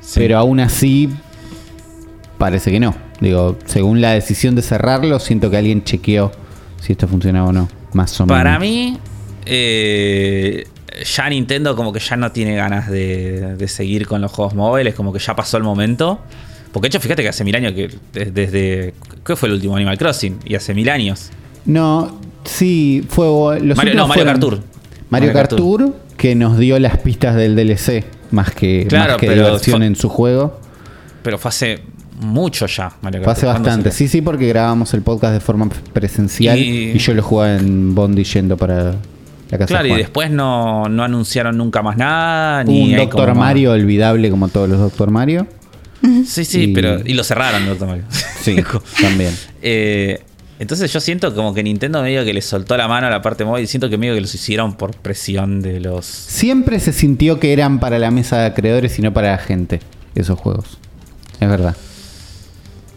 Sí. pero aún así parece que no. Digo, según la decisión de cerrarlo, siento que alguien chequeó si esto funcionaba o no, más o menos. Para mí, eh, ya Nintendo como que ya no tiene ganas de, de seguir con los juegos móviles, como que ya pasó el momento. Porque de hecho, fíjate que hace mil años que des- desde... ¿Qué fue el último Animal Crossing? Y hace mil años. No, sí, fue los Mario- no, Mario Kart Tour. Mario Mario Kart Tour, que nos dio las pistas del DLC, más que, Claro, más que pero diversión fue- en su juego. Pero fue hace mucho ya, Mario Fue Kart hace Tour. ¿Cuándo bastante, sí, sí, porque grabamos el podcast de forma presencial y, Y- yo lo jugaba en Bondi yendo para la casa Claro, de y después no, no anunciaron nunca más nada. Ni Un Doctor como- Mario olvidable como todos los Doctor Mario. Sí, sí, Y- pero. Y lo cerraron, Doctor Mario. Sí, también. Eh, entonces yo siento como que Nintendo medio que le soltó la mano a la parte móvil. Siento que medio que los hicieron por presión de los. Siempre se sintió que eran para la mesa de acreedores y no para la gente, esos juegos. Es verdad.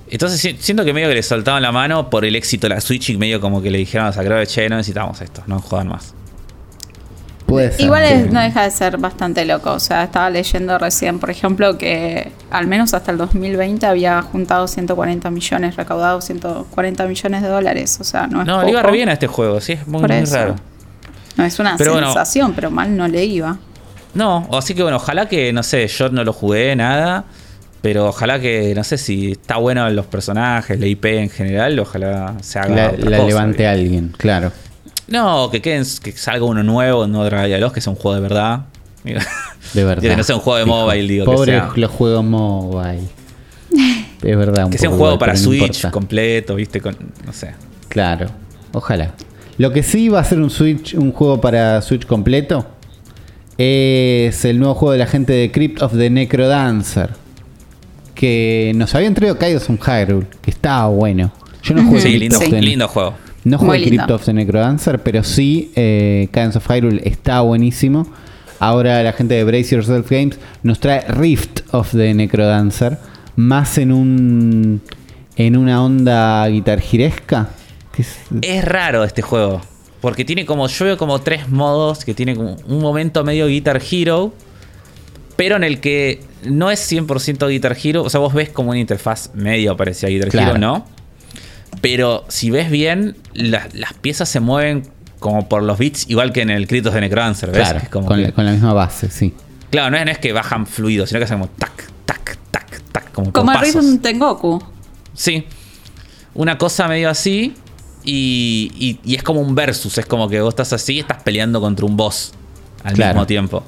Entonces si- siento que medio que le soltaron la mano por el éxito de la Switch y medio como que le dijeron a los acreedores, che, no necesitamos esto, no jodan más. Puede ser. Igual es- no deja de ser bastante loco. O sea, estaba leyendo recién, por ejemplo, que al menos hasta el 2020 había juntado 140 millones, recaudado 140 millones de dólares. O sea, no es No, le iba re bien a este juego, sí, es muy, Por muy raro. No es una Pero bueno. sensación, pero mal no le iba. No, así que bueno, ojalá que, no sé, yo no lo jugué, nada. Pero ojalá que, no sé si está bueno los personajes, la IP en general, ojalá se haga. la, otra la cosa, levante alguien, claro. No, que queden, que salga uno nuevo, un nuevo Dragon Heroes, que sea un juego de verdad. De verdad. Que no sea un juego de Dijo, mobile, digo, que Pobre sea- los juegos mobile. Es verdad. que sea un juego igual, para no Switch completo, viste, con, no sé. Claro, ojalá. Lo que sí va a ser un Switch, un juego para Switch completo, es el nuevo juego de la gente de Crypt of the Necrodancer. Que nos habían traído Kaidos on Hyrule, que estaba bueno. Yo no jugué Sí, lindo, Sí. lindo juego. No jugué. Crypt of the Necrodancer, pero sí eh, Cadence of Hyrule está buenísimo. Ahora la gente de Brace Yourself Games nos trae Rift of the Necrodancer, más en un en una onda guitargiresca. que es- Es raro este juego. Porque tiene como, yo veo como tres modos, que tiene como un momento medio Guitar Hero, pero en el que no es 100% Guitar Hero. O sea, vos ves como una interfaz medio parecida a Guitar Claro. Hero, ¿no? Pero si ves bien, la- las piezas se mueven como por los beats, igual que en el Critos de Necrodancer, ¿ves? claro, Es como con, que- la, con la misma base, sí. Claro, no es, no es que bajan fluido, sino que hacen como tac, tac, tac, tac, como Como el. Rhythm Tengoku. Sí. Una cosa medio así. Y, y- y es como un versus. Es como que vos estás así y estás peleando contra un boss al Claro. mismo tiempo.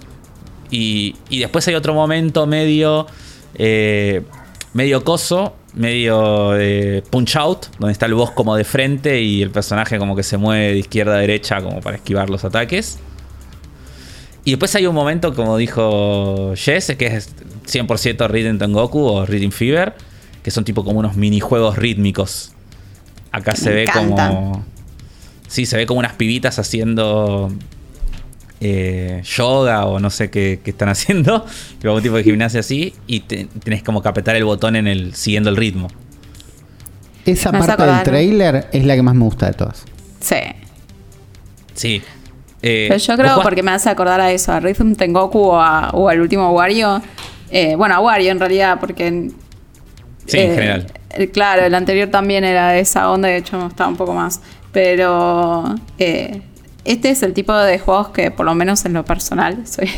Y, y después hay otro momento medio. eh, medio coso. Medio de punch out. Donde está el boss como de frente. Y el personaje como que se mueve de izquierda a derecha. Como para esquivar los ataques. Y después hay un momento, como dijo Jess, que es 100% Rhythm Tengoku o Rhythm Fever, que son tipo como unos minijuegos rítmicos. Acá Me se ve como. Sí, se ve como unas pibitas haciendo eh, yoga o no sé qué, qué están haciendo, pero algún tipo de gimnasia así, y te- tenés como que apretar el botón en el siguiendo el ritmo. Esa parte del trailer es la que más me gusta de todas. Sí. Sí. Eh, Pero yo ¿vos creo porque me hace acordar a eso, a Rhythm Tengoku o, a- o al último Wario. Eh, bueno, a Wario en realidad, porque... en- Sí, en eh, general. el- claro, el anterior también era de esa onda, de hecho me gustaba un poco más. Pero eh, este es el tipo de juegos que, por lo menos en lo personal, soy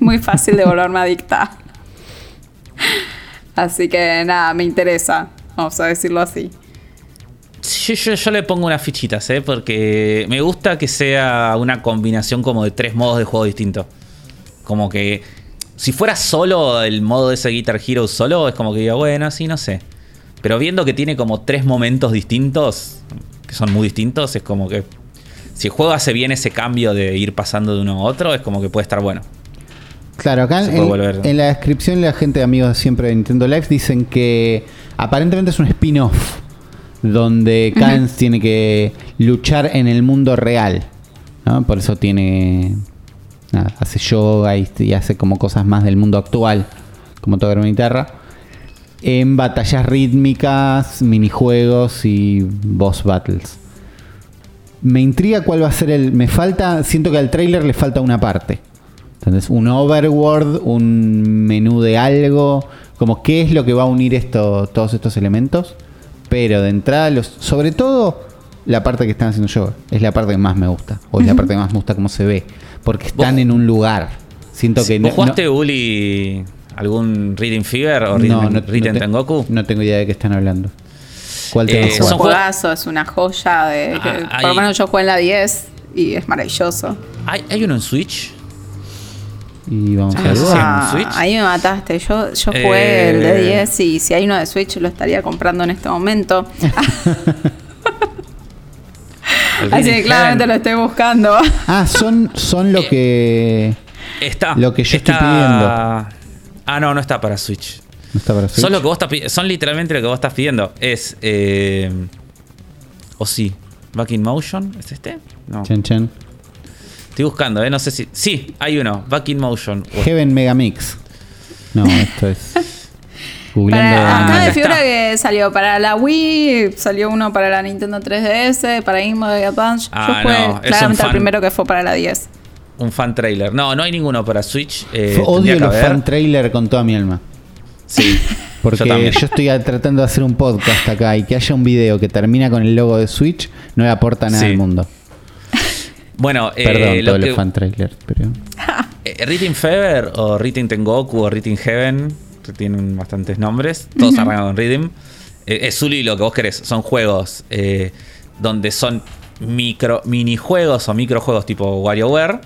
muy fácil de volverme adicta. Así que nada, me interesa, vamos a decirlo así. Yo, le pongo unas fichitas, ¿eh? Porque me gusta que sea una combinación como de tres modos de juego distintos. Como que si fuera solo el modo de ese Guitar Hero solo, es como que diga, bueno, sí, no sé. Pero viendo que tiene como tres momentos distintos, que son muy distintos, es como que si el juego hace bien ese cambio de ir pasando de uno a otro, es como que puede estar bueno. Claro, acá en, puede volver. en la descripción la gente de amigos siempre de Nintendo Live dicen que aparentemente es un spin-off donde Kans tiene que luchar en el mundo real. ¿no? Por eso tiene. nada, hace yoga y, y hace como cosas más del mundo actual, como tocar una guitarra. En batallas rítmicas, minijuegos y boss battles. Me intriga cuál va a ser el. Me falta. Siento que al trailer le falta una parte. Entonces, un overworld, un menú de algo. Como qué es lo que va a unir esto, todos estos elementos. Pero de entrada, los, sobre todo la parte que están haciendo yo. Es la parte que más me gusta. O es la parte que más me gusta cómo se ve. Porque están Vos- en un lugar. Siento que ¿Vos no- jugaste, no- Uli, algún Reading Fever o Reading, no, Reading te- Tengoku? No tengo idea de qué están hablando. ¿Cuál Eh, Es un son juegazo, es una joya de que Ah, por lo menos yo jugué en la 10 y es maravilloso. ¿Hay, hay uno en Switch? Y vamos a Ah, ver. sí. Ah, Switch? ahí me mataste. Yo, yo Eh. jugué el de 10 y si hay uno de Switch lo estaría comprando en este momento. Así que claramente lo estoy buscando. Ah, son, son lo que. Está. Lo que yo está- estoy pidiendo. Ah, no, no está para Switch. No está para Son, lo que vos estás son literalmente lo que vos estás pidiendo. Es. Eh, o sí. Back in Motion. ¿Es este? No. Chan, chan. Estoy buscando, ¿eh? No sé si. Sí, hay uno. Back in Motion. Heaven Megamix. No, esto es. Para, Ah, acá me figura está. que salió para la Wii, salió uno para la Nintendo 3DS, para Game Boy Advance. Ah, yo jugué no, claramente el primero que fue para la 10. Un fan trailer. No, no hay ninguno para Switch. Eh, odio los fan trailer con toda mi alma. Sí. Porque yo yo, estoy tratando de hacer un podcast acá y que haya un video que termina con el logo de Switch no le aporta nada Sí. al mundo. Bueno, eh, Perdón, lo todos que- los fan trailers, pero. Eh, Rhythm Fever o Rhythm Tengoku o Rhythm Heaven, que tienen bastantes nombres, todos arrancan con Rhythm. Eh, es Zully lo que vos querés, son juegos eh, donde son micro minijuegos o microjuegos tipo WarioWare,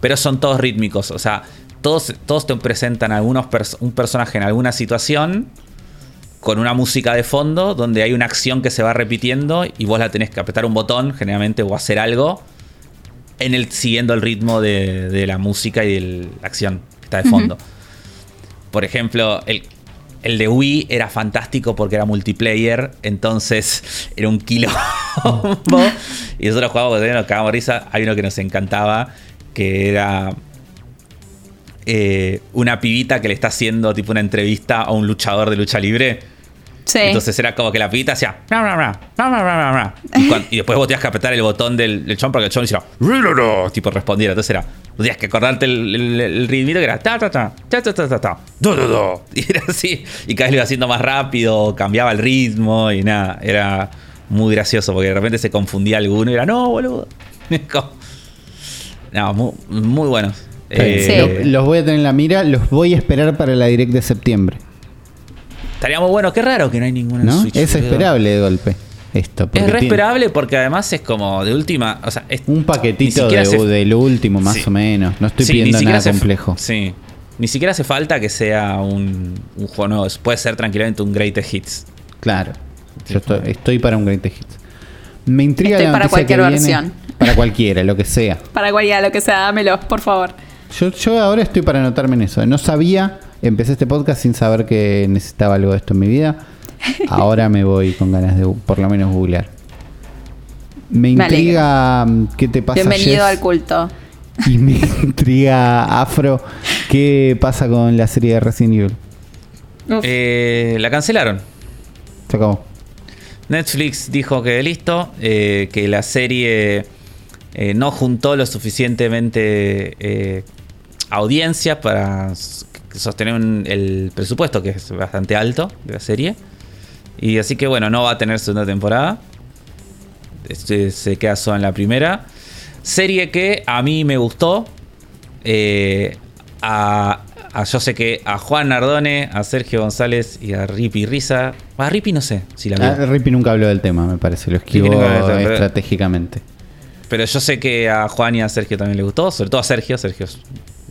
pero son todos rítmicos, o sea, todos, todos te presentan algunos pers- un personaje en alguna situación con una música de fondo donde hay una acción que se va repitiendo y vos la tenés que apretar un botón generalmente o hacer algo en el siguiendo el ritmo de, de la música y de la acción que está de fondo. Por ejemplo, el, el de Wii era fantástico porque era multiplayer, entonces era un quilombo. y nosotros jugábamos, nos cagábamos risa. Hay uno que nos encantaba, que era eh, una pibita que le está haciendo tipo una entrevista a un luchador de lucha libre. Sí. Entonces era como que la pibita hacía. Y, después vos tenías que apretar el botón del, del chon para que el chon hiciera. Tipo respondiera. Entonces era. Tenías que acordarte el, el, el ritmito que era. Ta, ta, ta, ta, ta, ta, ta, ta, do, do, do. Y era así. Y cada vez lo iba haciendo más rápido, cambiaba el ritmo y nada. Era muy gracioso porque de repente se confundía alguno y era, no, boludo. No, muy, muy buenos. Eh, lo- Los voy a tener en la mira, los voy a esperar para la direct de septiembre. Estaría muy bueno. Qué raro que no hay ninguno en ¿No? Switch. Es esperable de golpe. Esto. Es re tiene esperable porque además es como de última. O sea, es, Un paquetito de, hace- de lo último, más Sí. o menos. No estoy Sí, pidiendo nada hace- complejo. Sí. Ni siquiera hace falta que sea un, un juego nuevo. Puede ser tranquilamente un Greatest Hits. Claro. Yo estoy, estoy para un Greatest Hits. Me intriga Estoy la para que cualquier viene. versión. Para cualquiera, lo que sea. Para cualquiera, lo que sea, dámelo, por favor. Yo, yo ahora estoy para anotarme en eso. No sabía, empecé este podcast sin saber que necesitaba algo de esto en mi vida. Ahora me voy con ganas de por lo menos googlear. Me intriga mm, qué te pasa Bienvenido Jess, al culto. y me intriga Afro qué pasa con la serie de Resident Evil. Eh, la cancelaron. Se acabó. Netflix dijo que listo, eh, que la serie eh, no juntó lo suficientemente eh, audiencia para sostener un- el presupuesto, que es bastante alto de la serie. Y así que bueno, no va a tener segunda temporada. Este, se queda solo en la primera. Serie que a mí me gustó. Eh, a, a- yo sé que a Juan Nardone, a Sergio González y a Ripi Risa. A Ripi no sé si la. Ah, Rippy nunca habló del tema, me parece. Lo esquivó Rippy tema, estratégicamente. Pero yo sé que a Juan y a Sergio también le gustó. Sobre todo a Sergio. Sergio es,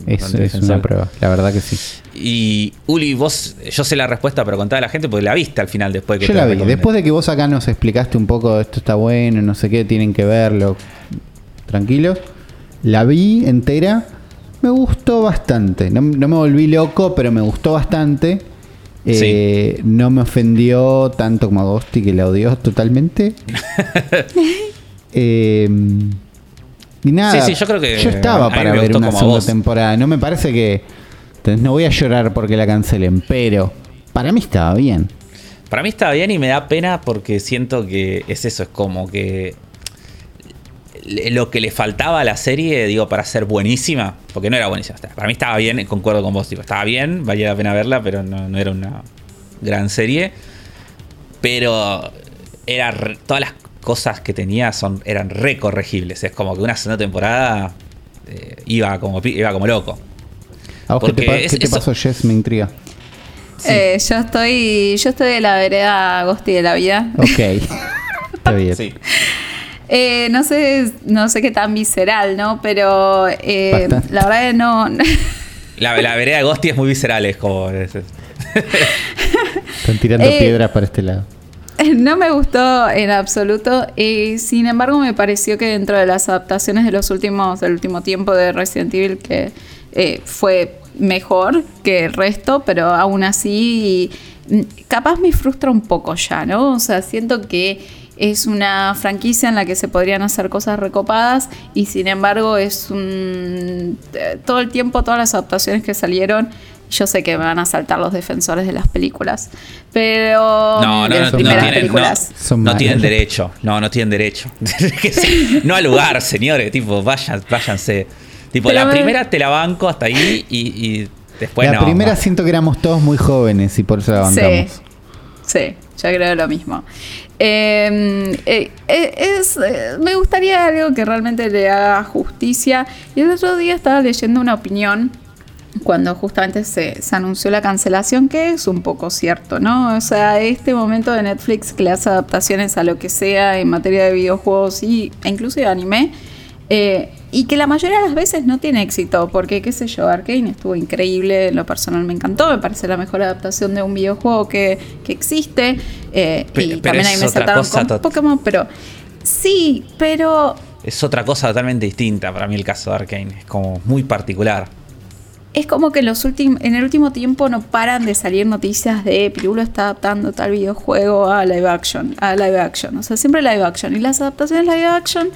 Es, una prueba, la verdad que sí. Y Uli, vos, yo sé la respuesta, pero contá a la gente porque la viste al final después que Yo te la vi. Después de que vos acá nos explicaste un poco esto está bueno, no sé qué, tienen que verlo. Tranquilos. La vi entera. Me gustó bastante. No, no me volví loco, pero me gustó bastante. Eh, No me ofendió tanto como a Ghosty, que la odió totalmente. Eh, nada. Sí, sí, yo creo que Yo estaba para ver una segunda vos. temporada. No me parece que. entonces no voy a llorar porque la cancelen, pero para mí estaba bien. Para mí está bien y me da pena porque siento que es eso, es como que lo que le faltaba a la serie, digo, para ser buenísima, porque no era buenísima. Para mí estaba bien, concuerdo con vos, digo, estaba bien, valía la pena verla, pero no, no era una gran serie. Pero era re- todas las cosas que tenía son, eran recorregibles. Es como que una segunda temporada eh, iba, como, iba como loco. ¿A vos qué te, Porque pa- es- qué te pasó, Jess? Me intriga. Eh, yo estoy yo estoy de la vereda Agosti de la vida. Ok. Está bien. Sí. Eh, no sé no sé qué tan visceral, ¿no? Pero eh, la verdad que no... La, la vereda de Ghosty es muy visceral, es como... es- es- Están tirando Eh, piedras para este lado. No me gustó en absoluto. Y sin embargo, me pareció que dentro de las adaptaciones de los últimos, del último tiempo de Resident Evil, que eh, fue mejor que el resto, pero aún así, mm, capaz me frustra un poco ya, ¿no? O sea, siento que es una franquicia en la que se podrían hacer cosas recopadas y sin embargo es un eh, todo el tiempo todas las adaptaciones que salieron yo sé que me van a saltar los defensores de las películas pero No, no, de las no, no tienen, películas no, Son no malas. tienen derecho. No, no tienen derecho. No al lugar, señores. Tipo, vayan, váyanse. Tipo, Pero la me- primera te la banco hasta ahí y, y después la no. primera va. siento que éramos todos muy jóvenes y por eso la bancamos. Sí, sí, yo creo lo mismo. Eh, eh, eh, es, eh, me gustaría algo que realmente le haga justicia. Y el otro día estaba leyendo una opinión cuando justamente se, se anunció la cancelación, que es un poco cierto, ¿no? O sea, este momento de Netflix que le hace adaptaciones a lo que sea en materia de videojuegos y, e incluso de anime, eh, y que la mayoría de las veces no tiene éxito, porque qué sé yo, Arkane estuvo increíble, en lo personal me encantó, me parece la mejor adaptación de un videojuego que, que existe, eh, y pero también ahí me saltaron con Pokémon, pero sí, pero Es otra cosa totalmente distinta para mí el caso de Arkane. Es como muy particular. Es como que en, los últimos, en el último tiempo no paran de salir noticias de Pirulo está adaptando tal videojuego a live action, a live action. O sea, siempre live action. Y las adaptaciones live action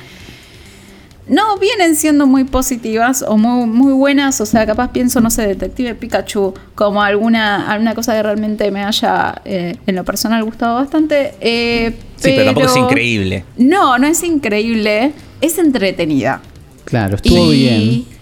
no vienen siendo muy positivas o muy, muy buenas. O sea, capaz pienso, no sé, Detective Pikachu como alguna, alguna cosa que realmente me haya, eh, en lo personal, gustado bastante. Eh, Sí, pero tampoco es increíble. No, no es increíble. Es entretenida. Claro, estuvo Y bien.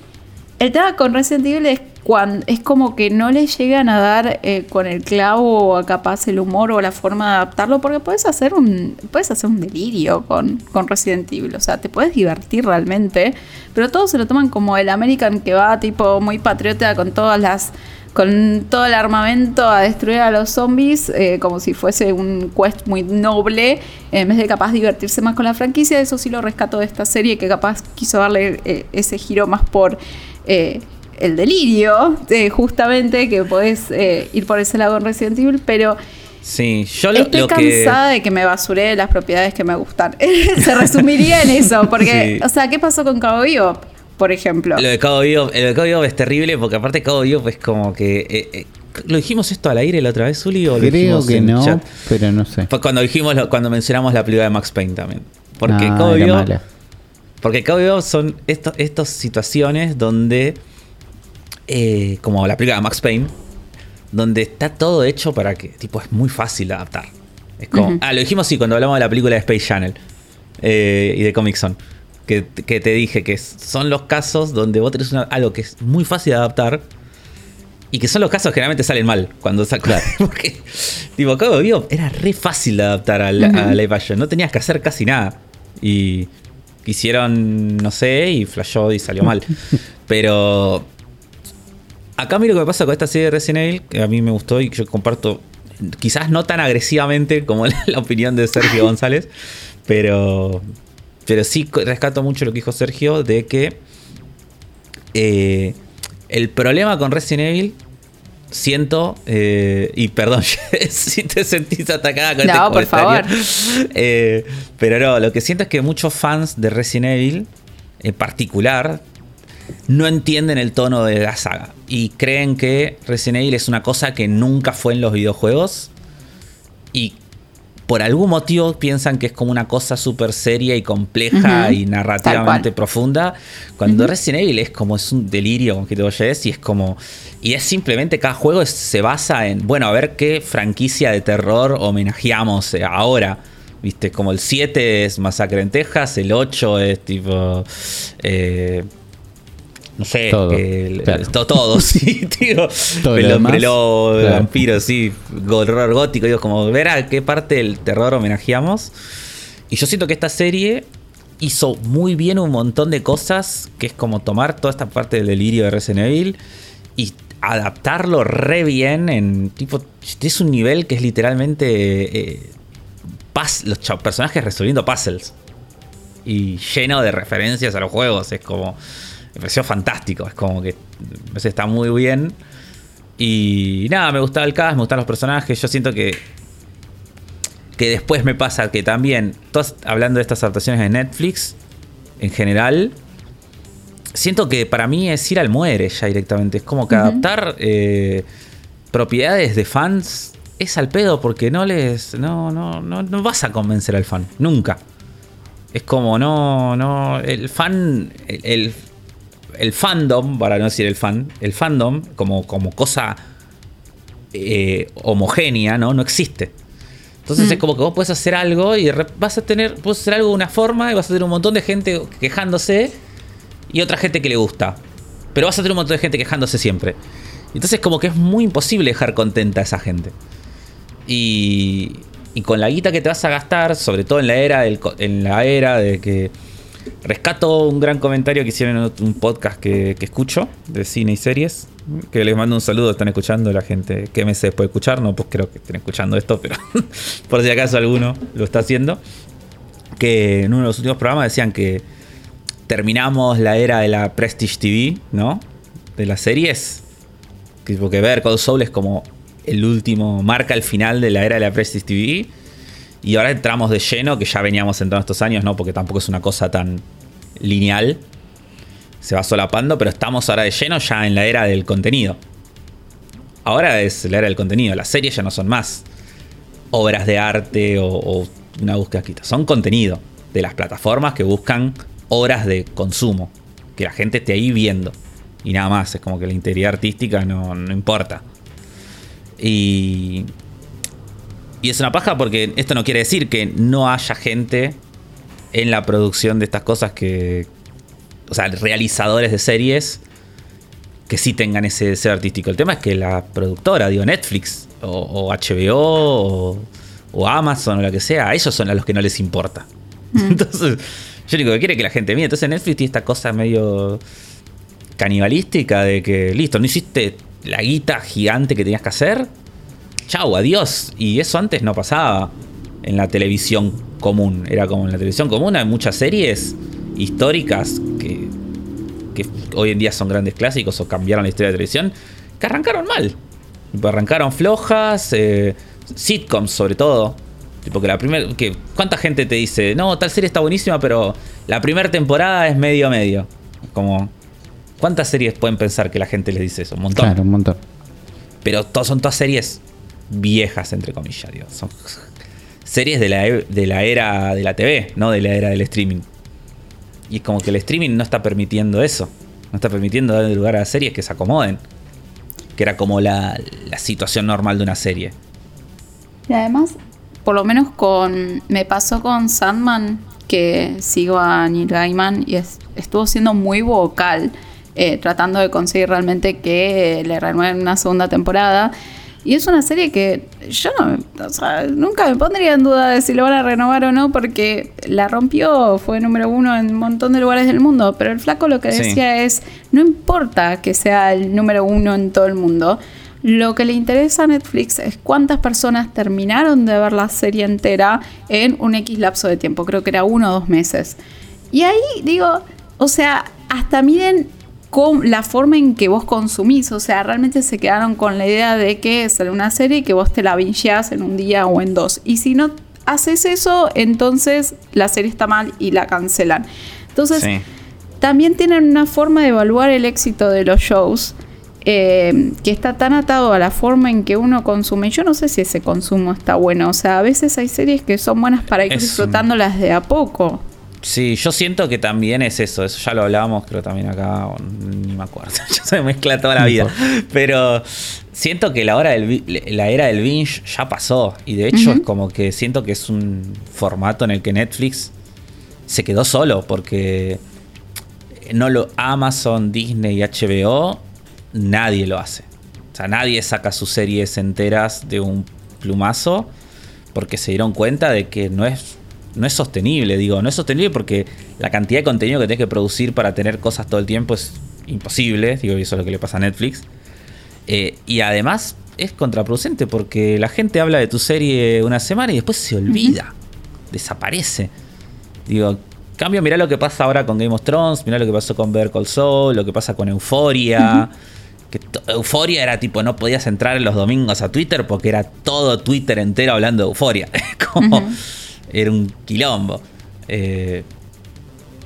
El tema con Resident Evil es cuando es como que no le llegan a dar eh, con el clavo o capaz el humor o la forma de adaptarlo porque puedes hacer un puedes hacer un delirio con, con Resident Evil, o sea, te puedes divertir realmente, pero todos se lo toman como el American que va tipo muy patriota con todas las con todo el armamento a destruir a los zombies, eh, como si fuese un quest muy noble, en vez de capaz divertirse más con la franquicia. Eso sí lo rescato de esta serie, que capaz quiso darle eh, ese giro más por eh, el delirio, eh, justamente, que podés eh, ir por ese lado en Resident Evil, pero Sí, yo lo, estoy lo que. cansada de que me basuré las propiedades que me gustan. Se resumiría en eso, porque, Sí. o sea, ¿qué pasó con Cabo Vivo, por ejemplo? Lo de Cabo Vivo, lo de Cabo Vivo es terrible porque aparte Cabo Vivo es como que. eh, eh, ¿Lo dijimos esto al aire la otra vez, Uli? O Creo que no, chat? pero no sé. Fue cuando dijimos lo- cuando mencionamos la película de Max Payne también. Porque Ah, Cabo era Vivo. mala. Porque Vivo son estos, estas situaciones donde. eh, como la película de Max Payne. Donde está todo hecho para que. Tipo, es muy fácil de adaptar. Es como. Ah, lo dijimos sí cuando hablamos de la película de Space Channel. eh, y de Comic Zone. que, que te dije, que son los casos donde vos tenés una- algo que es muy fácil de adaptar y que son los casos que generalmente salen mal cuando sacas. Porque, tipo, Cowboy Bebop era re fácil de adaptar a, la- a live action, no tenías que hacer casi nada. Y quisieron, no sé, y flashó y salió mal. Pero acá a mí lo que me pasa con esta serie de Resident Evil, que a mí me gustó y que yo comparto, quizás no tan agresivamente como la, la opinión de Sergio González, pero, pero sí rescato mucho lo que dijo Sergio de que eh, el problema con Resident Evil, siento, eh, y perdón si te sentís atacada con No, este por comentario, eh, pero no, lo que siento es que muchos fans de Resident Evil, en particular, no entienden el tono de la saga y creen que Resident Evil es una cosa que nunca fue en los videojuegos y por algún motivo piensan que es como una cosa súper seria y compleja y narrativamente profunda cuando Resident Evil es como es un delirio con que te oyes y es como y es simplemente cada juego es- se basa en bueno a ver qué franquicia de terror homenajeamos eh, ahora. Viste como el 7 es Masacre en Texas el 8 es tipo eh, no sé, Todo, el- claro. to- todo, sí, tío. Todo lo el hombre demás, lobo, claro. vampiro, sí, horror gótico, digo, como ver a qué parte del terror homenajeamos. Y yo siento que esta serie hizo muy bien un montón de cosas, que es como tomar toda esta parte del delirio de Resident Evil y adaptarlo re bien en tipo, es un nivel que es literalmente eh, paz- los personajes resolviendo puzzles y lleno de referencias a los juegos. Es como. Me pareció fantástico. Es como que. Está muy bien. Y nada, me gustaba el cast, me gustan los personajes. Yo siento que. Que después me pasa que también. Todas, hablando de estas adaptaciones de Netflix. En general. Siento que para mí es ir al muere ya directamente. Es como que adaptar eh, propiedades de fans es al pedo porque no les. No, no, no, no vas a convencer al fan. Nunca. Es como no, no. El fan. El, el, el fandom, para no decir el fan, el fandom, como, como cosa eh, homogénea, ¿no? No existe. Entonces Mm. es como que vos puedes hacer algo y vas a tener. Puedes hacer algo de una forma y vas a tener un montón de gente quejándose y otra gente que le gusta. Pero vas a tener un montón de gente quejándose siempre. Entonces como que es muy imposible dejar contenta a esa gente. Y, y con la guita que te vas a gastar, sobre todo en la era del, en la era de que rescato un gran comentario que hicieron en un podcast que, que escucho de cine y series. Que les mando un saludo, están escuchando la gente que me se puede escuchar, no pues creo que estén escuchando esto, pero por si acaso alguno lo está haciendo. Que en uno de los últimos programas decían que terminamos la era de la Prestige TV, ¿no? De las series. Que, porque ver Cold Soul es como el último, marca el final de la era de la Prestige TV. Y ahora entramos de lleno, que ya veníamos entrando estos años, ¿no? Porque tampoco es una cosa tan lineal. Se va solapando, pero estamos ahora de lleno ya en la era del contenido. Ahora es la era del contenido. Las series ya no son más obras de arte o, una búsqueda quita. Son contenido de las plataformas que buscan horas de consumo. Que la gente esté ahí viendo. Y nada más. Es como que la integridad artística no, no importa. Y. Y es una paja porque esto no quiere decir que no haya gente en la producción de estas cosas que. O sea, realizadores de series que sí tengan ese deseo artístico. El tema es que la productora, digo, Netflix o, o HBO o, o Amazon o lo que sea, a ellos son a los que no les importa. Entonces, yo lo único que quiero es que la gente mire. Entonces Netflix tiene esta cosa medio canibalística de que, listo, no hiciste la guita gigante que tenías que hacer. Chau, adiós. Y eso antes no pasaba en la televisión común. Era como en la televisión común hay muchas series históricas que, que hoy en día son grandes clásicos o cambiaron la historia de la televisión, que arrancaron mal. Arrancaron flojas, eh, sitcoms sobre todo. Tipo que la primera. Que, ¿Cuánta gente te dice, no, tal serie está buenísima, pero la primera temporada es medio medio? Como. ¿Cuántas series pueden pensar que la gente les dice eso? Un montón. Claro, un montón. Pero to- son todas series viejas, entre comillas, digo. Son series de la, e- de la era de la TV, no de la era del streaming. Y es como que el streaming no está permitiendo eso. No está permitiendo darle lugar a series que se acomoden. Que era como la, la situación normal de una serie. Y además, por lo menos con. Me pasó con Sandman, que sigo a Neil Gaiman y es- estuvo siendo muy vocal, eh, tratando de conseguir realmente que le renueven una segunda temporada. Y es una serie que yo no, o sea, nunca me pondría en duda de si lo van a renovar o no, porque la rompió, fue número uno en un montón de lugares del mundo. Pero el flaco lo que Sí. decía es, no importa que sea el número uno en todo el mundo, lo que le interesa a Netflix es cuántas personas terminaron de ver la serie entera en un X lapso de tiempo, creo que era uno o dos meses. Y ahí digo, o sea, hasta miden con la forma en que vos consumís, o sea, realmente se quedaron con la idea de que es una serie y que vos te la bingeás en un día o en dos. Y si no haces eso, entonces la serie está mal y la cancelan. Entonces, Sí. también tienen una forma de evaluar el éxito de los shows eh, que está tan atado a la forma en que uno consume. Yo no sé si ese consumo está bueno. O sea, a veces hay series que son buenas para ir Es disfrutándolas de a poco. Sí, yo siento que también es eso, eso ya lo hablábamos creo también acá, ni me acuerdo, ya se me mezcla toda la vida, pero siento que la, hora del, la era del binge ya pasó y de hecho es como que siento que es un formato en el que Netflix se quedó solo porque no lo Amazon, Disney y HBO nadie lo hace. O sea, nadie saca sus series enteras de un plumazo porque se dieron cuenta de que no es, no es sostenible. Digo, no es sostenible porque la cantidad de contenido que tenés que producir para tener cosas todo el tiempo es imposible. Digo, y eso es lo que le pasa a Netflix. Eh, y además es contraproducente porque la gente habla de tu serie una semana y después se olvida. Desaparece. Digo, cambio, mirá lo que pasa ahora con Game of Thrones, mirá lo que pasó con Better Call Saul, lo que pasa con Euphoria. Que Euforia era tipo, no podías entrar en los domingos a Twitter porque era todo Twitter entero hablando de Euforia. Como. Era un quilombo. Eh,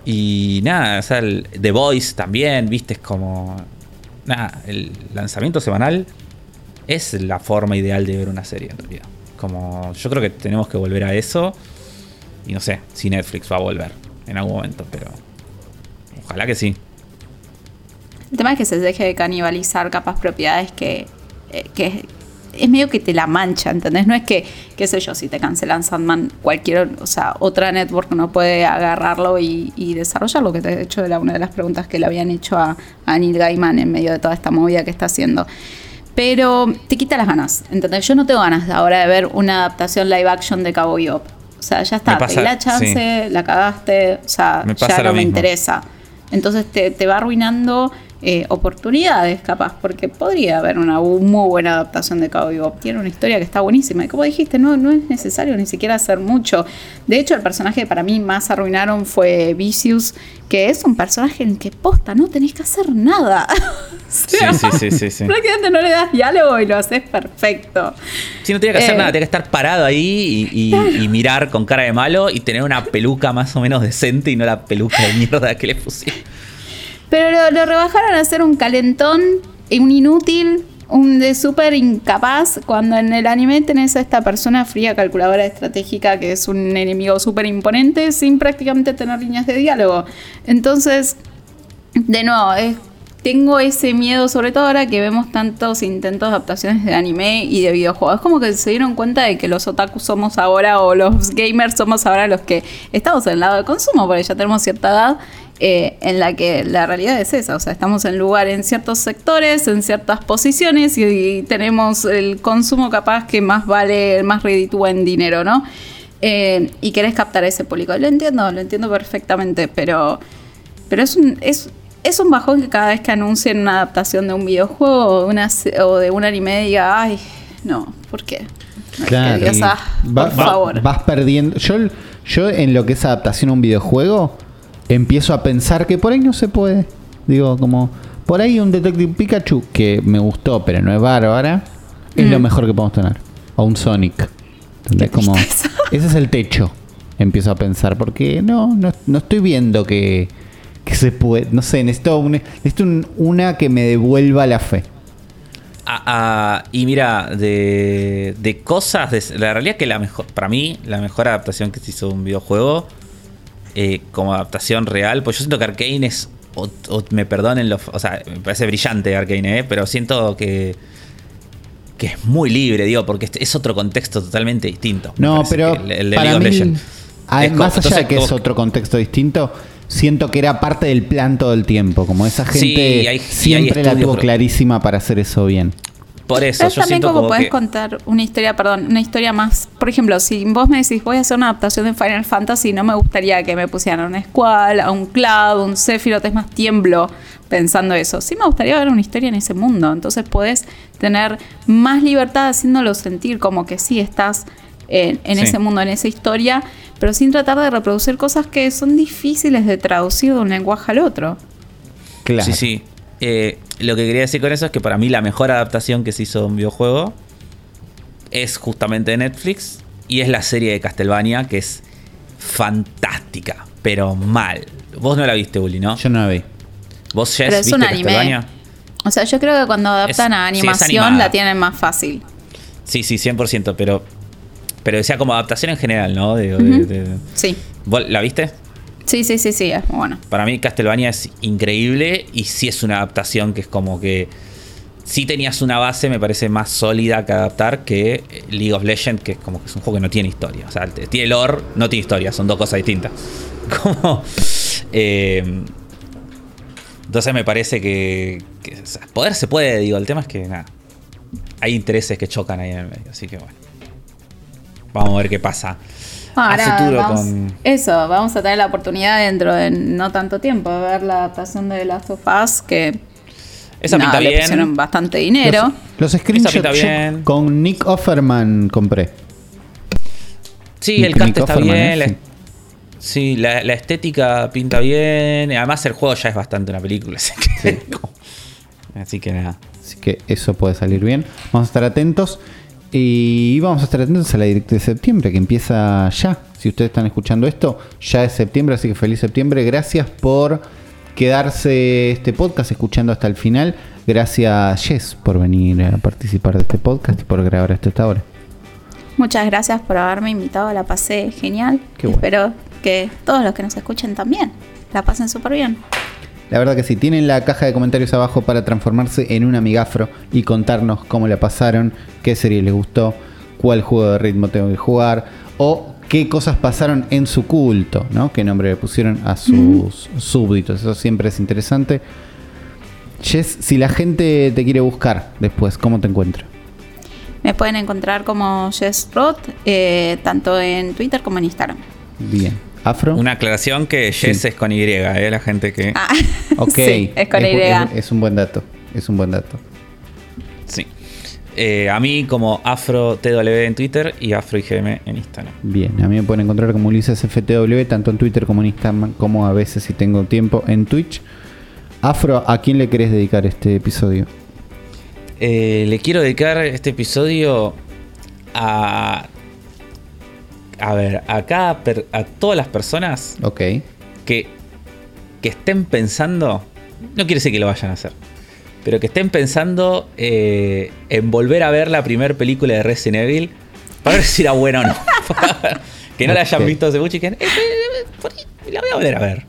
y nada, o sea, el The Voice también, viste, es como. Nada, el lanzamiento semanal es la forma ideal de ver una serie en realidad. Como yo creo que tenemos que volver a eso. Y no sé si Netflix va a volver en algún momento, pero ojalá que sí. El tema es que se deje de canibalizar capas propiedades que, eh, que es medio que te la mancha, ¿entendés? No es que, qué sé yo, si te cancelan Sandman, cualquier, o sea, otra network no puede agarrarlo y, y desarrollarlo, que de hecho era una de las preguntas que le habían hecho a, a Neil Gaiman en medio de toda esta movida que está haciendo. Pero te quita las ganas, ¿entendés? Yo no tengo ganas ahora de ver una adaptación live action de Cowboy Bebop. O sea, ya está, pasa- te di la chance, la cagaste, o sea, ya no me interesa. Entonces te, te va arruinando eh, oportunidades, capaz, porque podría haber una muy buena adaptación de Cowboy Bebop. Tiene una historia que está buenísima. Y como dijiste, no, no es necesario ni siquiera hacer mucho. De hecho, el personaje que para mí más arruinaron fue Vicious, que es un personaje en que posta, no tenés que hacer nada. O Sí, sea, sí, sí, sí, sí. Prácticamente no le das diálogo y lo haces perfecto. Sí, no tenía que hacer Eh. nada, tenía que estar parado ahí y, y- y mirar con cara de malo y tener una peluca más o menos decente y no la peluca de mierda que le pusieron. Pero lo, rebajaron a ser un calentón, y un inútil, un de súper incapaz, cuando en el anime tenés a esta persona fría, calculadora estratégica, que es un enemigo súper imponente, sin prácticamente tener líneas de diálogo. Entonces, de nuevo, tengo ese miedo, sobre todo ahora que vemos tantos intentos de adaptaciones de anime y de videojuegos. Es como que se dieron cuenta de que los otakus somos ahora, o los gamers somos ahora los que estamos en el lado de consumo, porque ya tenemos cierta edad. Eh, en la que la realidad es esa, o sea, estamos en lugar en ciertos sectores, en ciertas posiciones y, y tenemos el consumo capaz que más vale, más reditúa en dinero, ¿no? Eh, y querés captar a ese público. Lo entiendo, lo entiendo perfectamente, pero, pero es un, es, es un bajón que cada vez que anuncien una adaptación de un videojuego o de, una, o de un anime diga, ay, no, ¿por qué? Claro. Que digas, "Ah, va- por va- favor. Vas perdiendo. Yo, yo en lo que es adaptación a un videojuego, empiezo a pensar que por ahí no se puede. Digo, como, por ahí un Detective Pikachu que me gustó, pero no es bárbara, es lo Mm. mejor que podemos tener. O un Sonic. ¿Entendés? Qué Como, ese es el techo. Empiezo a pensar, porque no, no, no estoy viendo que, que se puede. No sé, necesito, un- necesito un- una que me devuelva la fe. Ah, ah, y mira, de, de cosas, de- la realidad que la mejor, para mí, la mejor adaptación que se hizo de un videojuego, eh, como adaptación real, pues yo siento que Arkane es, o, o me perdonen, los, o sea, me parece brillante Arkane, eh, pero siento que, que es muy libre, digo, porque es- otro contexto totalmente distinto. No, pero el, el de para League of mí, Legends. Es como- más allá de que es otro contexto distinto, siento que era parte del plan todo el tiempo. Como esa gente hay- hay siempre la tuvo clarísima para hacer eso bien. Por eso, Pero yo también siento como como podés que... contar una historia, perdón, una historia más. Por ejemplo, si vos me decís voy a hacer una adaptación de Final Fantasy, no me gustaría que me pusieran a un Squall, a un Cloud, un Sephiroth, es más tiemblo pensando eso. Sí me gustaría ver una historia en ese mundo. Entonces podés tener más libertad haciéndolo sentir como que sí estás en, en Sí. ese mundo, en esa historia, pero sin tratar de reproducir cosas que son difíciles de traducir de un lenguaje al otro. Claro. Sí, sí. Eh, lo que quería decir con eso es que para mí la mejor adaptación que se hizo de un videojuego es justamente de Netflix y es la serie de Castlevania que es fantástica, pero mal. Vos no la viste, Uli, ¿no? Yo no la vi. ¿Vos, es viste un anime. Castlevania? O sea, yo creo que cuando adaptan Es- a animación la tienen más fácil. Sí, sí, 100%, pero... Pero decía como adaptación en general, ¿no? De- de- Ujú. de- Sí. ¿Vos ¿La viste? Sí, sí, sí, sí, es muy bueno. Para mí Castlevania es increíble y sí es una adaptación que es como que... Sí tenías una base, me parece, más sólida que adaptar que League of Legends, que es como que es un juego que no tiene historia. O sea, tiene lore, no tiene historia, son dos cosas distintas. Como... eh, entonces me parece que, poder se puede, digo, el tema es que nada, hay intereses que chocan ahí en el medio, así que bueno. Vamos a ver qué pasa. A Ahora, futuro vamos- con... Eso, vamos a tener la oportunidad dentro de no tanto tiempo de ver la adaptación de Last of Us, que Esa nada, pinta le bien. bastante dinero. Los screenshots con Nick Offerman compré. Sí, Nick- el cast Nick está Offerman, bien. ¿eh? la- Sí. sí, la, la estética pinta bien. Además, el juego ya es bastante una película. Así que, así que nada. Así que eso puede salir bien. Vamos a estar atentos. Y vamos a estar atentos a la directa de septiembre, que empieza ya. Si ustedes están escuchando esto, ya es septiembre, así que feliz septiembre. Gracias por quedarse este podcast escuchando hasta el final. Gracias, Jess, por venir a participar de este podcast y por grabar hasta esta hora. Muchas gracias por haberme invitado, la pasé genial. Qué bueno. Espero que todos los que nos escuchen también la pasen súper bien. La verdad que sí, tienen la caja de comentarios abajo para transformarse en un amigafro y contarnos cómo la pasaron, qué serie les gustó, cuál juego de ritmo tengo que jugar o qué cosas pasaron en su culto, ¿no? Qué nombre le pusieron a sus súbditos. Eso siempre es interesante. Jess, si la gente te quiere buscar después, ¿cómo te encuentra? Me pueden encontrar como Jess Roth, eh, tanto en Twitter como en Instagram. Bien. Afro. Una aclaración que Jess Sí. es con Y, ¿eh? La gente que. Ah, Ok. sí, es con Y. es- es un buen dato. Es un buen dato. Sí. Eh, a mí como Afro TW en Twitter y Afro IGM en Instagram. Bien, a mí me pueden encontrar como Ulises FTW, tanto en Twitter como en Instagram, como a veces si tengo tiempo en Twitch. Afro, ¿a quién le querés dedicar este episodio? Eh, le quiero dedicar este episodio a. A ver, a cada per- a todas las personas Ok. que, que estén pensando, no quiere decir que lo vayan a hacer, pero que estén pensando eh, en volver a ver la primera película de Resident Evil para ver si era buena o no. que no la hayan visto hace mucho y que eh, eh, la voy a volver a ver.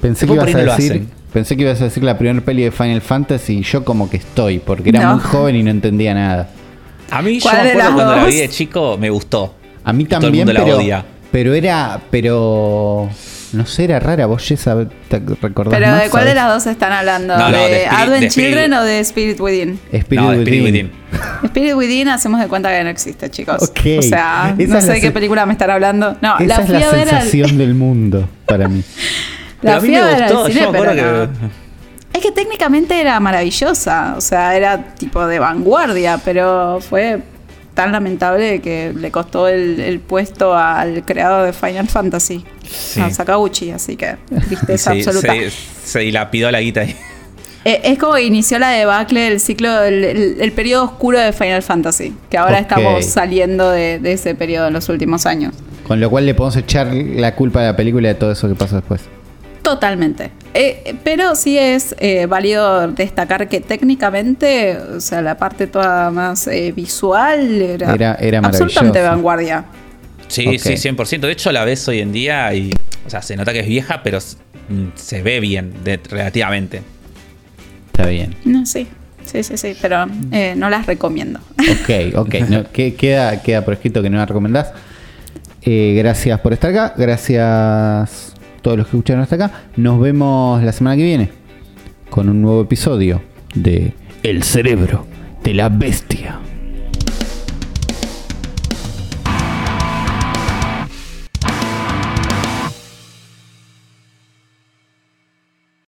Pensé que, Después ibas a decir, pensé que ibas a decir la primera peli de Final Fantasy y yo como que estoy, porque era No. muy joven y no entendía nada. A mí yo ¿Cuál me acuerdo cuando la vi de chico, me gustó. A mí Y todo el también, mundo la pero, odia. pero era, pero no sé, era rara. Vos Jess, sab- te recordás Pero más, ¿de cuál de las dos están hablando? No, no, ¿De, de Spirit- Advent de Children o de Spirit Within? Spirit no, Within. Spirit Within. Spirit Within hacemos de cuenta que no existe, chicos. Ok. O sea, Esa no sé de qué película me están hablando. No, Esa la es la al, sensación del mundo para mí. Pero la a mí me gustó, cine, yo me pero acuerdo no. que... Es que técnicamente era maravillosa, o sea, era tipo de vanguardia, pero fue tan lamentable que le costó el, el puesto al creador de Final Fantasy, Sí. a Sakaguchi, así que tristeza se, absoluta. se, se dilapidó la guita ahí. Eh, Es como que inició la debacle del ciclo, el, el- el periodo oscuro de Final Fantasy, que ahora estamos saliendo de, de ese periodo en los últimos años. Con lo cual le podemos echar la culpa a la película de todo eso que pasó después. Totalmente. Eh, pero sí es eh, válido destacar que técnicamente, o sea, la parte toda más eh, visual era, Era- era absolutamente vanguardia. Sí, Ok. sí, 100%. De hecho, la ves hoy en día y. O sea, se nota que es vieja, pero mm, se ve bien, de- relativamente. Está bien. No, sí, sí, sí, sí, pero eh, no las recomiendo. Ok, ok. No, que- queda, queda por escrito que no la recomendás. Eh, gracias por estar acá. Gracias todos los que escucharon hasta acá. Nos vemos la semana que viene con un nuevo episodio de El cerebro de la bestia.